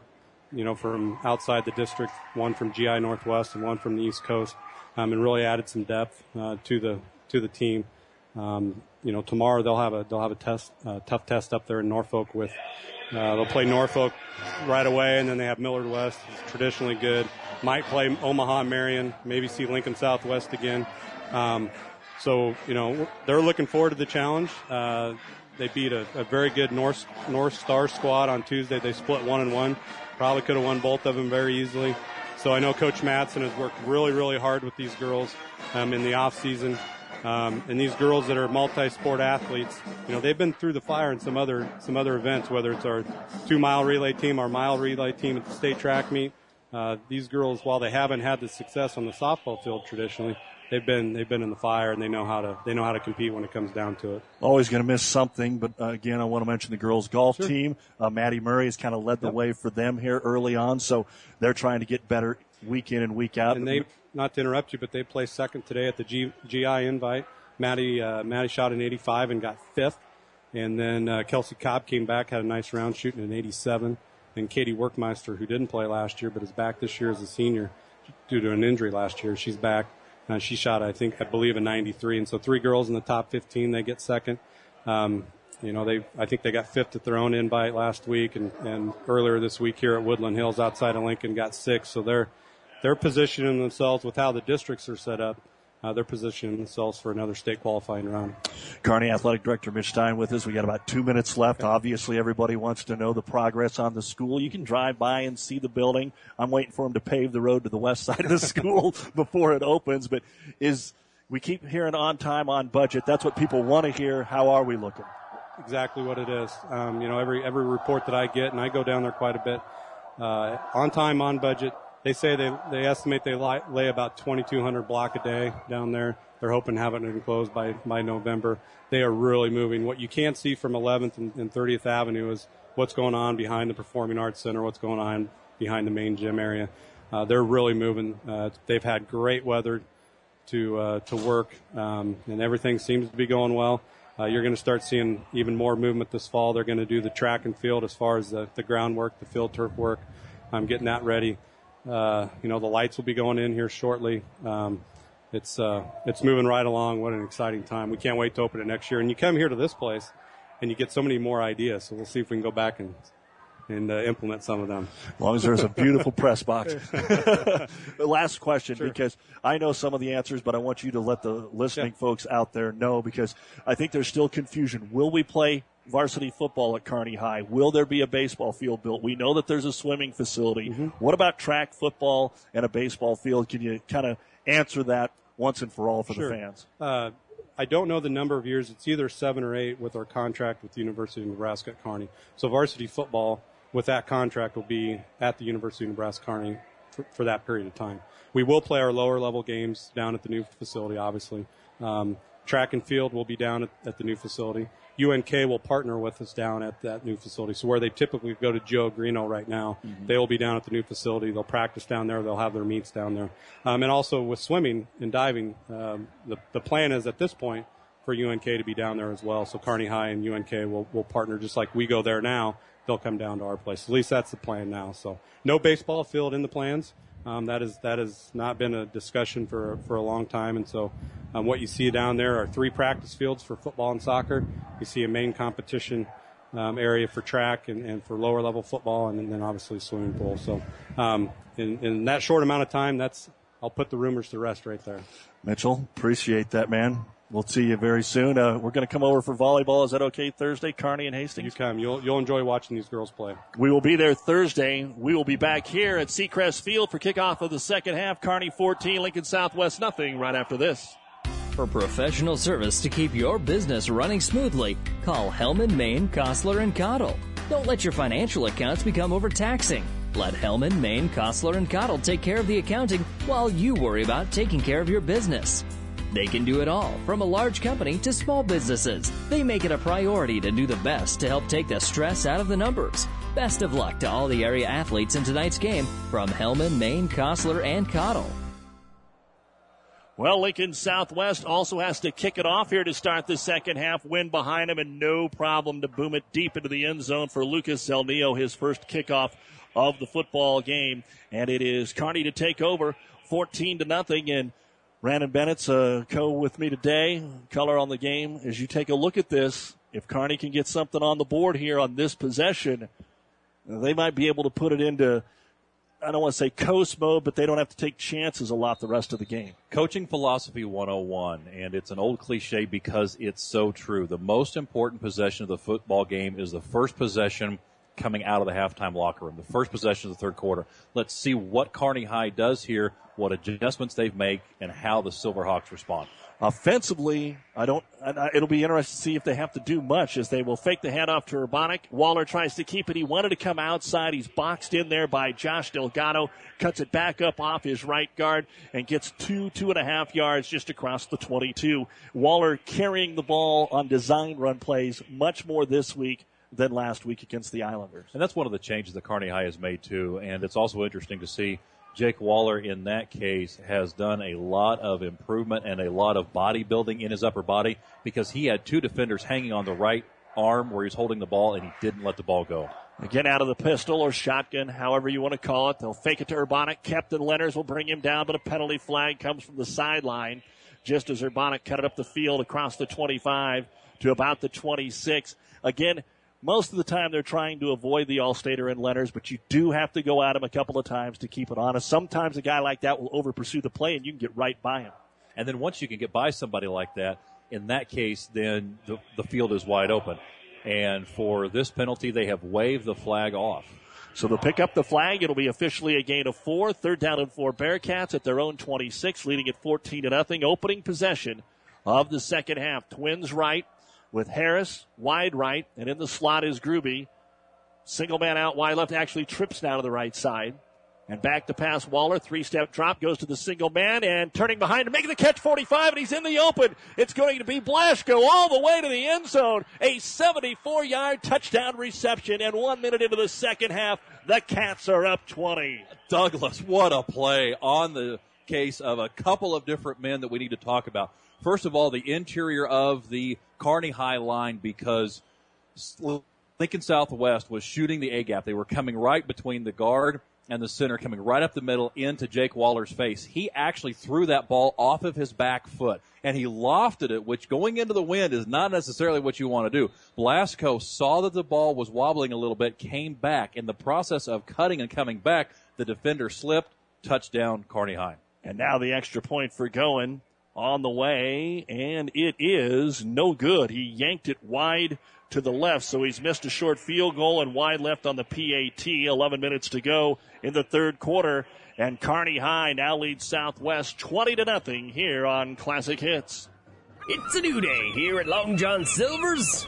you know, from outside the district, one from GI Northwest and one from the East Coast, um, and really added some depth uh, to the to the team. Um, you know, tomorrow they'll have a they'll have a test uh, tough test up there in Norfolk with uh, they'll play Norfolk right away, and then they have Millard West, who's traditionally good. Might play Omaha Marion, maybe see Lincoln Southwest again. Um, so you know they're looking forward to the challenge. Uh, they beat a, a very good North North Star squad on Tuesday. They split one and one. Probably could have won both of them very easily. So I know Coach Matson has worked really, really hard with these girls um, in the off season. Um, and these girls that are multi-sport athletes, you know, they've been through the fire in some other some other events, whether it's our two-mile relay team, our mile relay team at the state track meet. Uh, these girls, while they haven't had the success on the softball field traditionally, they've been they've been in the fire and they know how to they know how to compete when it comes down to it. Always going to miss something, but uh, again, I want to mention the girls golf team. Uh, Maddie Murray has kind of led the way for them here early on, so they're trying to get better week in and week out. And they, not to interrupt you, but they placed second today at the G, GI invite. Maddie, uh, Maddie shot an 85 and got fifth. And then uh, Kelsey Cobb came back, had a nice round shooting an 87. And Katie Workmeister, who didn't play last year but is back this year as a senior due to an injury last year, she's back. Uh, she shot, I think, I believe, a 93. And so three girls in the top 15, they get second. Um, you know, they, I think they got fifth at their own invite last week, and, and earlier this week here at Woodland Hills outside of Lincoln got six. So they're, they're positioning themselves with how the districts are set up. Uh, they're positioning themselves for another state qualifying round. Kearney Athletic Director Mitch Stein with us. We got about two minutes left. Obviously, everybody wants to know the progress on the school. You can drive by and see the building. I'm waiting for them to pave the road to the west side of the school before it opens. But is we keep hearing on time, on budget. That's what people want to hear. How are we looking? Exactly what it is. Um, you know, every every report that I get, and I go down there quite a bit, uh, on time, on budget. They say they they estimate they lay, lay about 2,200 block a day down there. They're hoping to have it enclosed by by November. They are really moving. What you can't see from 11th and, and 30th Avenue is what's going on behind the Performing Arts Center, what's going on behind the main gym area. Uh, they're really moving. Uh, they've had great weather to uh, to work, um, and everything seems to be going well. Uh, you're going to start seeing even more movement this fall. They're going to do the track and field as far as the, the groundwork, the field turf work. I'm getting that ready. Uh, you know, the lights will be going in here shortly. Um, it's uh, it's moving right along. What an exciting time! We can't wait to open it next year. And you come here to this place, and you get so many more ideas. So we'll see if we can go back and and uh, implement some of them. As long as there's a beautiful press box. Last question, Sure. because I know some of the answers, but I want you to let the listening folks out there know because I think there's still confusion. Will we play varsity football at Kearney High? Will there be a baseball field built? We know that there's a swimming facility. Mm-hmm. What about track football and a baseball field? Can you kind of answer that once and for all for Sure. the fans? Uh, I don't know the number of years. It's either seven or eight with our contract with the University of Nebraska at Kearney. So varsity football with that contract will be at the University of Nebraska Kearney for, for that period of time. We will play our lower level games down at the new facility, obviously. Um, track and field will be down at, at the new facility. UNK will partner with us down at that new facility. So where they typically go to Joe Greeno right now, they will be down at the new facility. They'll practice down there. They'll have their meets down there. Um, and also with swimming and diving, um, the, the plan is at this point for UNK to be down there as well. So Kearney High and UNK will, will partner just like we go there now. They'll come down to our place. At least that's the plan now. So no baseball field in the plans. Um, that is that has not been a discussion for for a long time, and so um, what you see down there are three practice fields for football and soccer. You see a main competition um, area for track and, and for lower level football, and then obviously swimming pool. So um, in, in that short amount of time, that's I'll put the rumors to rest right there. Mitchell, appreciate that, man. We'll see you very soon. Uh, we're going to come over for volleyball. Is that okay Thursday, Kearney and Hastings? You come. You'll you'll enjoy watching these girls play. We will be there Thursday. We will be back here at Seacrest Field for kickoff of the second half. Kearney 14, Lincoln Southwest nothing right after this. For professional service to keep your business running smoothly, call Hellman, Maine, Kostler, and Cottle. Don't let your financial accounts become overtaxing. Let Hellman, Maine, Kostler, and Cottle take care of the accounting while you worry about taking care of your business. They can do it all, from a large company to small businesses. They make it a priority to do the best to help take the stress out of the numbers. Best of luck to all the area athletes in tonight's game from Hellman, Maine, Kostler, and Cottle. Well, Lincoln Southwest also has to kick it off here to start the second half. Win behind him and no problem to boom it deep into the end zone for Lucas Zelnio, his first kickoff of the football game. And it is Kearney to take over 14 to nothing. And Brandon Bennett's uh, co with me today. Color on the game. As you take a look at this, if Kearney can get something on the board here on this possession, they might be able to put it into, I don't want to say coast mode, but they don't have to take chances a lot the rest of the game. Coaching Philosophy 101, and it's an old cliche because it's so true. The most important possession of the football game is the first possession coming out of the halftime locker room, the first possession of the third quarter. Let's see what Kearney High does here, what adjustments they've made, and how the Silverhawks respond. Offensively, I don't. I- It'll be interesting to see if they have to do much as they will fake the handoff to Urbanic. Waller tries to keep it. He wanted to come outside. He's boxed in there by Josh Delgado. Cuts it back up off his right guard and gets two, two and a half yards just across the 22. Waller carrying the ball on design run plays much more this week than last week against the Islanders. And that's one of the changes that Kearney High has made too. And it's also interesting to see Jake Waller in that case has done a lot of improvement and a lot of bodybuilding in his upper body because he had two defenders hanging on the right arm where he's holding the ball and he didn't let the ball go. Again, out of the pistol or shotgun, however you want to call it. They'll fake it to Urbanic. Captain Leonards will bring him down, but a penalty flag comes from the sideline just as Urbanic cut it up the field across the 25 to about the 26. Again, most of the time they're trying to avoid the All-Stater and Leonards, but you do have to go at him a couple of times to keep it honest. Sometimes a guy like that will over pursue the play and you can get right by him. And then once you can get by somebody like that, in that case, then the, the field is wide open. And for this penalty, they have waved the flag off. So they'll pick up the flag. It'll be officially a gain of four. Third down and four Bearcats at their own 26, leading at 14 to nothing. Opening possession of the second half. Twins right with Harris wide right, and in the slot is Gruby. Single man out wide left actually trips now to the right side. And back to pass Waller. Three step drop goes to the single man and turning behind to make the catch 45 and he's in the open. It's going to be Blasco all the way to the end zone. A 74 yard touchdown reception and one minute into the second half. The Cats are up 20. Douglas, what a play on the case of a couple of different men that we need to talk about. First of all, the interior of the Kearney High line because Lincoln Southwest was shooting the A gap. They were coming right between the guard and the center coming right up the middle into Jake Waller's face. He actually threw that ball off of his back foot and he lofted it, which going into the wind is not necessarily what you want to do. Blasco saw that the ball was wobbling a little bit, came back. In the process of cutting and coming back, the defender slipped, touchdown, Kearney High. And now the extra point for going on the way, and it is no good. He yanked it wide to the left, so he's missed a short field goal and wide left on the PAT. 11 minutes to go in the third quarter, and Kearney High now leads Southwest 20 to nothing here on Classic Hits. It's a new day here at Long John Silver's.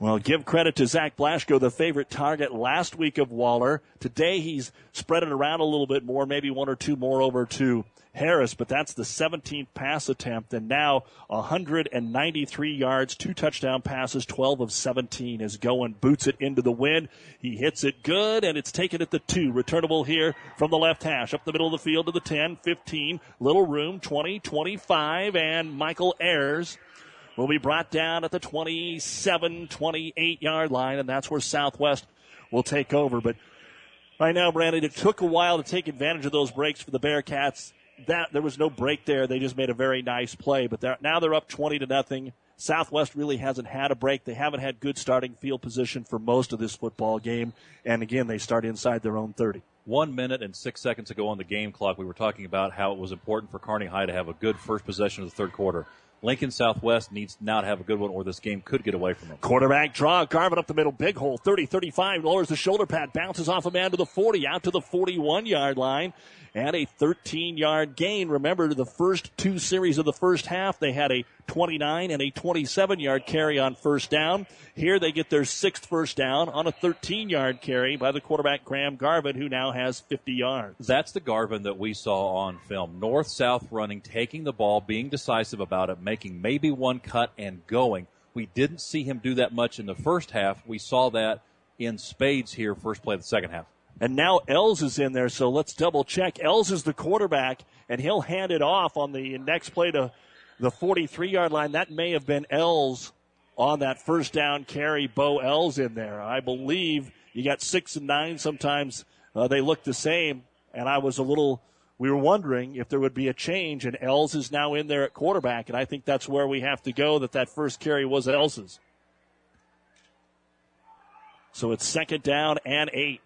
Well, give credit to Zach Blaschko, the favorite target last week of Waller. Today he's spread it around a little bit more, maybe one or two more over to Harris, but that's the 17th pass attempt, and now 193 yards, two touchdown passes, 12 of 17 is going, boots it into the wind. He hits it good, and it's taken at the two. Returnable here from the left hash, up the middle of the field to the 10, 15, little room, 20, 25, and Michael Ayers will be brought down at the 27, 28 yard line, and that's where Southwest will take over. But right now, Brandon, it took a while to take advantage of those breaks for the Bearcats. That there was no break there; they just made a very nice play. But they're, now they're up 20 to nothing. Southwest really hasn't had a break. They haven't had good starting field position for most of this football game. And again, they start inside their own 30. One minute and six seconds ago on the game clock, we were talking about how it was important for Kearney High to have a good first possession of the third quarter. Lincoln Southwest needs to have a good one or this game could get away from them. Quarterback draw, Garvin up the middle, big hole, 30 35, lowers the shoulder pad, bounces off a man to the 40, out to the 41 yard line, and a 13 yard gain. Remember, the first two series of the first half, they had a 29 and a 27 yard carry on first down. Here they get their sixth first down on a 13 yard carry by the quarterback Graham Garvin, who now has 50 yards. That's the Garvin that we saw on film. North south running, taking the ball, being decisive about it, making maybe one cut and going. We didn't see him do that much in the first half. We saw that in spades here, first play of the second half. And now Els is in there, so let's double check. Els is the quarterback, and he'll hand it off on the next play to the 43 yard line. That may have been Els on that first down carry. Bo Els in there. I believe you got six and nine. Sometimes uh, they look the same, and I was a little. We were wondering if there would be a change, and Els is now in there at quarterback, and I think that's where we have to go. That that first carry was Els's. So it's second down and eight.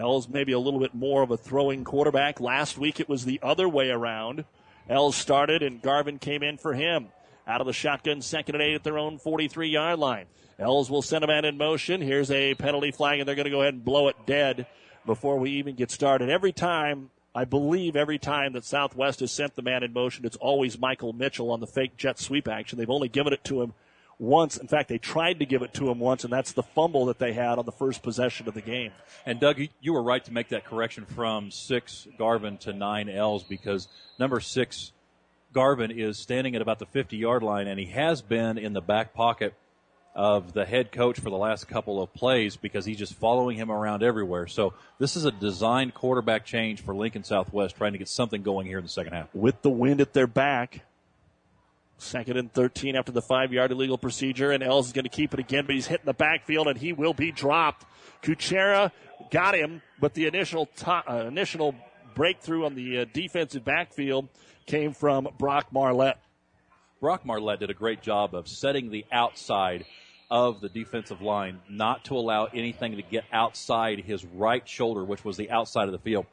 Els maybe a little bit more of a throwing quarterback. Last week it was the other way around. Els started and Garvin came in for him. Out of the shotgun, second and eight at their own 43 yard line. Els will send a man in motion. Here's a penalty flag, and they're going to go ahead and blow it dead before we even get started. Every time, I believe every time that Southwest has sent the man in motion, it's always Michael Mitchell on the fake jet sweep action. They've only given it to him once. In fact, they tried to give it to him once, and that's the fumble that they had on the first possession of the game. And Doug, you were right to make that correction from six Garvin to nine Els because number six Garvin is standing at about the 50 yard line, and he has been in the back pocket of the head coach for the last couple of plays because he's just following him around everywhere. So this is a designed quarterback change for Lincoln Southwest, trying to get something going here in the second half. With the wind at their back, Second and 13 after the five yard illegal procedure, and Els is going to keep it again, but he's hitting the backfield and he will be dropped. Kuchera got him, but the initial to- uh, initial breakthrough on the uh, defensive backfield came from Brock Marlette. Brock Marlette did a great job of setting the outside of the defensive line, not to allow anything to get outside his right shoulder, which was the outside of the field.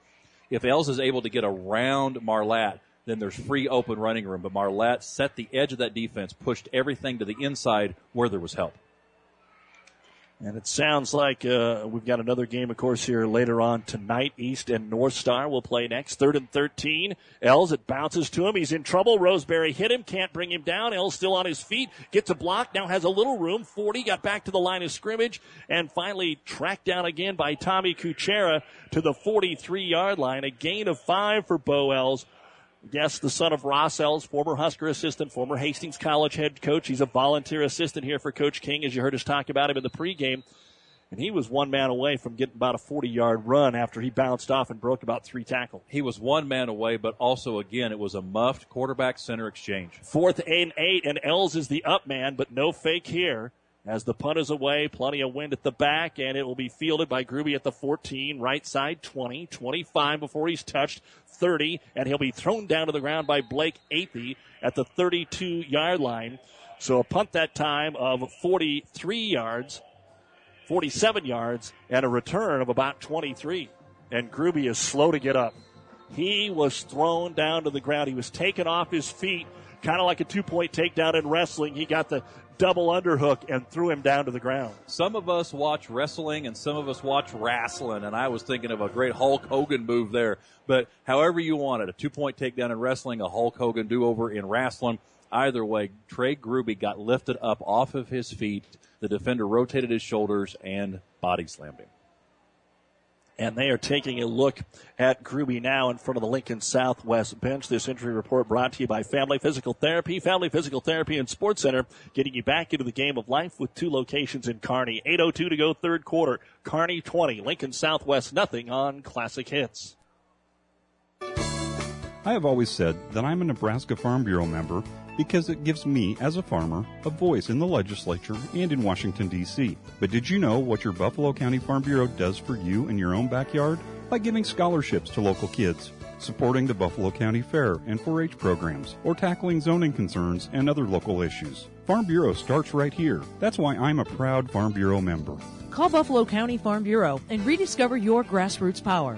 If Els is able to get around Marlatt, then there's free open running room. But Marlette set the edge of that defense, pushed everything to the inside where there was help. And it sounds like uh, we've got another game, of course, here later on tonight. East and North Star will play next. Third and 13. Els, it bounces to him. He's in trouble. Roseberry hit him, can't bring him down. Els still on his feet, gets a block, now has a little room. 40, got back to the line of scrimmage, and finally tracked down again by Tommy Kuchera to the 43 yard line. A gain of five for Bo Els. Yes, the son of Ross Els, former Husker assistant, former Hastings College head coach. He's a volunteer assistant here for Coach King, as you heard us talk about him in the pregame. And he was one man away from getting about a 40 yard run after he bounced off and broke about three tackles. He was one man away, but also, again, it was a muffed quarterback center exchange. Fourth and eight, and Els is the up man, but no fake here. As the punt is away, plenty of wind at the back, and it will be fielded by Gruby at the 14, right side 20, 25 before he's touched, 30, and he'll be thrown down to the ground by Blake Athey at the 32 yard line. So a punt that time of 43 yards, 47 yards, and a return of about 23. And Gruby is slow to get up. He was thrown down to the ground. He was taken off his feet, kind of like a two point takedown in wrestling. He got the double underhook and threw him down to the ground. Some of us watch wrestling and some of us watch wrestling, and I was thinking of a great Hulk Hogan move there. But however you want it, a two point takedown in wrestling, a Hulk Hogan do over in wrestling. Either way, Trey Gruby got lifted up off of his feet. The defender rotated his shoulders and body slammed him. And they are taking a look at Gruby now in front of the Lincoln Southwest bench. This injury report brought to you by Family Physical Therapy, Family Physical Therapy and Sports Center, getting you back into the game of life with two locations in Kearney. 8.02 to go third quarter. Kearney 20, Lincoln Southwest nothing on Classic Hits. I have always said that I'm a Nebraska Farm Bureau member because it gives me, as a farmer, a voice in the legislature and in Washington, D.C. But did you know what your Buffalo County Farm Bureau does for you in your own backyard? By giving scholarships to local kids, supporting the Buffalo County Fair and 4 H programs, or tackling zoning concerns and other local issues. Farm Bureau starts right here. That's why I'm a proud Farm Bureau member. Call Buffalo County Farm Bureau and rediscover your grassroots power.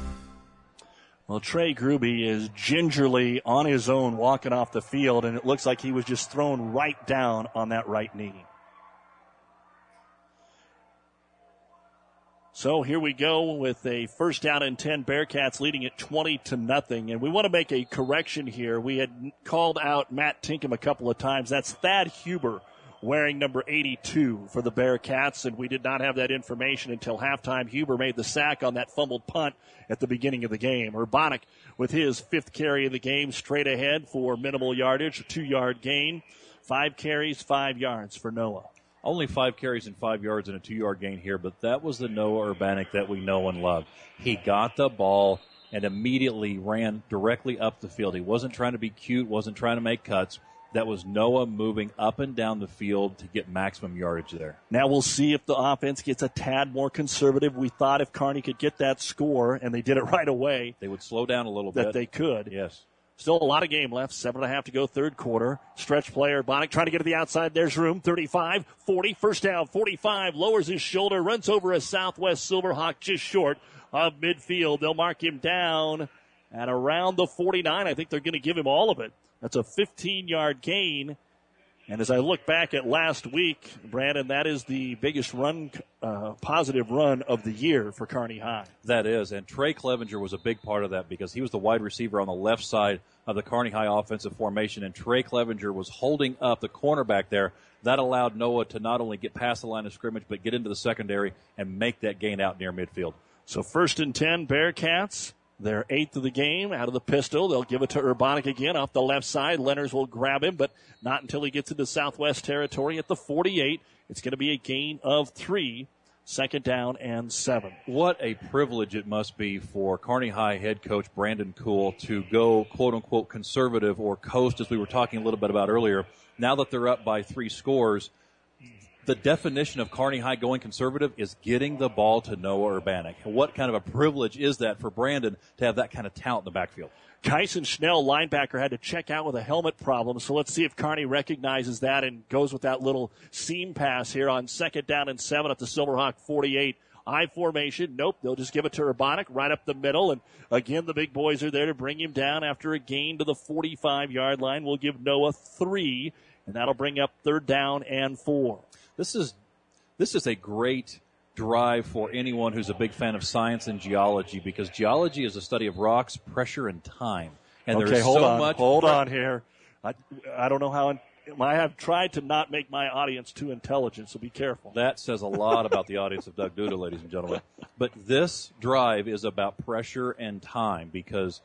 Well, Trey Gruby is gingerly on his own walking off the field, and it looks like he was just thrown right down on that right knee. So here we go with a first down and 10 Bearcats leading at 20 to nothing. And we want to make a correction here. We had called out Matt Tinkham a couple of times. That's Thad Huber wearing number 82 for the Bearcats, and we did not have that information until halftime. Huber made the sack on that fumbled punt at the beginning of the game. Urbanic with his fifth carry of the game straight ahead for minimal yardage, a two yard gain. Five carries, five yards for Noah. Only five carries and five yards and a two yard gain here, but that was the Noah Urbanic that we know and love. He got the ball and immediately ran directly up the field. He wasn't trying to be cute, wasn't trying to make cuts. That was Noah moving up and down the field to get maximum yardage there. Now we'll see if the offense gets a tad more conservative. We thought if Kearney could get that score, and they did it right away, they would slow down a little that bit. they could. Yes. Still a lot of game left. Seven and a half to go, third quarter. Stretch player, Bonick trying to get to the outside. There's room. 35, 40, first down, 45. Lowers his shoulder, runs over a Southwest Silverhawk just short of midfield. They'll mark him down at around the 49. I think they're going to give him all of it. That's a 15 yard gain. And as I look back at last week, Brandon, that is the biggest run, uh, positive run of the year for Kearney High. That is, and Trey Clevenger was a big part of that because he was the wide receiver on the left side of the Kearney High offensive formation, and Trey Clevenger was holding up the cornerback there. That allowed Noah to not only get past the line of scrimmage, but get into the secondary and make that gain out near midfield. So first and 10, Bearcats. Their eighth of the game out of the pistol. They'll give it to Urbanic again off the left side. Lenners will grab him, but not until he gets into Southwest territory at the 48. It's going to be a gain of three. Second down and seven. What a privilege it must be for Kearney High head coach Brandon Cool to go quote unquote conservative or coast, as we were talking a little bit about earlier. Now that they're up by three scores, the definition of Kearney High going conservative is getting the ball to Noah Urbanek. What kind of a privilege is that for Brandon to have that kind of talent in the backfield? Kyson Schnell, linebacker, had to check out with a helmet problem. So let's see if Kearney recognizes that and goes with that little seam pass here on second down and seven at the Silverhawk 48. I formation. Nope. They'll just give it to Urbanek right up the middle. And again, the big boys are there to bring him down after a gain to the 45 yard line. We'll give Noah three, and that'll bring up third down and four. This is, this is a great drive for anyone who's a big fan of science and geology because geology is a study of rocks, pressure, and time. And okay, there's hold so on, much. hold on here. I, I don't know how. I have tried to not make my audience too intelligent, so be careful. That says a lot about the audience of Doug Duda, ladies and gentlemen. But this drive is about pressure and time because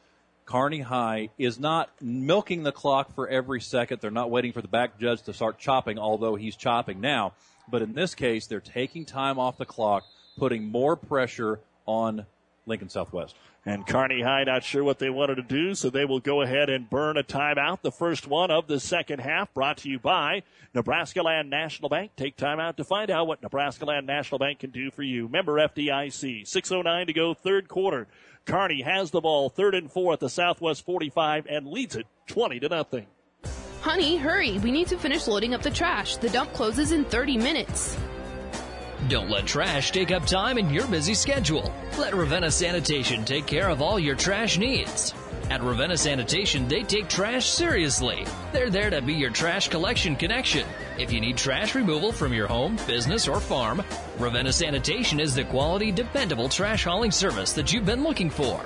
Kearney High is not milking the clock for every second. They're not waiting for the back judge to start chopping, although he's chopping now. But in this case, they're taking time off the clock, putting more pressure on Lincoln Southwest. And Kearney High not sure what they wanted to do, so they will go ahead and burn a timeout. The first one of the second half brought to you by Nebraska Land National Bank. Take time out to find out what Nebraska Land National Bank can do for you. Member FDIC. 6.09 to go, third quarter. Kearney has the ball, third and four at the Southwest 45 and leads it 20 to nothing. Honey, hurry. We need to finish loading up the trash. The dump closes in 30 minutes. Don't let trash take up time in your busy schedule. Let Ravenna Sanitation take care of all your trash needs. At Ravenna Sanitation, they take trash seriously. They're there to be your trash collection connection. If you need trash removal from your home, business, or farm, Ravenna Sanitation is the quality, dependable trash hauling service that you've been looking for.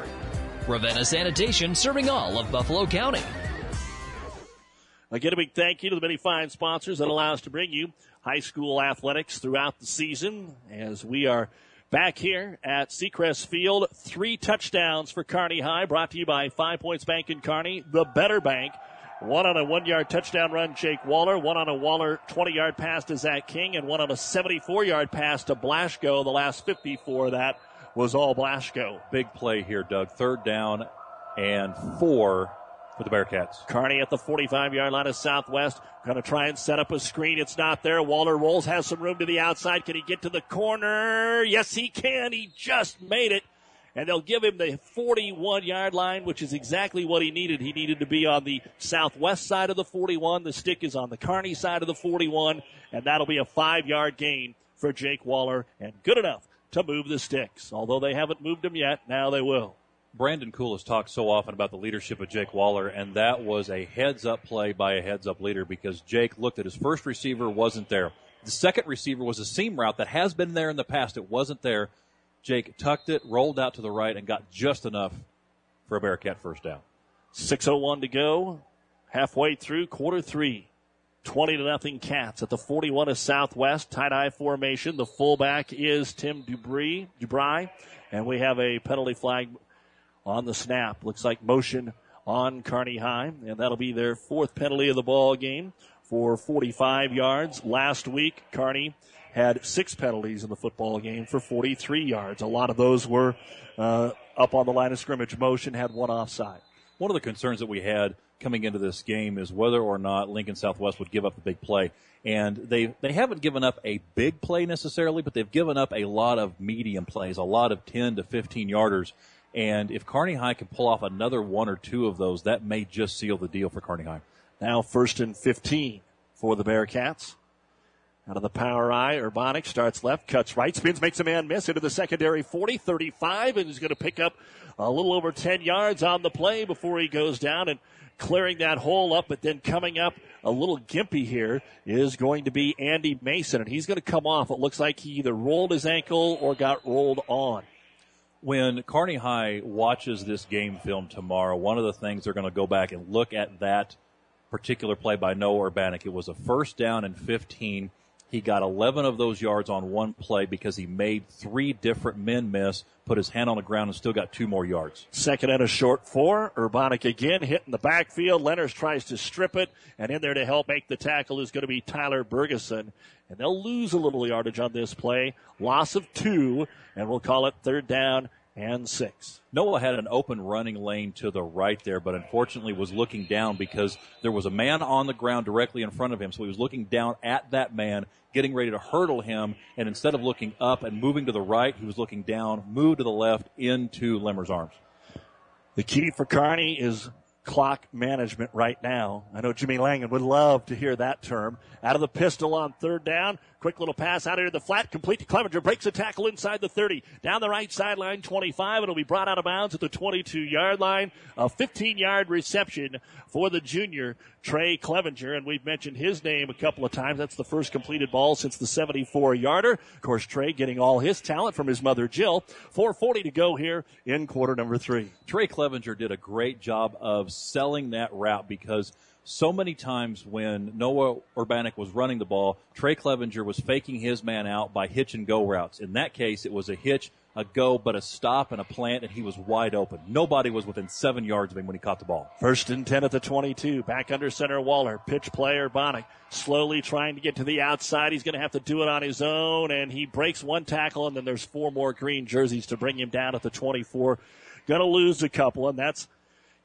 Ravenna Sanitation serving all of Buffalo County. Again, a big thank you to the many fine sponsors that allow us to bring you high school athletics throughout the season as we are back here at Seacrest Field. Three touchdowns for Kearney High brought to you by Five Points Bank in Kearney, the better bank. One on a one yard touchdown run, Jake Waller. One on a Waller 20 yard pass to Zach King, and one on a 74 yard pass to Blaschko. The last 54 of that was all Blaschko. Big play here, Doug. Third down and four for the Bearcats. Kearney at the 45 yard line of Southwest. Going to try and set up a screen. It's not there. Waller rolls, has some room to the outside. Can he get to the corner? Yes, he can. He just made it. And they'll give him the 41 yard line, which is exactly what he needed. He needed to be on the southwest side of the 41. The stick is on the Kearney side of the 41. And that'll be a five yard gain for Jake Waller. And good enough to move the sticks. Although they haven't moved them yet, now they will. Brandon Cool has talked so often about the leadership of Jake Waller, and that was a heads up play by a heads up leader because Jake looked at his first receiver, wasn't there. The second receiver was a seam route that has been there in the past. It wasn't there. Jake tucked it, rolled out to the right, and got just enough for a Bearcat first down. 6.01 to go. Halfway through quarter three. 20 to nothing Cats at the 41 of Southwest. Tight eye formation. The fullback is Tim Dubry, Dubry. And we have a penalty flag on the snap. Looks like motion on Kearney High. And that'll be their fourth penalty of the ball game for 45 yards. Last week, Kearney had six penalties in the football game for 43 yards. A lot of those were uh, up on the line of scrimmage. Motion had one offside. One of the concerns that we had coming into this game is whether or not Lincoln Southwest would give up the big play. And they, they haven't given up a big play necessarily, but they've given up a lot of medium plays, a lot of 10 to 15 yarders. And if Kearney High can pull off another one or two of those, that may just seal the deal for Kearney High. Now first and 15 for the Bearcats. Out of the power eye, Urbanic starts left, cuts right, spins, makes a man miss into the secondary 40, 35, and is going to pick up a little over 10 yards on the play before he goes down and clearing that hole up. But then coming up a little gimpy here is going to be Andy Mason, and he's going to come off. It looks like he either rolled his ankle or got rolled on. When Kearney High watches this game film tomorrow, one of the things they're going to go back and look at that particular play by Noah Urbanek. It was a first down and 15 He got 11 of those yards on one play because he made three different men miss, put his hand on the ground, and still got two more yards. Second and a short four. Urbanic again hitting the backfield. Leonard tries to strip it, and in there to help make the tackle is going to be Tyler Bergeson. And they'll lose a little yardage on this play. Loss of two, and we'll call it third down and six. Noah had an open running lane to the right there, but unfortunately was looking down because there was a man on the ground directly in front of him. So he was looking down at that man, getting ready to hurdle him. And instead of looking up and moving to the right, he was looking down, moved to the left into Lemmer's arms. The key for Kearney is clock management right now. I know Jimmy Langen would love to hear that term. Out of the pistol on third down. Quick little pass out into the flat, complete to Clevenger. Breaks a tackle inside the 30. Down the right sideline, 25. It'll be brought out of bounds at the 22 yard line. A 15 yard reception for the junior, Trey Clevenger. And we've mentioned his name a couple of times. That's the first completed ball since the 74 yarder. Of course, Trey getting all his talent from his mother, Jill. 440 to go here in quarter number three. Trey Clevenger did a great job of selling that route because so many times when Noah Urbanic was running the ball, Trey Clevenger was faking his man out by hitch and go routes. In that case, it was a hitch, a go, but a stop and a plant, and he was wide open. Nobody was within seven yards of him when he caught the ball. First and 10 at the 22. Back under center Waller. Pitch play Urbanic. Slowly trying to get to the outside. He's going to have to do it on his own, and he breaks one tackle, and then there's four more green jerseys to bring him down at the 24. Going to lose a couple, and that's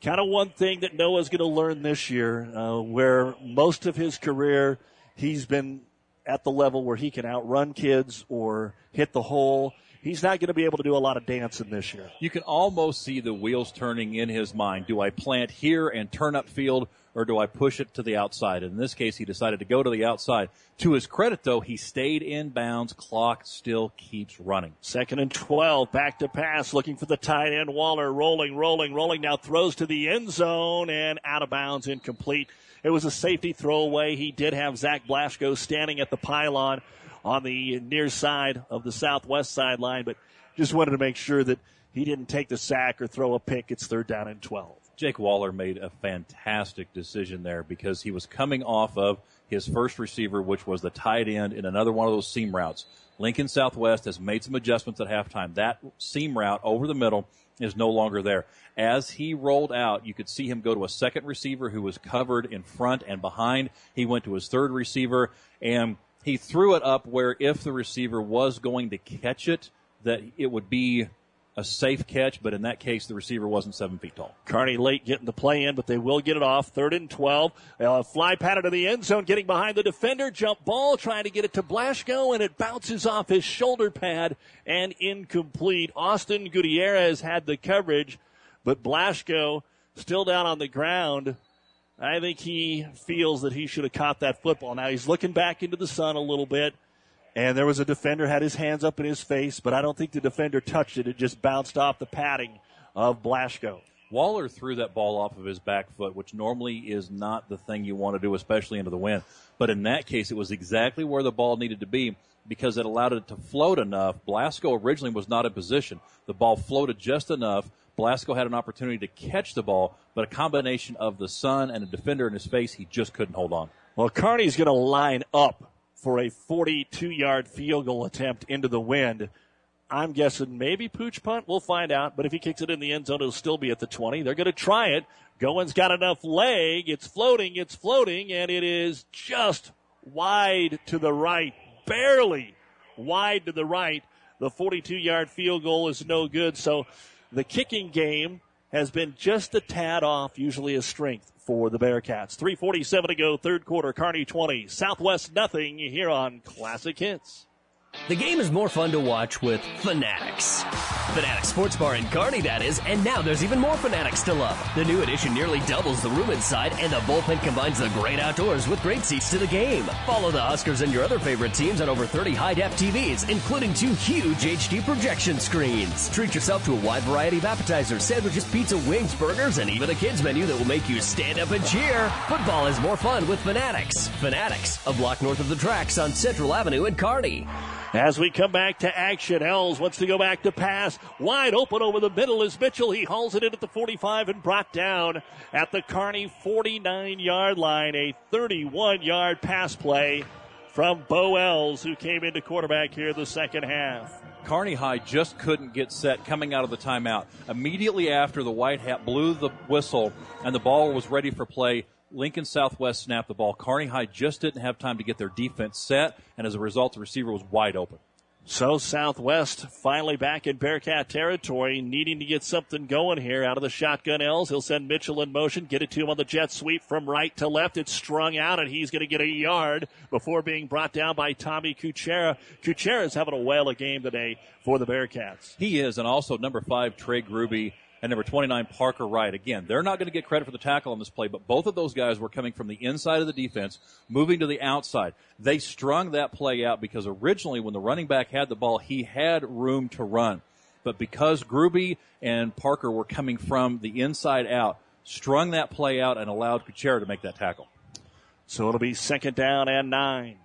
kind of one thing that Noah's going to learn this year, uh, where most of his career he's been at the level where he can outrun kids or hit the hole. He's not going to be able to do a lot of dancing this year. You can almost see the wheels turning in his mind. Do I plant here and turn up field, or do I push it to the outside? In this case, he decided to go to the outside. To his credit, though, he stayed in bounds. Clock still keeps running. Second and 12, back to pass, looking for the tight end. Waller rolling, rolling, rolling. Now throws to the end zone and out of bounds, incomplete. It was a safety throwaway. He did have Zach Blasco standing at the pylon on the near side of the southwest sideline, but just wanted to make sure that he didn't take the sack or throw a pick. It's third down and 12. Jake Waller made a fantastic decision there because he was coming off of his first receiver, which was the tight end in another one of those seam routes. Lincoln Southwest has made some adjustments at halftime. That seam route over the middle is no longer there. As he rolled out, you could see him go to a second receiver who was covered in front and behind. He went to his third receiver and he threw it up where if the receiver was going to catch it, that it would be a safe catch, but in that case, the receiver wasn't seven feet tall. Kearney late getting the play in, but they will get it off. Third and 12. Uh, fly pattern to the end zone, getting behind the defender. Jump ball, trying to get it to Blasco, and it bounces off his shoulder pad and incomplete. Austin Gutierrez had the coverage, but Blasco still down on the ground. I think he feels that he should have caught that football. Now he's looking back into the sun a little bit. And there was a defender had his hands up in his face, but I don't think the defender touched it. It just bounced off the padding of Blasco. Waller threw that ball off of his back foot, which normally is not the thing you want to do, especially into the wind. But in that case, it was exactly where the ball needed to be because it allowed it to float enough. Blasco originally was not in position. The ball floated just enough. Blasco had an opportunity to catch the ball, but a combination of the sun and a defender in his face, he just couldn't hold on. Well, Kearney's going to line up for a 42 yard field goal attempt into the wind. I'm guessing maybe pooch punt. We'll find out. But if he kicks it in the end zone, it'll still be at the 20. They're going to try it. Goins got enough leg. It's floating. It's floating. And it is just wide to the right. Barely wide to the right. The 42 yard field goal is no good. So the kicking game has been just a tad off, usually a strength for the Bearcats. 347 to go, third quarter, Kearney 20, Southwest nothing here on Classic Hits. The game is more fun to watch with Fanatics. Fanatics Sports Bar in Kearney, that is, and now there's even more Fanatics to love. The new addition nearly doubles the room inside, and the bullpen combines the great outdoors with great seats to the game. Follow the Huskers and your other favorite teams on over 30 high-def TVs, including two huge HD projection screens. Treat yourself to a wide variety of appetizers, sandwiches, pizza, wings, burgers, and even a kids menu that will make you stand up and cheer. Football is more fun with Fanatics. Fanatics, a block north of the tracks on Central Avenue in Kearney. As we come back to action, Els wants to go back to pass. Wide open over the middle is Mitchell. He hauls it in at the 45 and brought down at the Kearney 49 yard line. A 31 yard pass play from Bo Els, who came into quarterback here the second half. Kearney High just couldn't get set coming out of the timeout. Immediately after the white hat blew the whistle and the ball was ready for play, Lincoln Southwest snapped the ball. Kearney High just didn't have time to get their defense set, and as a result, the receiver was wide open. So Southwest finally back in Bearcat territory, needing to get something going here out of the shotgun Els. He'll send Mitchell in motion, get it to him on the jet sweep from right to left. It's strung out, and he's going to get a yard before being brought down by Tommy Kuchera. Kuchera is having a whale of a game today for the Bearcats. He is, and also number five, Trey Gruby and number 29, Parker Wright. Again, they're not going to get credit for the tackle on this play, but both of those guys were coming from the inside of the defense, moving to the outside. They strung that play out because originally when the running back had the ball, he had room to run. But because Gruby and Parker were coming from the inside out, strung that play out and allowed Kuchera to make that tackle. So it'll be second down and nine.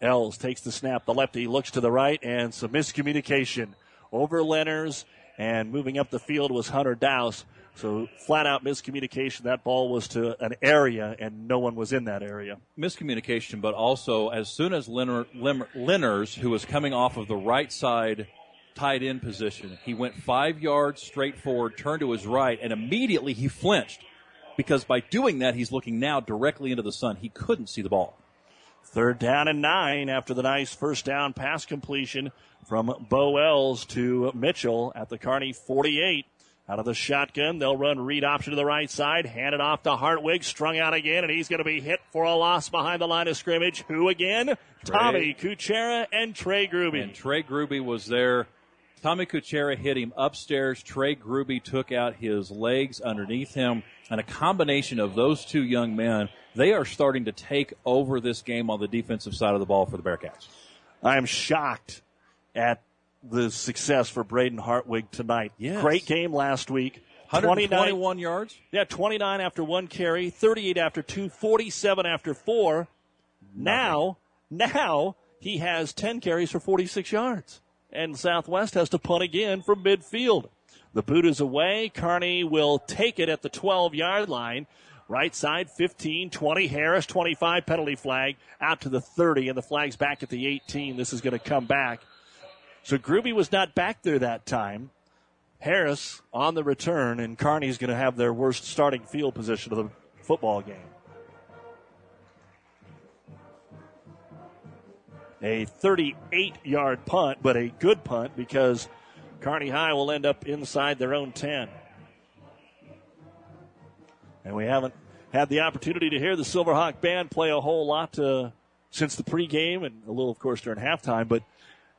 Els takes the snap. The lefty looks to the right and some miscommunication over Lenners and moving up the field was Hunter Douse. So flat out miscommunication. That ball was to an area, and no one was in that area. Miscommunication, but also as soon as Lenners, who was coming off of the right side tight end position, he went five yards straight forward, turned to his right, and immediately he flinched because by doing that, he's looking now directly into the sun. He couldn't see the ball. Third down and nine after the nice first down pass completion from Bo Els to Mitchell at the Kearney 48. Out of the shotgun, they'll run read option to the right side, hand it off to Hartwig, strung out again, and he's going to be hit for a loss behind the line of scrimmage. Who again? Trey. Tommy Kuchera and Trey Gruby. And Trey Gruby was there. Tommy Kuchera hit him upstairs. Trey Gruby took out his legs underneath him, and a combination of those two young men, they are starting to take over this game on the defensive side of the ball for the Bearcats. I am shocked at the success for Braden Hartwig tonight. Yes. Great game last week. 121 yards? Yeah, 29 after one carry, 38 after two, 47 after four. Nothing. Now, now he has 10 carries for 46 yards. And Southwest has to punt again from midfield. The boot is away. Kearney will take it at the 12 yard line. Right side 15, 20. Harris 25 penalty flag out to the 30 and the flag's back at the 18. This is going to come back so Gruby was not back there that time. Harris on the return, and Kearney's going to have their worst starting field position of the football game. A 38 yard punt, but a good punt because Kearney High will end up inside their own 10. And we haven't had the opportunity to hear the Silverhawk band play a whole lot uh, since the pregame and a little, of course, during halftime. But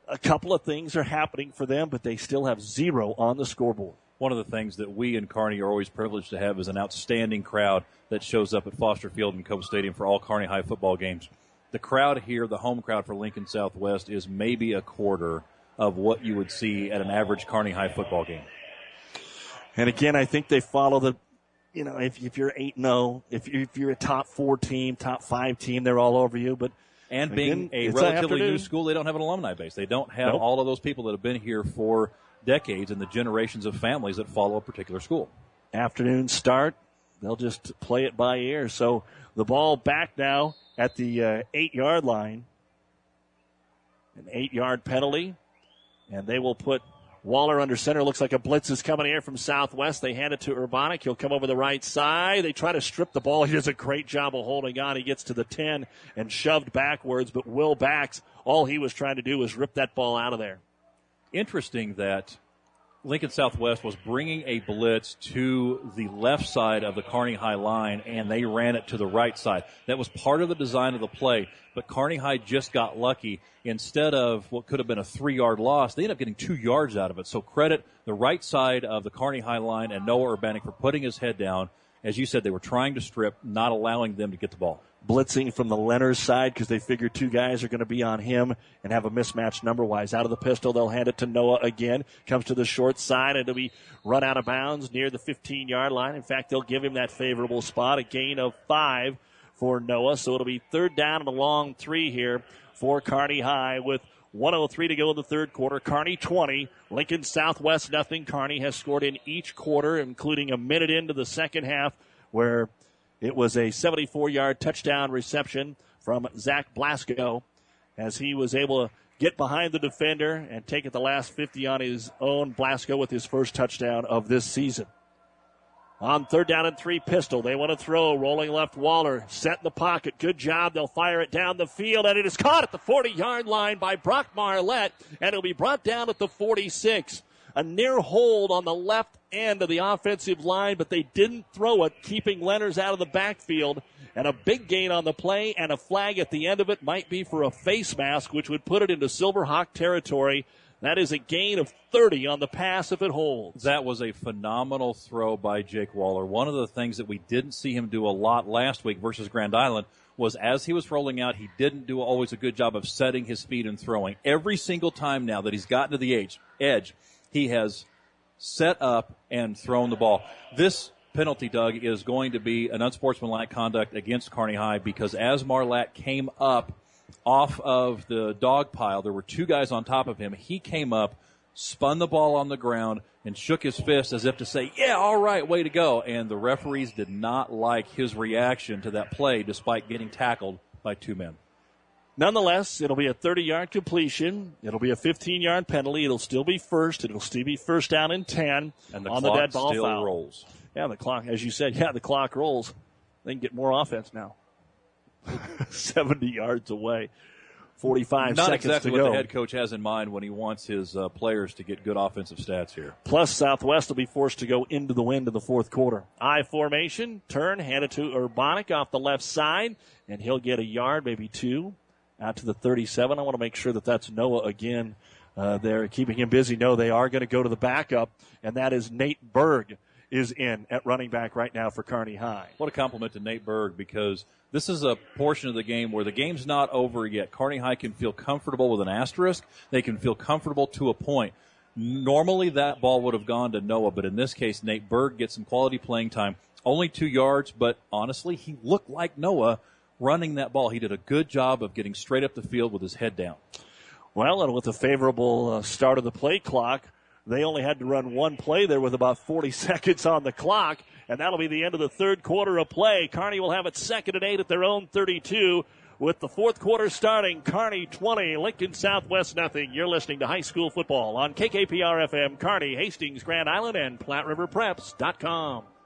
a couple of things are happening for them, but they still have zero on the scoreboard. One of the things that we in Kearney are always privileged to have is an outstanding crowd that shows up at Foster Field and Cope Stadium for all Kearney High football games. The crowd here, the home crowd for Lincoln Southwest, is maybe a quarter of what you would see at an average Kearney High football game. And again, I think they follow the, you know, if, if you're 8 0, if, if you're a top four team, top five team, they're all over you. But and being a relatively new school, they don't have an alumni base. They don't have nope. all of those people that have been here for decades and the generations of families that follow a particular school. Afternoon start. They'll just play it by ear. So the ball back now at the uh, eight yard line. An eight yard penalty. And they will put Waller under center. Looks like a blitz is coming here from Southwest. They hand it to Urbanic. He'll come over the right side. They try to strip the ball. He does a great job of holding on. He gets to the 10 and shoved backwards, but Will Backs, all he was trying to do was rip that ball out of there. Interesting that Lincoln Southwest was bringing a blitz to the left side of the Kearney High line, and they ran it to the right side. That was part of the design of the play, but Kearney High just got lucky. Instead of what could have been a three yard loss, they ended up getting two yards out of it. So credit the right side of the Kearney High line and Noah Urbanic for putting his head down. As you said, they were trying to strip, not allowing them to get the ball blitzing from the Lenners side because they figure two guys are going to be on him and have a mismatch number wise. Out of the pistol, they'll hand it to Noah again. Comes to the short side and it'll be run out of bounds near the 15 yard line. In fact, they'll give him that favorable spot, a gain of five for Noah. So it'll be third down and a long three here for Kearney High with 103 to go in the third quarter. Kearney 20, Lincoln Southwest nothing. Kearney has scored in each quarter, including a minute into the second half where it was a 74 yard touchdown reception from Zach Blasco as he was able to get behind the defender and take it the last 50 on his own. Blasco with his first touchdown of this season. On third down and three pistol. They want to throw. Rolling left Waller. Set in the pocket. Good job. They'll fire it down the field and it is caught at the 40 yard line by Brock Marlette and it'll be brought down at the 46. A near hold on the left end of the offensive line, but they didn't throw it, keeping Lenners out of the backfield. And a big gain on the play and a flag at the end of it might be for a face mask, which would put it into Silver Hawk territory. That is a gain of 30 on the pass if it holds. That was a phenomenal throw by Jake Waller. One of the things that we didn't see him do a lot last week versus Grand Island was as he was rolling out, he didn't do always a good job of setting his feet and throwing. Every single time now that he's gotten to the edge, edge, he has set up and thrown the ball. This penalty, Doug, is going to be an unsportsmanlike conduct against Kearney High because as Marlatt came up off of the dog pile, there were two guys on top of him. He came up, spun the ball on the ground, and shook his fist as if to say, yeah, all right, way to go. And the referees did not like his reaction to that play despite getting tackled by two men. Nonetheless, it'll be a 30 yard completion. It'll be a 15 yard penalty. It'll still be first. It'll still be first down and 10 and the on clock the dead ball still foul. rolls. Yeah, the clock, as you said, yeah, the clock rolls. They can get more offense now. 70 yards away. 45 Not seconds exactly to what go. the head coach has in mind when he wants his uh, players to get good offensive stats here. Plus, Southwest will be forced to go into the wind in the fourth quarter. I formation, turn, hand it to Urbanic off the left side, and he'll get a yard, maybe two, out to the 37. I want to make sure that that's Noah again. Uh, they're keeping him busy. No, they are going to go to the backup, and that is Nate Berg is in at running back right now for Kearney High. What a compliment to Nate Berg because this is a portion of the game where the game's not over yet. Kearney High can feel comfortable with an asterisk. They can feel comfortable to a point. Normally that ball would have gone to Noah, but in this case, Nate Berg gets some quality playing time. Only two yards, but honestly, he looked like Noah running that ball. He did a good job of getting straight up the field with his head down. Well, and with a favorable uh, start of the play clock, they only had to run one play there with about 40 seconds on the clock, and that'll be the end of the third quarter of play. Kearney will have it second and eight at their own 32. With the fourth quarter starting, Kearney 20, Lincoln Southwest nothing. You're listening to high school football on KKPR FM, Kearney, Hastings, Grand Island, and PlatteRiverPreps.com.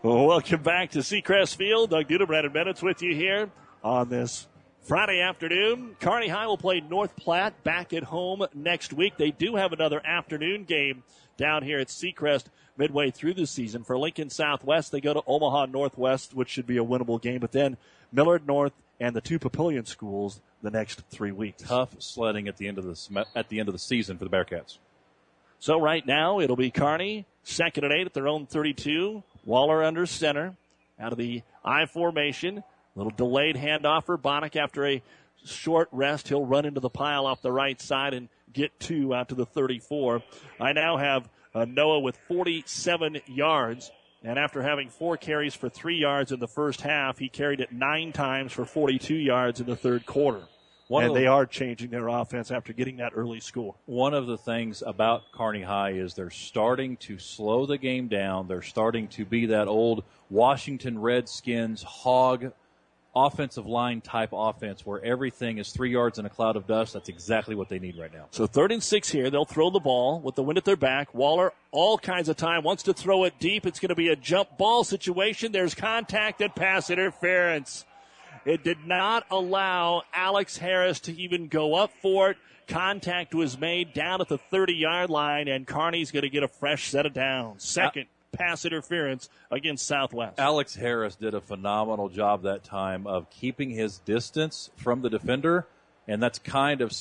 Welcome back to Seacrest Field. Doug Duda, Brandon Bennett's with you here on this Friday afternoon. Kearney High will play North Platte back at home next week. They do have another afternoon game down here at Seacrest midway through the season. For Lincoln Southwest, they go to Omaha Northwest, which should be a winnable game, but then Millard North and the two Papillion schools the next three weeks. Tough sledding at the end of the at the end of the season for the Bearcats. So right now it'll be Kearney second and eight at their own 32. Waller under center out of the I formation. a Little delayed handoff for Bonnick after a short rest. He'll run into the pile off the right side and get two out to the 34. I now have uh, Noah with 47 yards. And after having four carries for three yards in the first half, he carried it nine times for 42 yards in the third quarter. One and the- they are changing their offense after getting that early score. One of the things about Kearney High is they're starting to slow the game down. They're starting to be that old Washington Redskins hog offensive line type offense where everything is three yards in a cloud of dust. That's exactly what they need right now. So third and six here. They'll throw the ball with the wind at their back. Waller, all kinds of time, wants to throw it deep. It's going to be a jump ball situation. There's contact and pass interference. It did not allow Alex Harris to even go up for it. Contact was made down at the 30 yard line, and Kearney's going to get a fresh set of downs. Second pass interference against Southwest. Alex Harris did a phenomenal job that time of keeping his distance from the defender, and that's kind of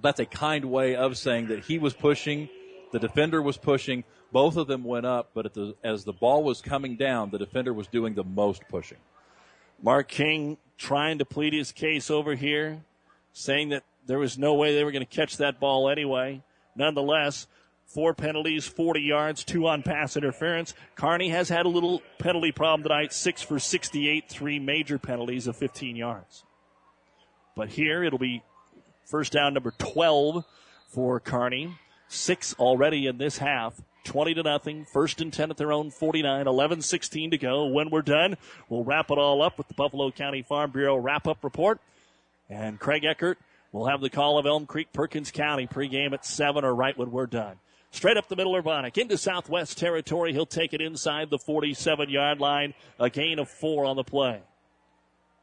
that's a kind way of saying that he was pushing, the defender was pushing, both of them went up, but the, as the ball was coming down, the defender was doing the most pushing. Mark King trying to plead his case over here, saying that there was no way they were going to catch that ball anyway. Nonetheless, four penalties, 40 yards, two on pass interference. Kearney has had a little penalty problem tonight, six for 68, three major penalties of 15 yards. But here it'll be first down number 12 for Kearney, Six already in this half. 20 to nothing. First and 10 at their own 49. 11 16 to go. When we're done, we'll wrap it all up with the Buffalo County Farm Bureau wrap up report. And Craig Eckert will have the call of Elm Creek Perkins County pregame at 7 or right when we're done. Straight up the middle, Urbanic into Southwest territory. He'll take it inside the 47 yard line. A gain of four on the play.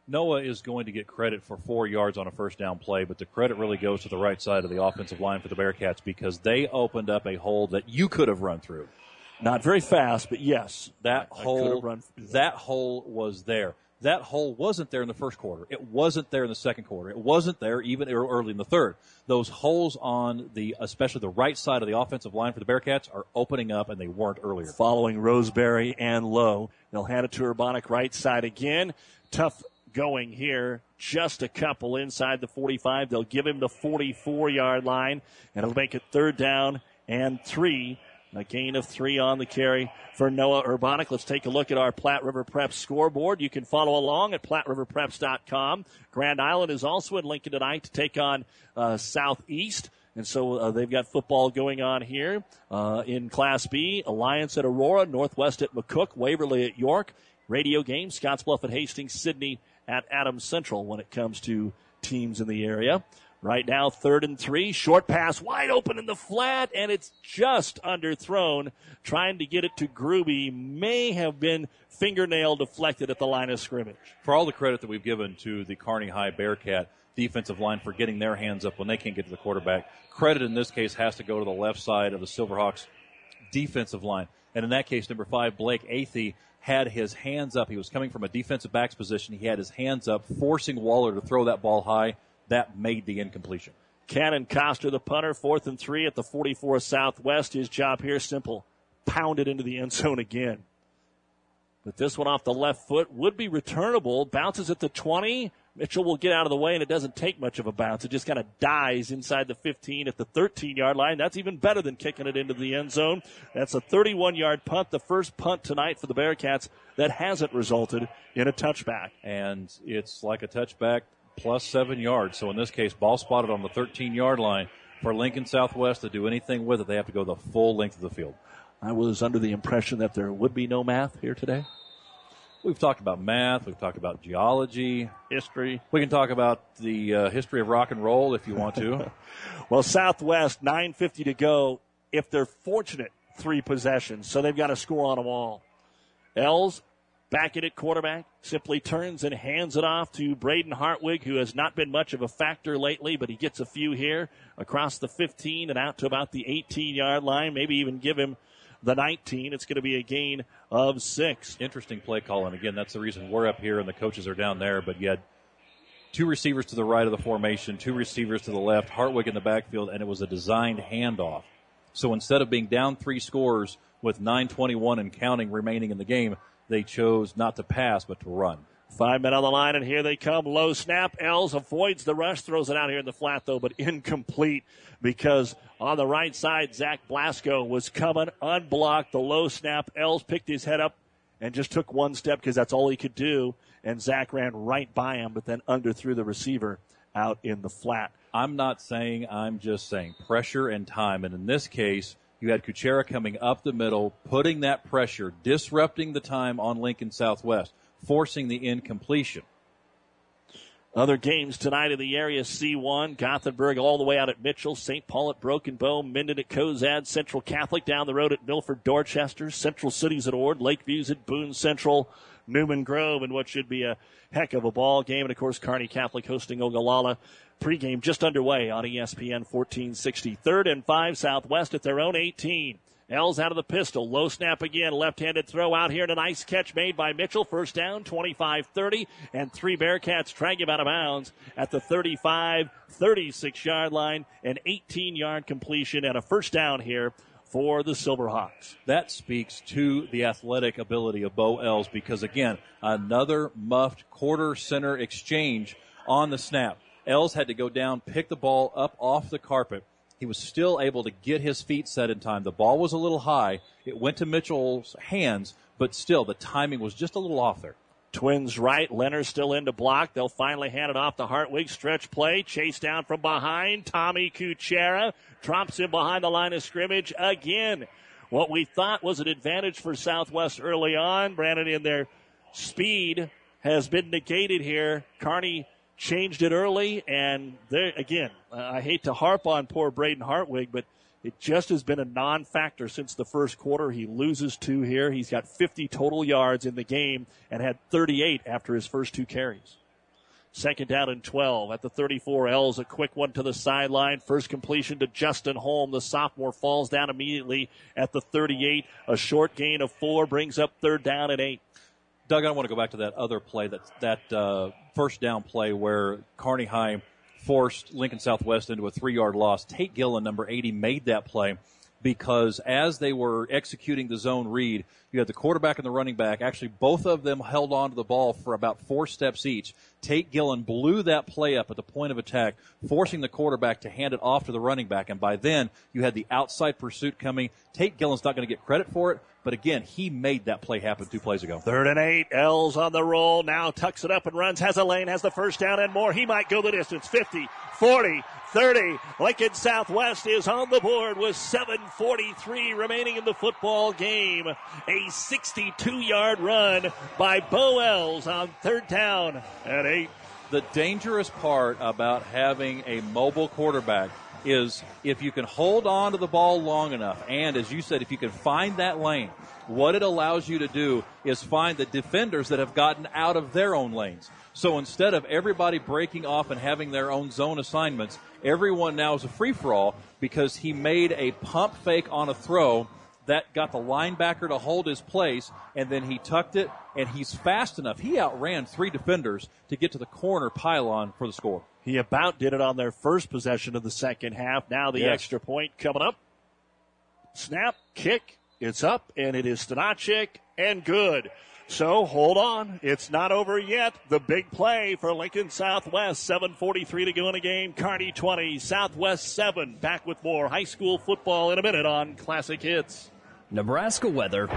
Noah is going to get credit for four yards on a first down play, but the credit really goes to the right side of the offensive line for the Bearcats because they opened up a hole that you could have run through. Not very fast, but yes, that I, hole I that hole was there. That hole wasn't there in the first quarter. It wasn't there in the second quarter. It wasn't there even er, early in the third. Those holes on the, especially the right side of the offensive line for the Bearcats are opening up and they weren't earlier. Following Roseberry and Lowe. They'll hand it to Urbanic right side again. Tough going here. Just a couple inside the 45. They'll give him the 44 yard line, and it'll make it third down and three. A gain of three on the carry for Noah Urbanic. Let's take a look at our Platte River Prep scoreboard. You can follow along at PlatteRiverPreps.com. Grand Island is also in Lincoln tonight to take on uh, Southeast. And so uh, they've got football going on here uh, in Class B. Alliance at Aurora, Northwest at McCook, Waverly at York. Radio game, Scottsbluff at Hastings, Sidney at Adams Central when it comes to teams in the area. Right now, third and three, short pass wide open in the flat, and it's just underthrown. Trying to get it to Gruby may have been fingernail deflected at the line of scrimmage. For all the credit that we've given to the Kearney High Bearcat defensive line for getting their hands up when they can't get to the quarterback, credit in this case has to go to the left side of the Silverhawks defensive line. And in that case, number five, Blake Athey had his hands up. He was coming from a defensive backs position. He had his hands up, forcing Waller to throw that ball high. That made the incompletion. Cannon Coster, the punter, fourth and three at the 44 Southwest. His job here simple. Pound it into the end zone again. But this one off the left foot would be returnable. Bounces at the 20. Mitchell will get out of the way, and it doesn't take much of a bounce. It just kind of dies inside the 15 at the 13 yard line. That's even better than kicking it into the end zone. That's a 31 yard punt, the first punt tonight for the Bearcats that hasn't resulted in a touchback. And it's like a touchback plus seven yards. So in this case, ball spotted on the 13 yard line. For Lincoln Southwest to do anything with it, they have to go the full length of the field. I was under the impression that there would be no math here today. We've talked about math. We've talked about geology, history. We can talk about the uh, history of rock and roll if you want to. well, Southwest, 9.50 to go. If they're fortunate, three possessions. So they've got a score on them all. Els back at it quarterback simply turns and hands it off to Braden Hartwig, who has not been much of a factor lately, but he gets a few here across the 15 and out to about the 18 yard line. Maybe even give him the 19. It's going to be a gain of six. Interesting play call. And again, that's the reason we're up here and the coaches are down there. But yet, two receivers to the right of the formation, two receivers to the left, Hartwig in the backfield, and it was a designed handoff. So instead of being down three scores with 9:21 and counting remaining in the game, they chose not to pass but to run. Five men on the line, and here they come. Low snap. Els avoids the rush, throws it out here in the flat, though, but incomplete because on the right side, Zach Blasco was coming unblocked. The low snap. Els picked his head up and just took one step because that's all he could do. And Zach ran right by him, but then underthrew the receiver out in the flat. I'm not saying, I'm just saying pressure and time. And in this case, you had Kuchera coming up the middle, putting that pressure, disrupting the time on Lincoln Southwest forcing the incompletion. Other games tonight in the area C1, Gothenburg all the way out at Mitchell, St. Paul at Broken Bow, Minden at Cozad, Central Catholic down the road at Milford Dorchester, Central Cities at Ord, Lakeview's at Boone Central, Newman Grove, and what should be a heck of a ball game. And of course, Kearney Catholic hosting Ogallala. Pregame just underway on ESPN 1460. Third and five Southwest at their own 18. Els out of the pistol. Low snap again. Left handed throw out here. And a nice catch made by Mitchell. First down, 25 30. And three Bearcats drag him out of bounds at the 35 36 yard line. An 18 yard completion and a first down here for the Silverhawks. That speaks to the athletic ability of Bo Els because, again, another muffed quarter center exchange on the snap. Els had to go down, pick the ball up off the carpet. He was still able to get his feet set in time. The ball was a little high. It went to Mitchell's hands, but still the timing was just a little off there. Twins right. Lenners still in to block. They'll finally hand it off to Hartwig. Stretch play. Chase down from behind. Tommy Kuchera drops him behind the line of scrimmage again. What we thought was an advantage for Southwest early on, Brandon, in their speed has been negated here. Kearney changed it early, and there again, I hate to harp on poor Braden Hartwig, but it just has been a non-factor since the first quarter. He loses two here. He's got 50 total yards in the game and had 38 after his first two carries. Second down and 12 at the 34. Els a quick one to the sideline. First completion to Justin Holm. The sophomore falls down immediately at the 38. A short gain of four brings up third down and eight. Doug, I want to go back to that other play, that that uh, first down play where Kearney High forced Lincoln Southwest into a three-yard loss. Tate Gillen, number 80, made that play because as they were executing the zone read, you had the quarterback and the running back. Actually, both of them held on to the ball for about four steps each. Tate Gillen blew that play up at the point of attack, forcing the quarterback to hand it off to the running back. And by then, you had the outside pursuit coming. Tate Gillen's not going to get credit for it, but again, he made that play happen two plays ago. Third and eight. Els on the roll. Now tucks it up and runs. Has a lane. Has the first down and more. He might go the distance. 50, 40, 30. Lincoln Southwest is on the board with 7.43 remaining in the football game. A 62 yard run by Bo Els on third down at eight. The dangerous part about having a mobile quarterback is if you can hold on to the ball long enough, and as you said, if you can find that lane, what it allows you to do is find the defenders that have gotten out of their own lanes. So instead of everybody breaking off and having their own zone assignments, everyone now is a free for all because he made a pump fake on a throw that got the linebacker to hold his place, and then he tucked it, and he's fast enough. He outran three defenders to get to the corner pylon for the score. He about did it on their first possession of the second half. Now the Yes. extra point coming up. Snap, kick, it's up, and it is Stanachik, and good. So hold on. It's not over yet. The big play for Lincoln Southwest. 7.43 to go in the game. Kearney 20, Southwest 7. Back with more high school football in a minute on Classic Hits. Nebraska weather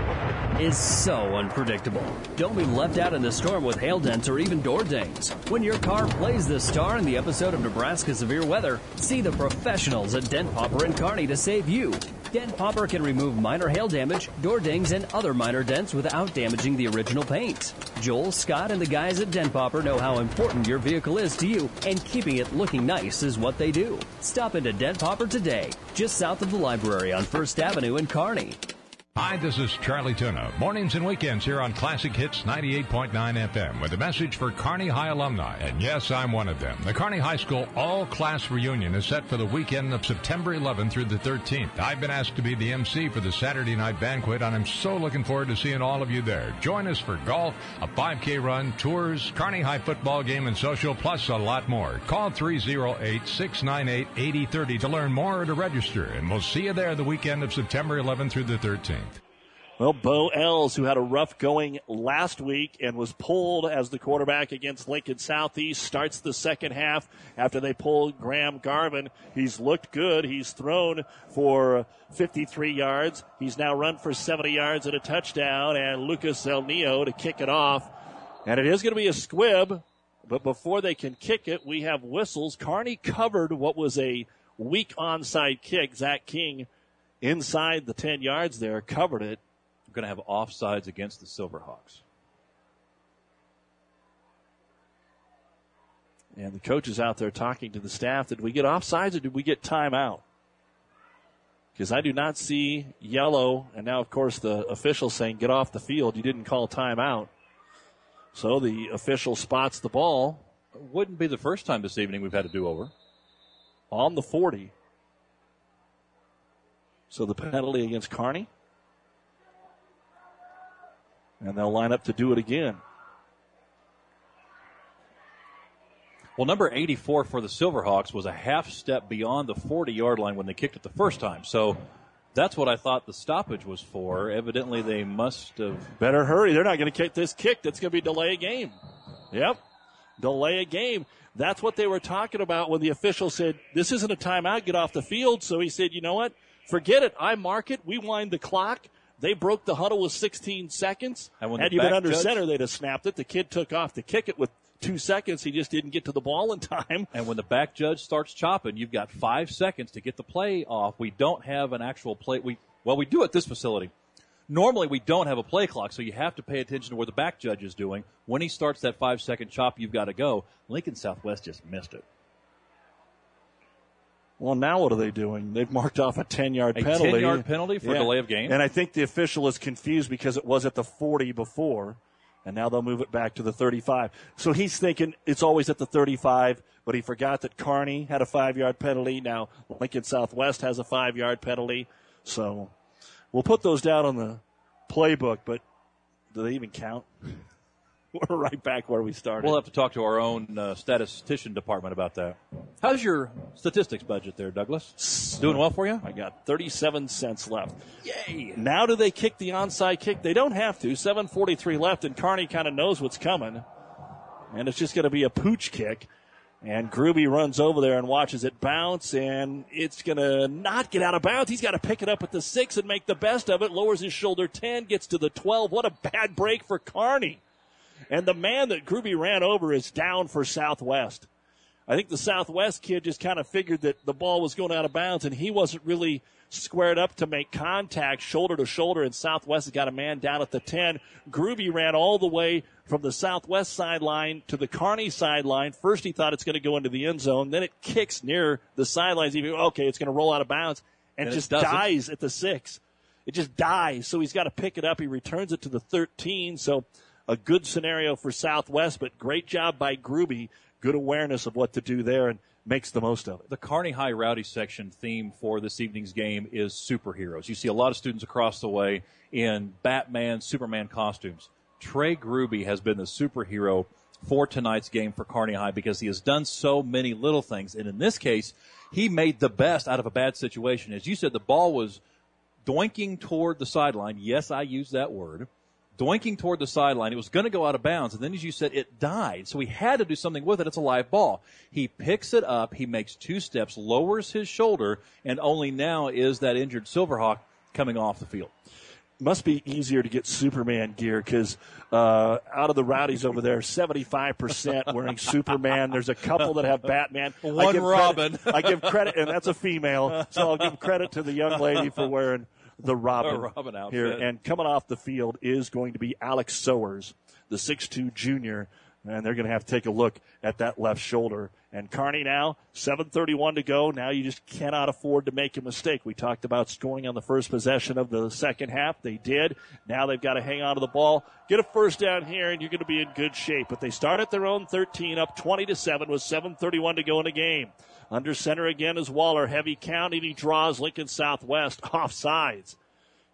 is so unpredictable. Don't be left out in the storm with hail dents or even door dings. When your car plays the star in the episode of Nebraska Severe Weather, see the professionals at Dent Popper and Kearney to save you. Dent Popper can remove minor hail damage, door dings, and other minor dents without damaging the original paint. Joel, Scott, and the guys at Dent Popper know how important your vehicle is to you, and keeping it looking nice is what they do. Stop into Dent Popper today, just south of the library on First Avenue in Kearney. Hi, this is Charlie Tuna. Mornings and weekends here on Classic Hits 98.9 FM with a message for Kearney High alumni. And yes, I'm one of them. The Kearney High School all-class reunion is set for the weekend of September 11th through the 13th. I've been asked to be the MC for the Saturday night banquet, and I'm so looking forward to seeing all of you there. Join us for golf, a 5K run, tours, Kearney High football game, and social, plus a lot more. Call 308-698-8030 to learn more or to register, and we'll see you there the weekend of September 11th through the 13th. Well, Bo Els, who had a rough going last week and was pulled as the quarterback against Lincoln Southeast, starts the second half after they pulled Graham Garvin. He's looked good. He's thrown for 53 yards. He's now run for 70 yards and a touchdown, and Lucas El to kick it off. And it is going to be a squib, but before they can kick it, we have whistles. Carney covered what was a weak onside kick. Zach King inside the 10 yards there covered it. Going to have offsides against the Silverhawks. And the coach is out there talking to the staff. Did we get offsides or did we get timeout? Because I do not see yellow. And now, of course, the official saying, get off the field. You didn't call timeout. So the official spots the ball. Wouldn't be the first time this evening we've had a do over. On the 40. So the penalty against Kearney. And they'll line up to do it again. Well, number 84 for the Silverhawks was a half step beyond the 40 yard line when they kicked it the first time. So that's what I thought the stoppage was for. Evidently, they must have. Better hurry. They're not going to kick this kick. That's going to be delay a game. Yep. Delay a game. That's what they were talking about when the official said, this isn't a timeout. Get off the field. So he said, you know what? Forget it. I mark it. We wind the clock. They broke the huddle with 16 seconds. And when Had you been under judge- center, they'd have snapped it. The kid took off to kick it with two seconds. He just didn't get to the ball in time. And when the back judge starts chopping, you've got five seconds to get the play off. We don't have an actual play. We well, we do at this facility. Normally, we don't have a play clock, so you have to pay attention to where the back judge is doing. When he starts that five second chop, you've got to go. Lincoln Southwest just missed it. Well, now what are they doing? They've marked off a 10 yard A penalty. 10-yard penalty for delay of game? And I think the official is confused because it was at the 40 before, and now they'll move it back to the 35. So he's thinking it's always at the 35, but he forgot that Kearney had a five yard penalty. Now Lincoln Southwest has a five yard penalty. So we'll put those down on the playbook, but do they even count? We're right back where we started. We'll have to talk to our own uh, statistician department about that. How's your statistics budget there, Douglas? Doing well for you? I got 37 cents left. Yay! Now do they kick the onside kick? They don't have to. 7:43 left, and Kearney kind of knows what's coming, and it's just going to be a pooch kick. And Gruby runs over there and watches it bounce, and it's going to not get out of bounds. He's got to pick it up at the six and make the best of it. Lowers his shoulder 10, gets to the 12. What a bad break for Kearney. And the man that Gruby ran over is down for Southwest. I think the Southwest kid just kind of figured that the ball was going out of bounds, and he wasn't really squared up to make contact shoulder to shoulder. And Southwest has got a man down at the 10. Gruby ran all the way from the Southwest sideline to the Kearney sideline. First, he thought it's going to go into the end zone. Then it kicks near the sidelines. He goes, okay, it's going to roll out of bounds, and, And just dies at the six. It just dies. So he's got to pick it up. He returns it to the 13. So a good scenario for Southwest, but great job by Gruby. Good awareness of what to do there and makes the most of it. The Kearney High Rowdy section theme for this evening's game is superheroes. You see a lot of students across the way in Batman, Superman costumes. Trey Gruby has been the superhero for tonight's game for Kearney High because he has done so many little things. And in this case, he made the best out of a bad situation. As you said, the ball was doinking toward the sideline. Yes, I use that word. Doinking toward the sideline. It was going to go out of bounds. And then, as you said, it died. So he had to do something with it. It's a live ball. He picks it up. He makes two steps, lowers his shoulder, and only now is that injured Silverhawk coming off the field. Must be easier to get Superman gear because uh, out of the rowdies over there, seventy-five percent wearing Superman. There's a couple that have Batman. I One give Robin. Credit, I give credit, and that's a female, so I'll give credit to the young lady for wearing the Robin, A Robin here. And coming off the field is going to be Alex Sowers, the six-two junior, and they're going to have to take a look at that left shoulder. And Kearney now, 7.31 to go. Now you just cannot afford to make a mistake. We talked about scoring on the first possession of the second half. They did. Now they've got to hang on to the ball, get a first down here, and you're going to be in good shape. But they start at their own 13, up 20 to 7 with 7.31 to go in the game. Under center again is Waller. Heavy count, and he draws Lincoln Southwest off sides.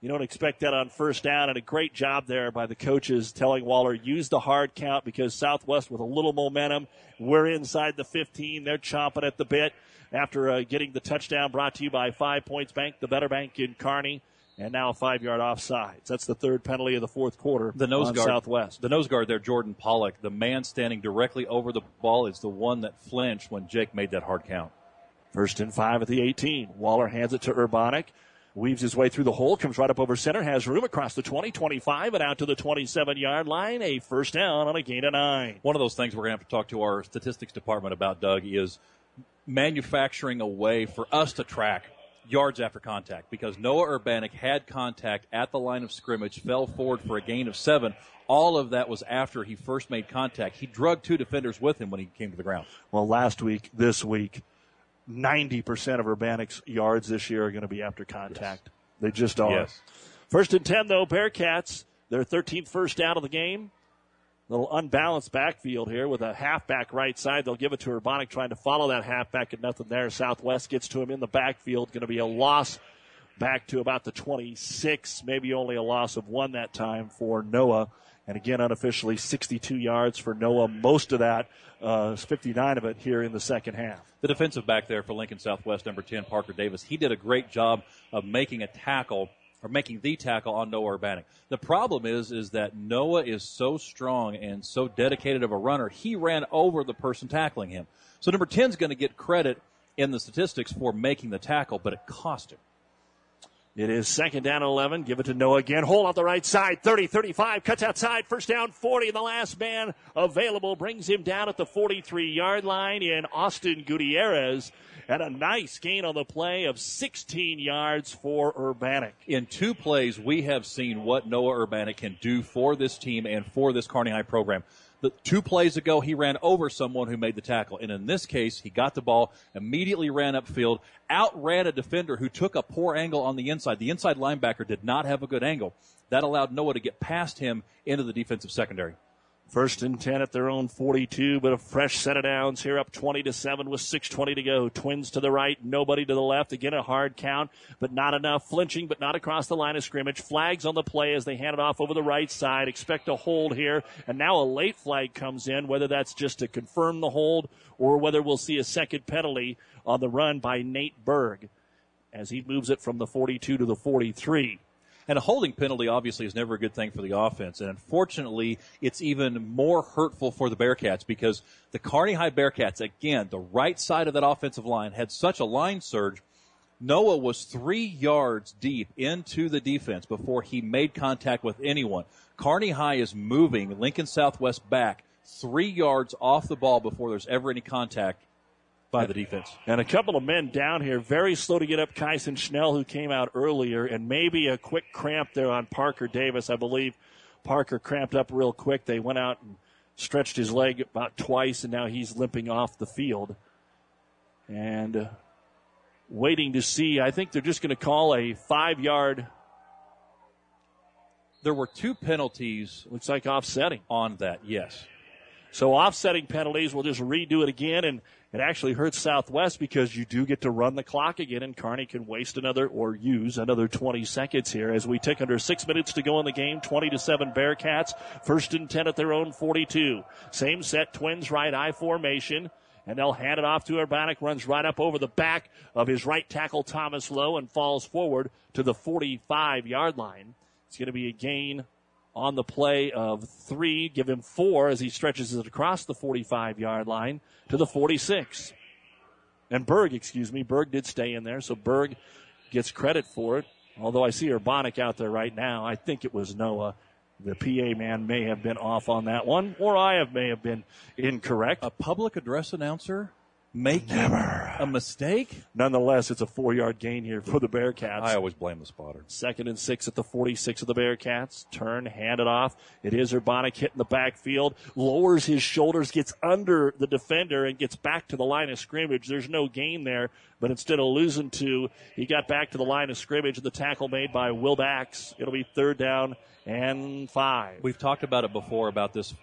You don't expect that on first down, and a great job there by the coaches telling Waller, use the hard count because Southwest with a little momentum. We're inside the 15. They're chomping at the bit after uh, getting the touchdown brought to you by Five Points Bank, the better bank in Kearney, and now a five yard offsides. That's the third penalty of the fourth quarter The nose on guard, Southwest. The nose guard there, Jordan Pollock. The man standing directly over the ball is the one that flinched when Jake made that hard count. First and five at the 18. Waller hands it to Urbanic. Weaves his way through the hole, comes right up over center, has room across the 20, 25, and out to the 27 yard line. A first down on a gain of nine. One of those things we're going to have to talk to our statistics department about, Doug, is manufacturing a way for us to track yards after contact because Noah Urbanic had contact at the line of scrimmage, fell forward for a gain of seven. All of that was after he first made contact. He drugged two defenders with him when he came to the ground. Well, last week, this week, 90% of Urbanic's yards this year are going to be after contact. Yes. They just are. Yes. First and 10, though, Bearcats, their 13th first down of the game. Little unbalanced backfield here with a halfback right side. They'll give it to Urbanic trying to follow that halfback and nothing there. Southwest gets to him in the backfield. Going to be a loss back to about the 26, maybe only a loss of one that time for Noah. And again, unofficially, 62 yards for Noah. Most of that, uh, 59 of it here in the second half. The defensive back there for Lincoln Southwest, number 10, Parker Davis, he did a great job of making a tackle or making the tackle on Noah Urbanic. The problem is, is that Noah is so strong and so dedicated of a runner, he ran over the person tackling him. So number 10 is going to get credit in the statistics for making the tackle, but it cost him. It is second down 11. Give it to Noah again. Hole out the right side. 30, 35. Cuts outside. First down 40. The last man available brings him down at the 43 yard line in Austin Gutierrez. And a nice gain on the play of 16 yards for Urbanic. In two plays, we have seen what Noah Urbanic can do for this team and for this Kearney High program. Two plays ago, he ran over someone who made the tackle. And in this case, he got the ball, immediately ran upfield, outran a defender who took a poor angle on the inside. The inside linebacker did not have a good angle. That allowed Noah to get past him into the defensive secondary. First and 10 at their own 42, but a fresh set of downs here up 20 to 7 with 6.20 to go. Twins to the right, nobody to the left. Again, a hard count, but not enough. Flinching, but not across the line of scrimmage. Flags on the play as they hand it off over the right side. Expect a hold here. And now a late flag comes in, whether that's just to confirm the hold or whether we'll see a second penalty on the run by Nate Berg as he moves it from the 42 to the 43. And a holding penalty obviously is never a good thing for the offense. And unfortunately, it's even more hurtful for the Bearcats because the Kearney High Bearcats, again, the right side of that offensive line had such a line surge. Noah was three yards deep into the defense before he made contact with anyone. Kearney High is moving Lincoln Southwest back three yards off the ball before there's ever any contact by the defense. And a couple of men down here, very slow to get up. Kyson Schnell, who came out earlier, and maybe a quick cramp there on Parker Davis. I believe Parker cramped up real quick. They went out and stretched his leg about twice, and now he's limping off the field. And uh, waiting to see. I think they're just going to call a five yard. There were two penalties. Looks like offsetting. On that, yes. So offsetting penalties, we'll just redo it again and it actually hurts Southwest because you do get to run the clock again, and Kearney can waste another or use another 20 seconds here as we tick under six minutes to go in the game. 20 to seven Bearcats, first and 10 at their own 42. Same set, Twins right eye formation and they'll hand it off to Urbanic. Runs right up over the back of his right tackle, Thomas Lowe, and falls forward to the 45 yard line. It's going to be a gain on the play of three, give him four as he stretches it across the 45 yard line to the 46. And Berg, excuse me, Berg did stay in there, so Berg gets credit for it. Although I see Urbanic out there right now, I think it was Noah. The PA man may have been off on that one, or I may have been incorrect. A public address announcer making Never. a mistake? Nonetheless, it's a four yard gain here for the Bearcats. I always blame the spotter. Second and six at the 46 of the Bearcats. Turn, hand it off. It is Urbanic in the backfield, lowers his shoulders, gets under the defender, and gets back to the line of scrimmage. There's no gain there, but instead of losing two, he got back to the line of scrimmage. The tackle made by Will Bax. It'll be third down and five. We've talked about it before about this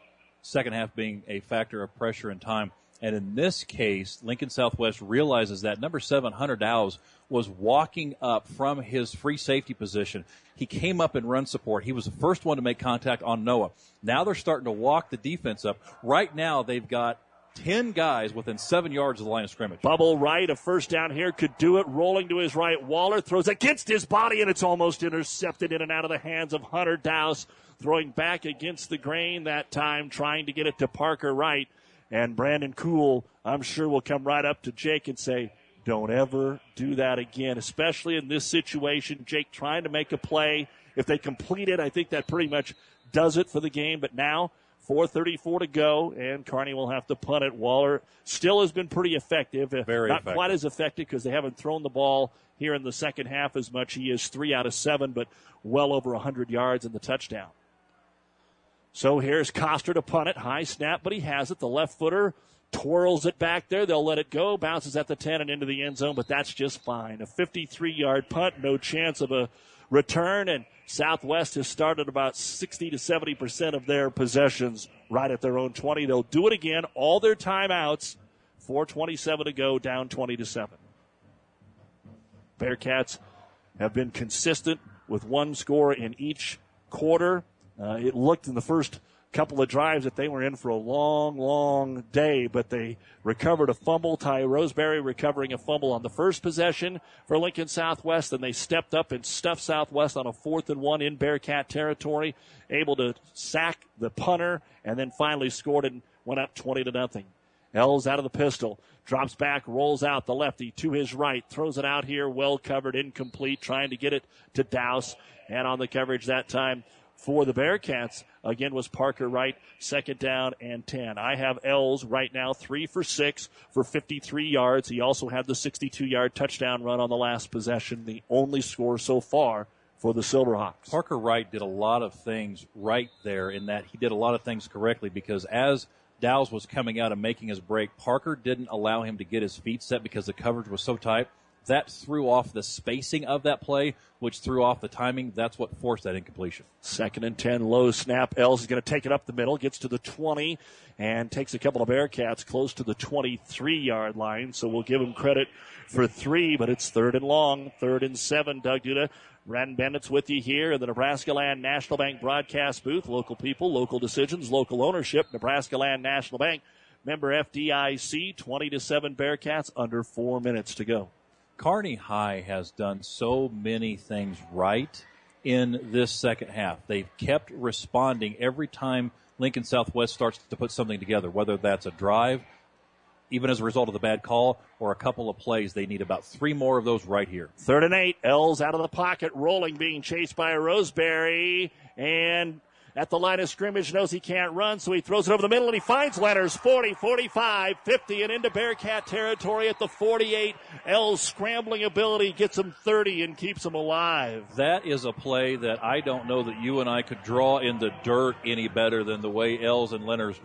second half being a factor of pressure and time. And in this case, Lincoln Southwest realizes that number seven, Hunter Dowes, was walking up from his free safety position. He came up in run support. He was the first one to make contact on Noah. Now they're starting to walk the defense up. Right now, they've got 10 guys within seven yards of the line of scrimmage. Bubble right, a first down here, could do it. Rolling to his right. Waller throws against his body, and it's almost intercepted in and out of the hands of Hunter Dowse. Throwing back against the grain that time, trying to get it to Parker Wright. And Brandon Cool, I'm sure, will come right up to Jake and say, don't ever do that again, especially in this situation. Jake trying to make a play. If they complete it, I think that pretty much does it for the game. But now, 4.34 to go, and Kearney will have to punt it. Waller still has been pretty effective. Uh, Very Not effective. quite as effective because they haven't thrown the ball here in the second half as much. He is three out of seven, but well over 100 yards in the touchdown. So here's Coster to punt it. High snap, but he has it. The left footer twirls it back there. They'll let it go. Bounces at the 10 and into the end zone, but that's just fine. A 53 yard punt, no chance of a return. And Southwest has started about 60 to 70% of their possessions right at their own 20. They'll do it again. All their timeouts. 427 to go, down 20 to 7. Bearcats have been consistent with one score in each quarter. Uh, it looked in the first couple of drives that they were in for a long, long day, but they recovered a fumble. Ty Roseberry recovering a fumble on the first possession for Lincoln Southwest, and they stepped up and stuffed Southwest on a fourth and one in Bearcat territory, able to sack the punter, and then finally scored and went up 20 to nothing. Els out of the pistol, drops back, rolls out the lefty to his right, throws it out here, well covered, incomplete, trying to get it to Douse, and on the coverage that time for the Bearcats again was Parker Wright, second down and 10. I have Els right now, three for six for 53 yards. He also had the 62 yard touchdown run on the last possession, the only score so far for the Silverhawks. Parker Wright did a lot of things right there in that he did a lot of things correctly because as Dowles was coming out and making his break, Parker didn't allow him to get his feet set because the coverage was so tight. That threw off the spacing of that play, which threw off the timing. That's what forced that incompletion. Second and 10, low snap. Els is going to take it up the middle, gets to the 20, and takes a couple of Bearcats close to the 23 yard line. So we'll give him credit for three, but it's third and long, third and seven. Doug Duda, Ren Bennett's with you here in the Nebraska Land National Bank broadcast booth. Local people, local decisions, local ownership. Nebraska Land National Bank, member FDIC, 20 to 7 Bearcats, under four minutes to go. Kearney High has done so many things right in this second half. They've kept responding every time Lincoln Southwest starts to put something together, whether that's a drive, even as a result of the bad call, or a couple of plays. They need about three more of those right here. Third and eight. Els out of the pocket, rolling, being chased by Roseberry. And at the line of scrimmage, knows he can't run, so he throws it over the middle and he finds Lenners 40, 45, 50, and into Bearcat territory at the 48. Els scrambling ability gets him 30 and keeps him alive. That is a play that I don't know that you and I could draw in the dirt any better than the way Els and Lenners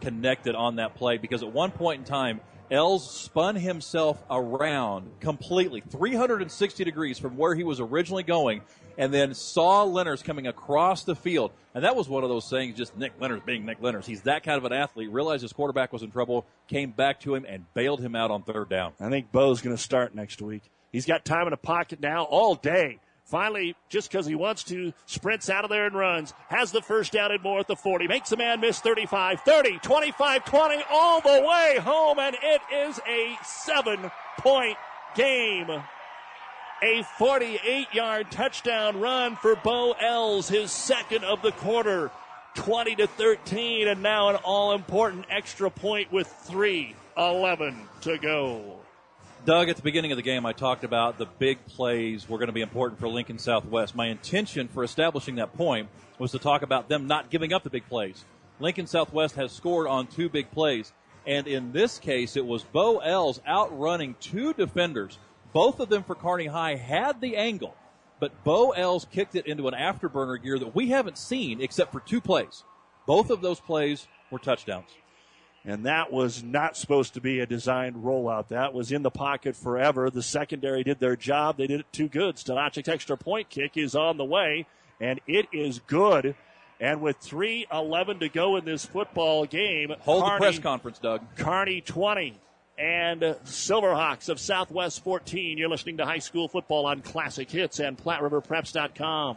connected on that play because at one point in time, Els spun himself around completely, 360 degrees from where he was originally going, and then saw Lenners coming across the field. And that was one of those things, just Nick Lenners being Nick Lenners. He's that kind of an athlete, realized his quarterback was in trouble, came back to him, and bailed him out on third down. I think Bo's going to start next week. He's got time in the pocket now all day. Finally, just because he wants to, sprints out of there and runs. Has the first down and more at the 40. Makes a man miss 35, 30, 25, 20, all the way home, and it is a seven point game. A 48 yard touchdown run for Bo Els, his second of the quarter. 20 to 13, and now an all important extra point with 3 11 to go. Doug, at the beginning of the game, I talked about the big plays were going to be important for Lincoln Southwest. My intention for establishing that point was to talk about them not giving up the big plays. Lincoln Southwest has scored on two big plays, and in this case, it was Bo Els outrunning two defenders. Both of them for Kearney High had the angle, but Bo Els kicked it into an afterburner gear that we haven't seen except for two plays. Both of those plays were touchdowns. And that was not supposed to be a designed rollout. That was in the pocket forever. The secondary did their job. They did it too good. Stanachic's extra point kick is on the way, and it is good. And with 3.11 to go in this football game, Hold the press conference, Doug. Kearney 20 and Silverhawks of Southwest 14. You're listening to high school football on Classic Hits and PlatteRiverPreps.com.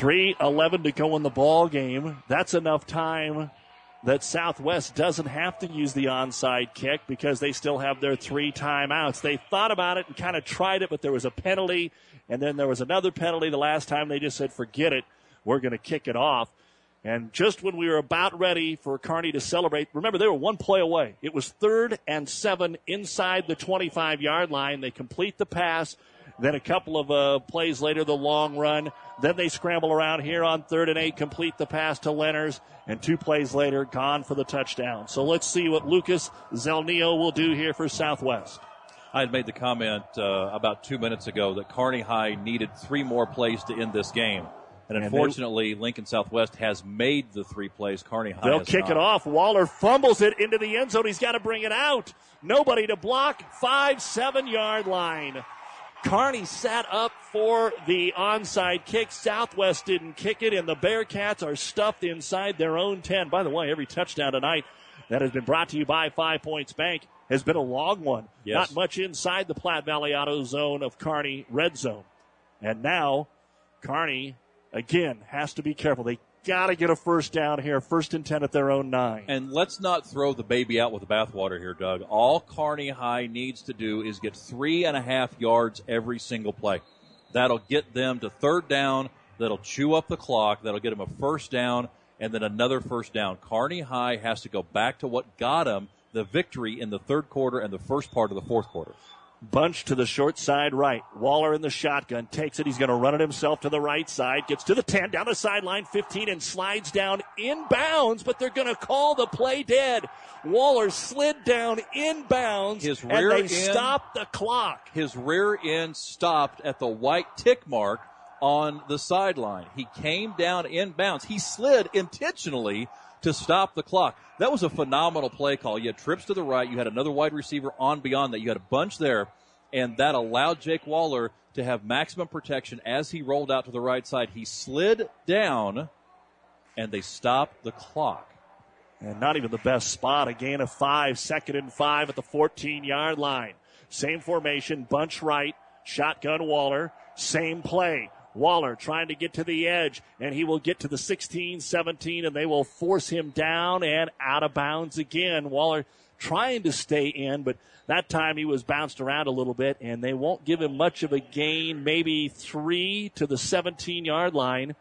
3 11 to go in the ball game. That's enough time that Southwest doesn't have to use the onside kick because they still have their three timeouts. They thought about it and kind of tried it, but there was a penalty, and then there was another penalty the last time. They just said, forget it. We're going to kick it off. And just when we were about ready for Kearney to celebrate, remember they were one play away. It was third and seven inside the 25 yard line. They complete the pass. Then a couple of uh, plays later, the long run. Then they scramble around here on third and eight, complete the pass to Lenners, and two plays later, gone for the touchdown. So let's see what Lucas Zelnio will do here for Southwest. I had made the comment uh, about two minutes ago that Kearney High needed three more plays to end this game. And And unfortunately, Lincoln Southwest has made the three plays. Kearney High They'll kick not. it off. Waller fumbles it into the end zone. He's got to bring it out. Nobody to block. Five, seven yard line. Kearney sat up for the onside kick. Southwest didn't kick it, and the Bearcats are stuffed inside their own 10. By the way, every touchdown tonight that has been brought to you by Five Points Bank has been a long one. Yes. Not much inside the Platte Valley Auto Zone of Kearney Red Zone. And now, Kearney again, has to be careful. They got to get a first down here, first and 10 at their own nine. And let's not throw the baby out with the bathwater here, Doug. All Kearney High needs to do is get three and a half yards every single play. That'll get them to third down. That'll chew up the clock. That'll get them a first down and then another first down. Kearney High has to go back to what got them the victory in the third quarter and the first part of the fourth quarter. Bunch to the short side right. Waller in the shotgun takes it. He's going to run it himself to the right side. Gets to the 10, down the sideline, 15, and slides down inbounds, but they're going to call the play dead. Waller slid down inbounds, His and rear they end- stopped the clock. His rear end stopped at the white tick mark on the sideline. He came down inbounds. He slid intentionally to stop the clock. That was a phenomenal play call. You had trips to the right. You had another wide receiver on beyond that. You had a bunch there, and that allowed Jake Waller to have maximum protection as he rolled out to the right side. He slid down, and they stopped the clock. And not even the best spot. A gain of five, second and five at the 14 yard line. Same formation, bunch right, shotgun Waller, same play. Waller trying to get to the edge, and he will get to the 16, 17, and they will force him down and out of bounds again. Waller trying to stay in, but that time he was bounced around a little bit, and they won't give him much of a gain, maybe three to the 17 yard line.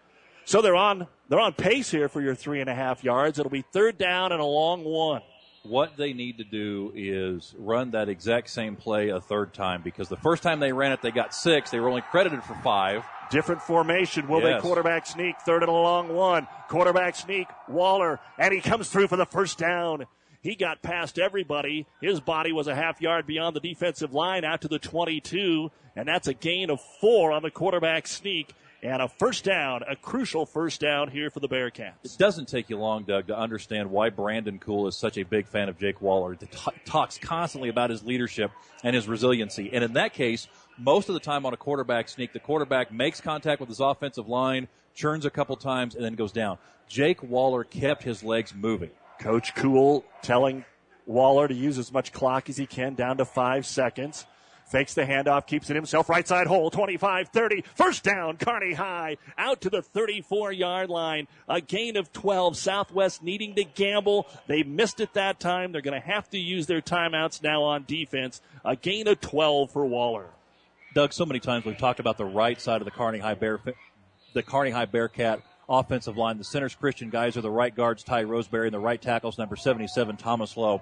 So they're on they're on pace here for your three and a half yards. It'll be third down and a long one. What they need to do is run that exact same play a third time because the first time they ran it, they got six. They were only credited for five. Different formation. Will Yes. they quarterback sneak? Third and a long one. Quarterback sneak. Waller. And he comes through for the first down. He got past everybody. His body was a half yard beyond the defensive line out to the 22. And that's a gain of four on the quarterback sneak. And a first down, a crucial first down here for the Bearcats. It doesn't take you long, Doug, to understand why Brandon Cool is such a big fan of Jake Waller. He t- talks constantly about his leadership and his resiliency. And in that case, most of the time on a quarterback sneak, the quarterback makes contact with his offensive line, churns a couple times, and then goes down. Jake Waller kept his legs moving. Coach Cool telling Waller to use as much clock as he can, down to five seconds. Fakes the handoff, keeps it himself, right side hole, 25 30. First down, Kearney High, out to the 34 yard line. A gain of 12. Southwest needing to gamble. They missed it that time. They're going to have to use their timeouts now on defense. A gain of 12 for Waller. Doug, so many times we've talked about the right side of the Kearney High Bear, the Kearney High Bearcat offensive line. The center's Christian guys the right guards, Ty Roseberry, and the right tackles, number 77, Thomas Lowe.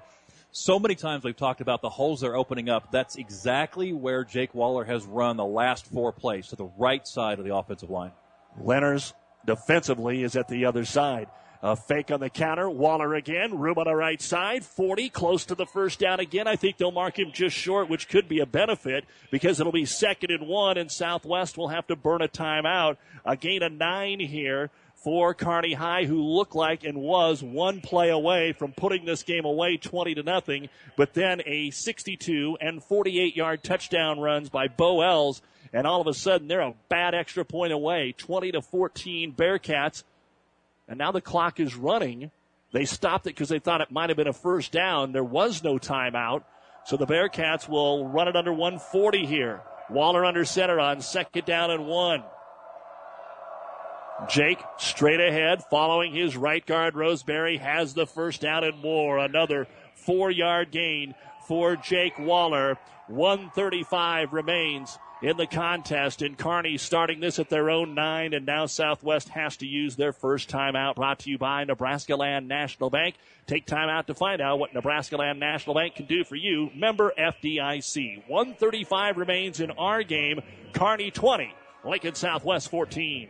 So many times we've talked about the holes they're opening up. That's exactly where Jake Waller has run the last four plays to the right side of the offensive line. Lenners defensively is at the other side. A fake on the counter. Waller again. Room on the right side. 40, close to the first down again. I think they'll mark him just short, which could be a benefit because it'll be second and one, and Southwest will have to burn a timeout. A gain of nine here for Kearney High, who looked like and was one play away from putting this game away 20 to nothing, but then a 62 and 48 yard touchdown runs by Bo Els, and all of a sudden they're a bad extra point away, 20 to 14 Bearcats. And now the clock is running. They stopped it because they thought it might have been a first down. There was no timeout. So the Bearcats will run it under 140 here. Waller under center on second down and one. Jake straight ahead, following his right guard. Roseberry has the first down and more. Another four yard gain for Jake Waller. 135 remains in the contest. And Kearney starting this at their own nine, and now Southwest has to use their first timeout. Brought to you by Nebraska Land National Bank. Take time out to find out what Nebraska Land National Bank can do for you. Member FDIC. 135 remains in our game. Kearney 20, Lincoln Southwest 14.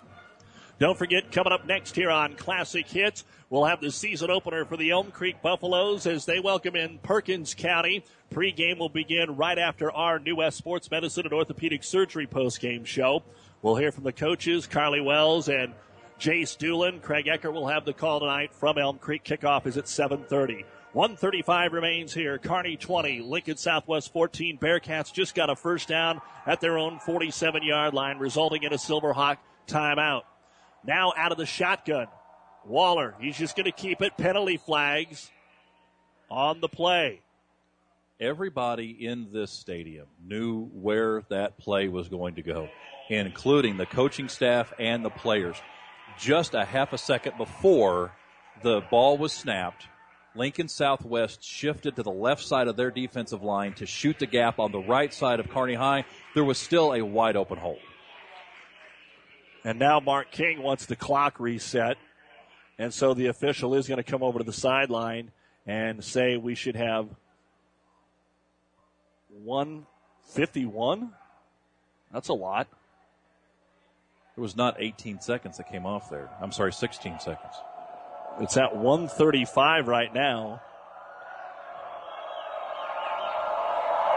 Don't forget, coming up next here on Classic Hits, we'll have the season opener for the Elm Creek Buffaloes as they welcome in Perkins County. Pre-game will begin right after our New West Sports Medicine and Orthopedic Surgery post-game show. We'll hear from the coaches, Carly Wells and Jace Doolin. Craig Ecker will have the call tonight from Elm Creek. Kickoff is at 7:30. 135 remains here. Kearney 20, Lincoln Southwest 14. Bearcats just got a first down at their own 47 yard line, resulting in a Silverhawk timeout. Now out of the shotgun. Waller, he's just going to keep it. Penalty flags on the play. Everybody in this stadium knew where that play was going to go, including the coaching staff and the players. Just a half a second before the ball was snapped, Lincoln Southwest shifted to the left side of their defensive line to shoot the gap on the right side of Kearney High. There was still a wide open hole. And now Mark King wants the clock reset. And so the official is going to come over to the sideline and say we should have 151. That's a lot. It was not 18 seconds that came off there. I'm sorry, 16 seconds. It's at 135 right now.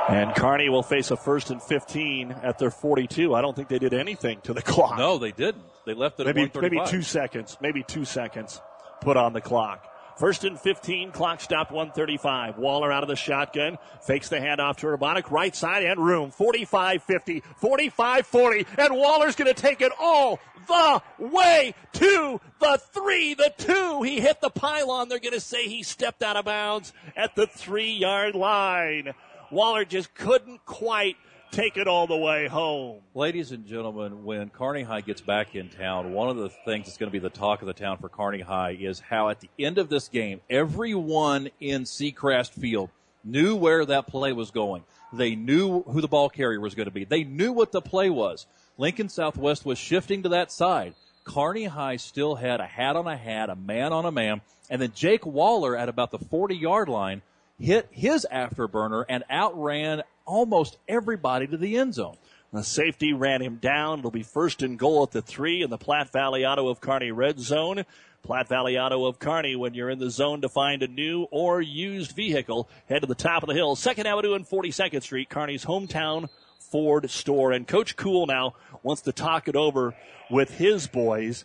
And Kearney will face a first and 15 at their 42. I don't think they did anything to the clock. No, they didn't. They left it maybe, maybe two seconds. Maybe two seconds put on the clock. First and 15, clock stopped 135. Waller out of the shotgun, fakes the handoff to Urbanic, right side and room. 45 50, 45 40, and Waller's going to take it all the way to the three, the two. He hit the pylon. They're going to say he stepped out of bounds at the three yard line. Waller just couldn't quite take it all the way home. Ladies and gentlemen, when Kearney High gets back in town, one of the things that's going to be the talk of the town for Kearney High is how at the end of this game, everyone in Seacrest Field knew where that play was going. They knew who the ball carrier was going to be. They knew what the play was. Lincoln Southwest was shifting to that side. Kearney High still had a hat on a hat, a man on a man, and then Jake Waller at about the 40 yard line hit his afterburner and outran almost everybody to the end zone. The safety ran him down. It'll be first and goal at the three in the Platte Valley Auto of Kearney red zone. Platte Valley Auto of Kearney, when you're in the zone to find a new or used vehicle, head to the top of the hill, 2nd Avenue and 42nd Street, Kearney's hometown Ford store. And Coach Cool now wants to talk it over with his boys.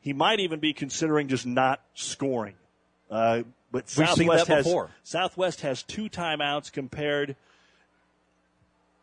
He might even be considering just not scoring. Uh, but We've Southwest has. Southwest has two timeouts compared.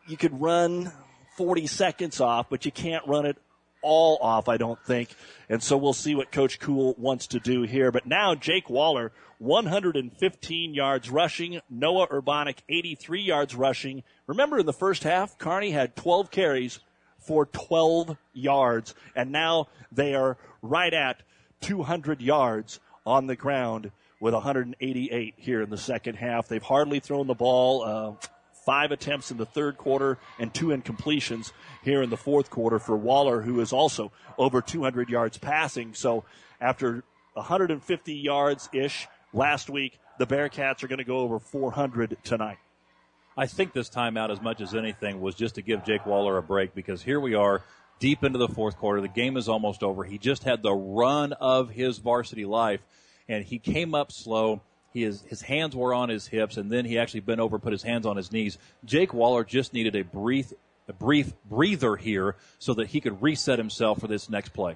You could run 40 seconds off, but you can't run it all off, I don't think. And so we'll see what Coach Cool wants to do here. But now Jake Waller, 115 yards rushing. Noah Urbanic, 83 yards rushing. Remember in the first half, Kearney had 12 carries for 12 yards. And now they are right at 200 yards on the ground with 188 here in the second half. They've hardly thrown the ball. Uh, five attempts in the third quarter and two incompletions here in the fourth quarter for Waller, who is also over 200 yards passing. So after 150 yards ish last week, the Bearcats are going to go over 400 tonight. I think this timeout, as much as anything, was just to give Jake Waller a break because here we are deep into the fourth quarter. The game is almost over. He just had the run of his varsity life, and he came up slow. His, his hands were on his hips, and then he actually bent over, put his hands on his knees. Jake Waller just needed a brief, a brief breather here so that he could reset himself for this next play.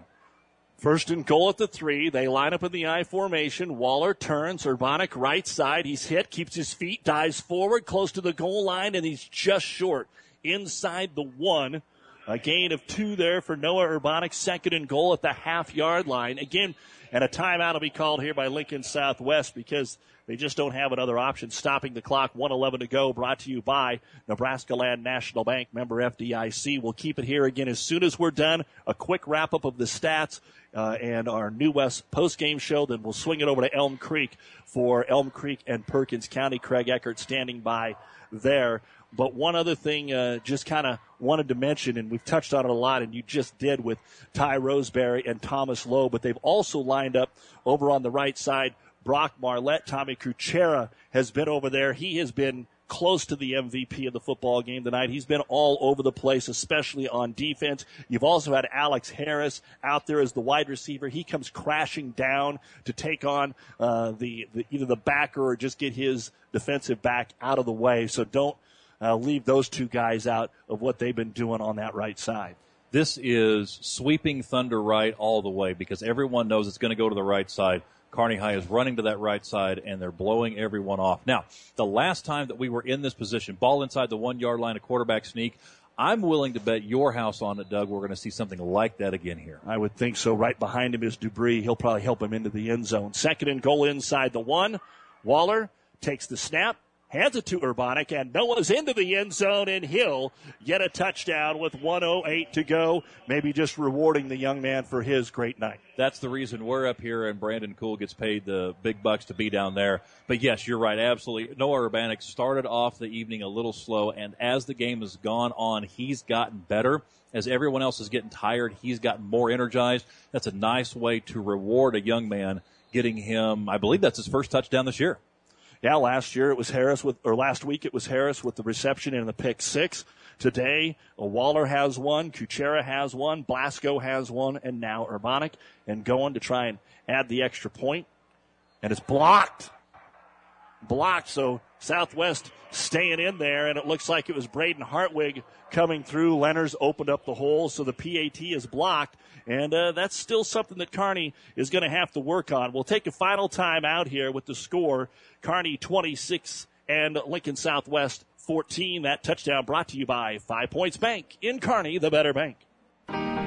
First and goal at the three. They line up in the I formation. Waller turns. Urbanic right side. He's hit, keeps his feet, dives forward, close to the goal line, and he's just short inside the one. A gain of two there for Noah Urbanic, second and goal at the half yard line. Again, and a timeout will be called here by Lincoln Southwest because they just don't have another option. Stopping the clock, 111 to go, brought to you by Nebraska Land National Bank, member FDIC. We'll keep it here again as soon as we're done. A quick wrap up of the stats uh, and our New West post game show. Then we'll swing it over to Elm Creek for Elm Creek and Perkins County. Craig Eckert standing by there. But one other thing, uh, just kind of wanted to mention, and we've touched on it a lot, and you just did with Ty Roseberry and Thomas Lowe, but they've also lined up over on the right side. Brock Marlette, Tommy Kuchera has been over there. He has been close to the MVP of the football game tonight. He's been all over the place, especially on defense. You've also had Alex Harris out there as the wide receiver. He comes crashing down to take on uh, the, the either the backer or just get his defensive back out of the way. So don't uh, leave those two guys out of what they've been doing on that right side. This is sweeping Thunder right all the way because everyone knows it's going to go to the right side. Kearney High is running to that right side and they're blowing everyone off. Now, the last time that we were in this position, ball inside the one yard line, a quarterback sneak, I'm willing to bet your house on it, Doug. We're going to see something like that again here. I would think so. Right behind him is Dubree. He'll probably help him into the end zone. Second and goal inside the one. Waller takes the snap, hands it to Urbanic, and Noah's into the end zone, and he'll get a touchdown with 108 to go. Maybe just rewarding the young man for his great night. That's the reason we're up here, and Brandon Cool gets paid the big bucks to be down there. But yes, you're right, absolutely. Noah Urbanic started off the evening a little slow, and as the game has gone on, he's gotten better. As everyone else is getting tired, he's gotten more energized. That's a nice way to reward a young man, getting him, I believe that's his first touchdown this year. Yeah, last year it was Harris with, or last week it was Harris with the reception and the pick six. Today, Waller has one, Kuchera has one, Blasco has one, and now Urbanic, and going to try and add the extra point, and it's blocked. Blocked, so Southwest staying in there, and it looks like it was Braden Hartwig coming through. Lenners opened up the hole, so the PAT is blocked, and uh, that's still something that Kearney is going to have to work on. We'll take a final time out here with the score Kearney 26 and Lincoln Southwest 14. That touchdown brought to you by Five Points Bank in Kearney, the better bank.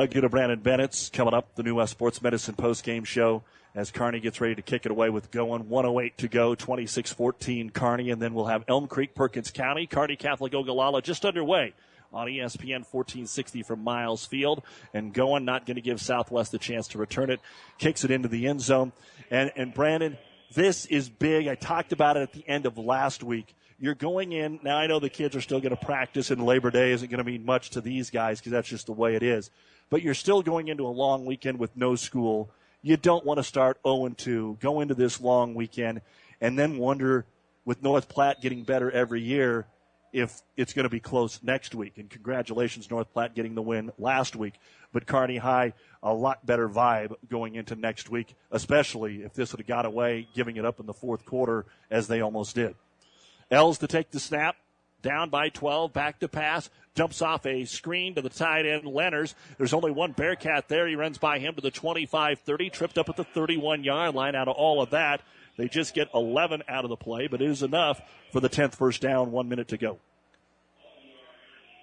Doug Duda, Brandon Bennett's coming up, the New West Sports Medicine post game show as Kearney gets ready to kick it away with going 108 to go, 26-14 Kearney, and then we'll have Elm Creek, Perkins County, Kearney Catholic Ogallala just underway on ESPN 1460 from Miles Field and going, not going to give Southwest a chance to return it, kicks it into the end zone. And, and Brandon, this is big. I talked about it at the end of last week. You're going in, now I know the kids are still going to practice and Labor Day isn't going to mean much to these guys because that's just the way it is but you're still going into a long weekend with no school. You don't want to start 0 2, go into this long weekend, and then wonder with North Platte getting better every year if it's going to be close next week. And congratulations, North Platte getting the win last week. But Kearney High, a lot better vibe going into next week, especially if this would have got away, giving it up in the fourth quarter as they almost did. Els to take the snap, down by 12, back to pass, dumps off a screen to the tight end, Lenners. There's only one Bearcat there. He runs by him to the 25 30, tripped up at the 31 yard line. Out of all of that, they just get 11 out of the play, but it is enough for the 10th first down, one minute to go.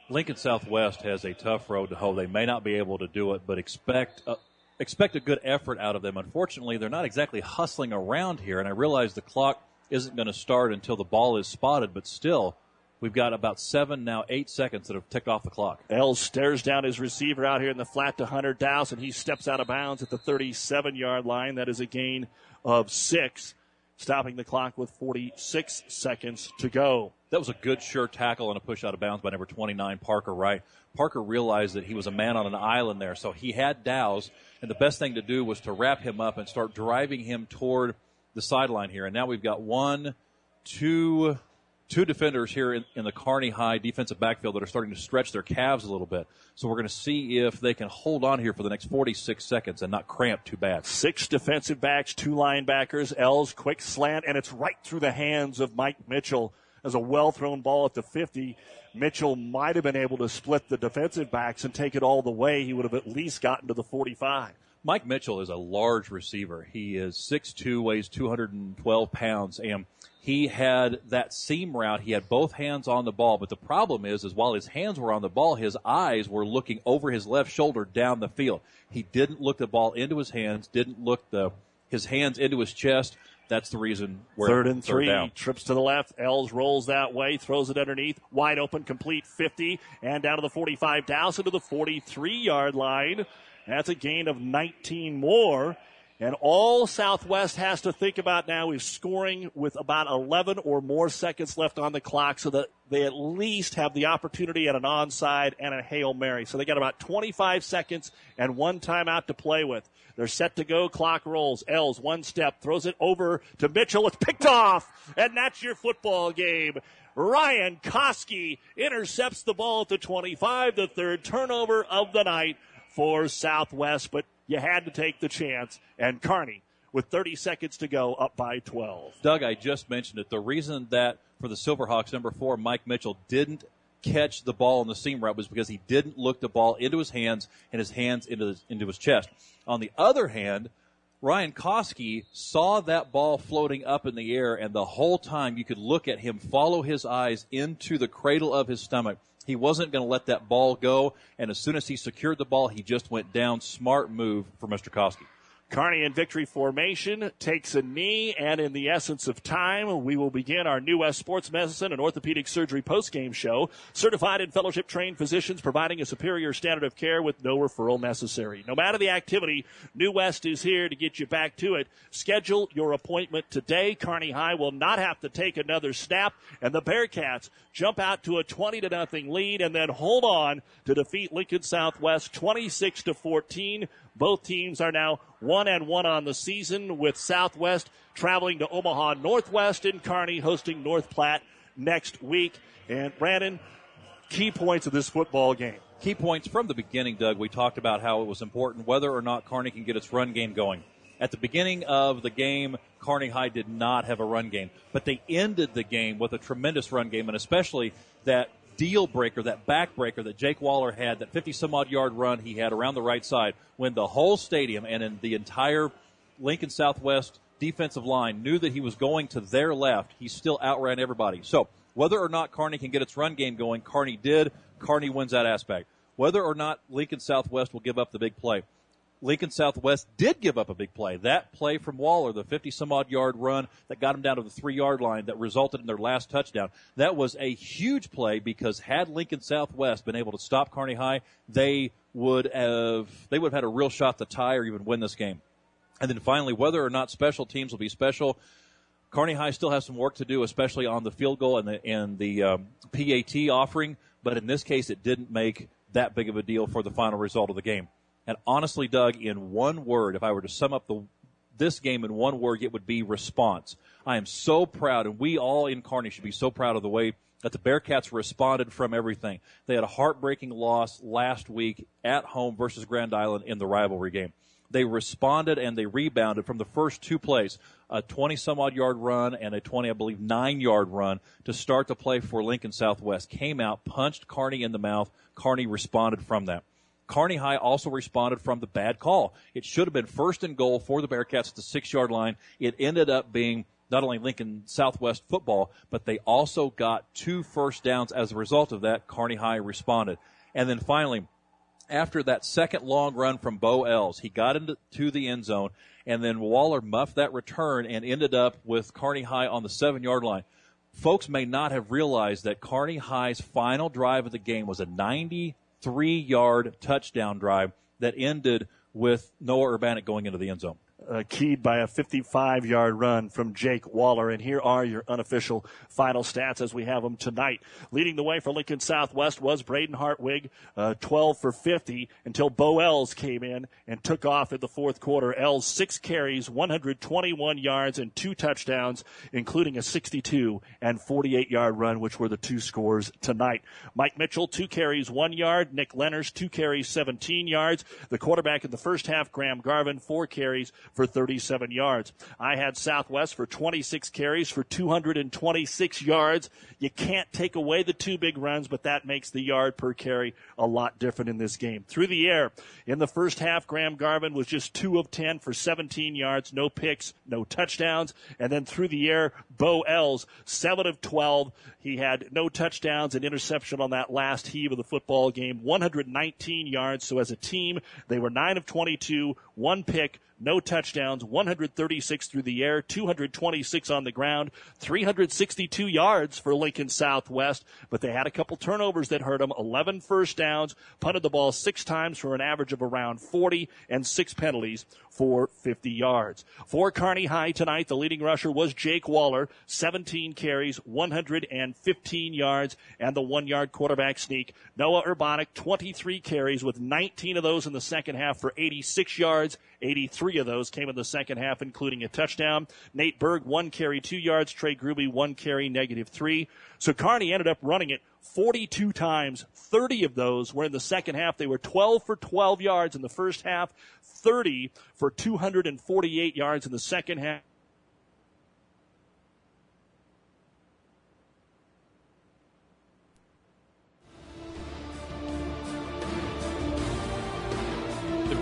Lincoln Southwest has a tough road to hoe. They may not be able to do it, but expect uh, expect a good effort out of them. Unfortunately, they're not exactly hustling around here, and I realize the clock isn't going to start until the ball is spotted, but still, we've got about seven, now eight seconds that have ticked off the clock. Els stares down his receiver out here in the flat to Hunter Dowse, and He steps out of bounds at the 37 yard line. That is a gain of six, stopping the clock with 46 seconds to go. That was a good, sure tackle and a push out of bounds by number 29, Parker Wright. Parker realized that he was a man on an island there, so he had Dowse, and the best thing to do was to wrap him up and start driving him toward the sideline here. And now we've got one, two, two defenders here in, in the Kearney High defensive backfield that are starting to stretch their calves a little bit. So we're going to see if they can hold on here for the next 46 seconds and not cramp too bad. Six defensive backs, two linebackers, Els quick slant, and it's right through the hands of Mike Mitchell as a well thrown ball at the 50. Mitchell might have been able to split the defensive backs and take it all the way. He would have at least gotten to the 45. Mike Mitchell is a large receiver. He is 6'2", weighs 212 pounds, and he had that seam route. He had both hands on the ball, but the problem is, is while his hands were on the ball, his eyes were looking over his left shoulder down the field. He didn't look the ball into his hands, didn't look the his hands into his chest. That's the reason we're third and three. down. Trips to the left. Els rolls that way, throws it underneath, wide open, complete 50, and down to the 45, Dowson to the 43 yard line. That's a gain of 19 more. And all Southwest has to think about now is scoring with about 11 or more seconds left on the clock so that they at least have the opportunity at an onside and a Hail Mary. So they got about 25 seconds and one timeout to play with. They're set to go. Clock rolls. Els one step, throws it over to Mitchell. It's picked off. And that's your football game. Ryan Koski intercepts the ball at the 25, the third turnover of the night for Southwest, but you had to take the chance. And Kearney with 30 seconds to go, up by 12. Doug, I just mentioned it. The reason that for the Silverhawks, number four, Mike Mitchell didn't catch the ball in the seam route was because he didn't look the ball into his hands and his hands into his, into his chest. On the other hand, Ryan Koski saw that ball floating up in the air, and the whole time you could look at him follow his eyes into the cradle of his stomach. He wasn't going to let that ball go, and as soon as he secured the ball, he just went down. Smart move for Mr. Koski. Kearney in victory formation takes a knee, and in the essence of time, we will begin our New West Sports Medicine and Orthopedic Surgery postgame show. Certified and fellowship trained physicians providing a superior standard of care with no referral necessary. No matter the activity, New West is here to get you back to it. Schedule your appointment today. Kearney High will not have to take another snap, and the Bearcats jump out to a 20 to nothing lead and then hold on to defeat Lincoln Southwest 26 to 14. Both teams are now one and one on the season with Southwest traveling to Omaha Northwest and Kearney hosting North Platte next week. And Brandon, key points of this football game. Key points from the beginning, Doug. We talked about how it was important whether or not Kearney can get its run game going. At the beginning of the game, Kearney High did not have a run game, but they ended the game with a tremendous run game, and especially that deal breaker, that backbreaker that Jake Waller had, that 50 some odd yard run he had around the right side, when the whole stadium and in the entire Lincoln Southwest defensive line knew that he was going to their left, he still outran everybody. So whether or not Kearney can get its run game going, Kearney did. Kearney wins that aspect. Whether or not Lincoln Southwest will give up the big play. Lincoln Southwest did give up a big play. That play from Waller, the 50 some odd yard run that got him down to the three yard line that resulted in their last touchdown. That was a huge play because had Lincoln Southwest been able to stop Kearney High, they would have, they would have had a real shot to tie or even win this game. And then finally, whether or not special teams will be special, Kearney High still has some work to do, especially on the field goal and the, and the um, PAT offering. But in this case, it didn't make that big of a deal for the final result of the game. And honestly, Doug, in one word, if I were to sum up the this game in one word, it would be response. I am so proud, and we all in Kearney should be so proud of the way that the Bearcats responded from everything. They had a heartbreaking loss last week at home versus Grand Island in the rivalry game. They responded and they rebounded from the first two plays, a 20 some odd yard run and a 20, I believe, nine yard run to start the play for Lincoln Southwest. Came out, punched Kearney in the mouth. Kearney responded from that. Kearney High also responded from the bad call. It should have been first and goal for the Bearcats at the six yard line. It ended up being not only Lincoln Southwest football, but they also got two first downs as a result of that. Kearney High responded. And then finally, after that second long run from Bo Els, he got into to the end zone, and then Waller muffed that return and ended up with Kearney High on the seven yard line. Folks may not have realized that Kearney High's final drive of the game was a 93 yard touchdown drive that ended with Noah Urbanic going into the end zone uh, keyed by a 55 yard run from Jake Waller. And here are your unofficial final stats as we have them tonight. Leading the way for Lincoln Southwest was Braden Hartwig, uh, 12 for 50 until Bo Els came in and took off in the fourth quarter. Els six carries, 121 yards and two touchdowns, including a 62 and 48 yard run, which were the two scores tonight. Mike Mitchell, two carries, one yard. Nick Lenners, two carries, 17 yards. The quarterback in the first half, Graham Garvin, four carries, for 37 yards. I had Southwest for 26 carries for 226 yards. You can't take away the two big runs, but that makes the yard per carry a lot different in this game. Through the air, in the first half, Graham Garvin was just 2 of 10 for 17 yards, no picks, no touchdowns. And then through the air, Bo Els, 7 of 12. He had no touchdowns and interception on that last heave of the football game, 119 yards. So as a team, they were 9 of 22, one pick, no touchdowns, 136 through the air, 226 on the ground, 362 yards for Lincoln Southwest, but they had a couple turnovers that hurt them, 11 first downs, punted the ball six times for an average of around 40, and six penalties for 50 yards. For Kearney High tonight, the leading rusher was Jake Waller, 17 carries, 115 yards, and the one yard quarterback sneak. Noah Urbanic, 23 carries with 19 of those in the second half for 86 yards 83 of those came in the second half, including a touchdown. Nate Berg, one carry, two yards. Trey Gruby, one carry, negative three. So Kearney ended up running it 42 times. 30 of those were in the second half. They were 12 for 12 yards in the first half, 30 for 248 yards in the second half.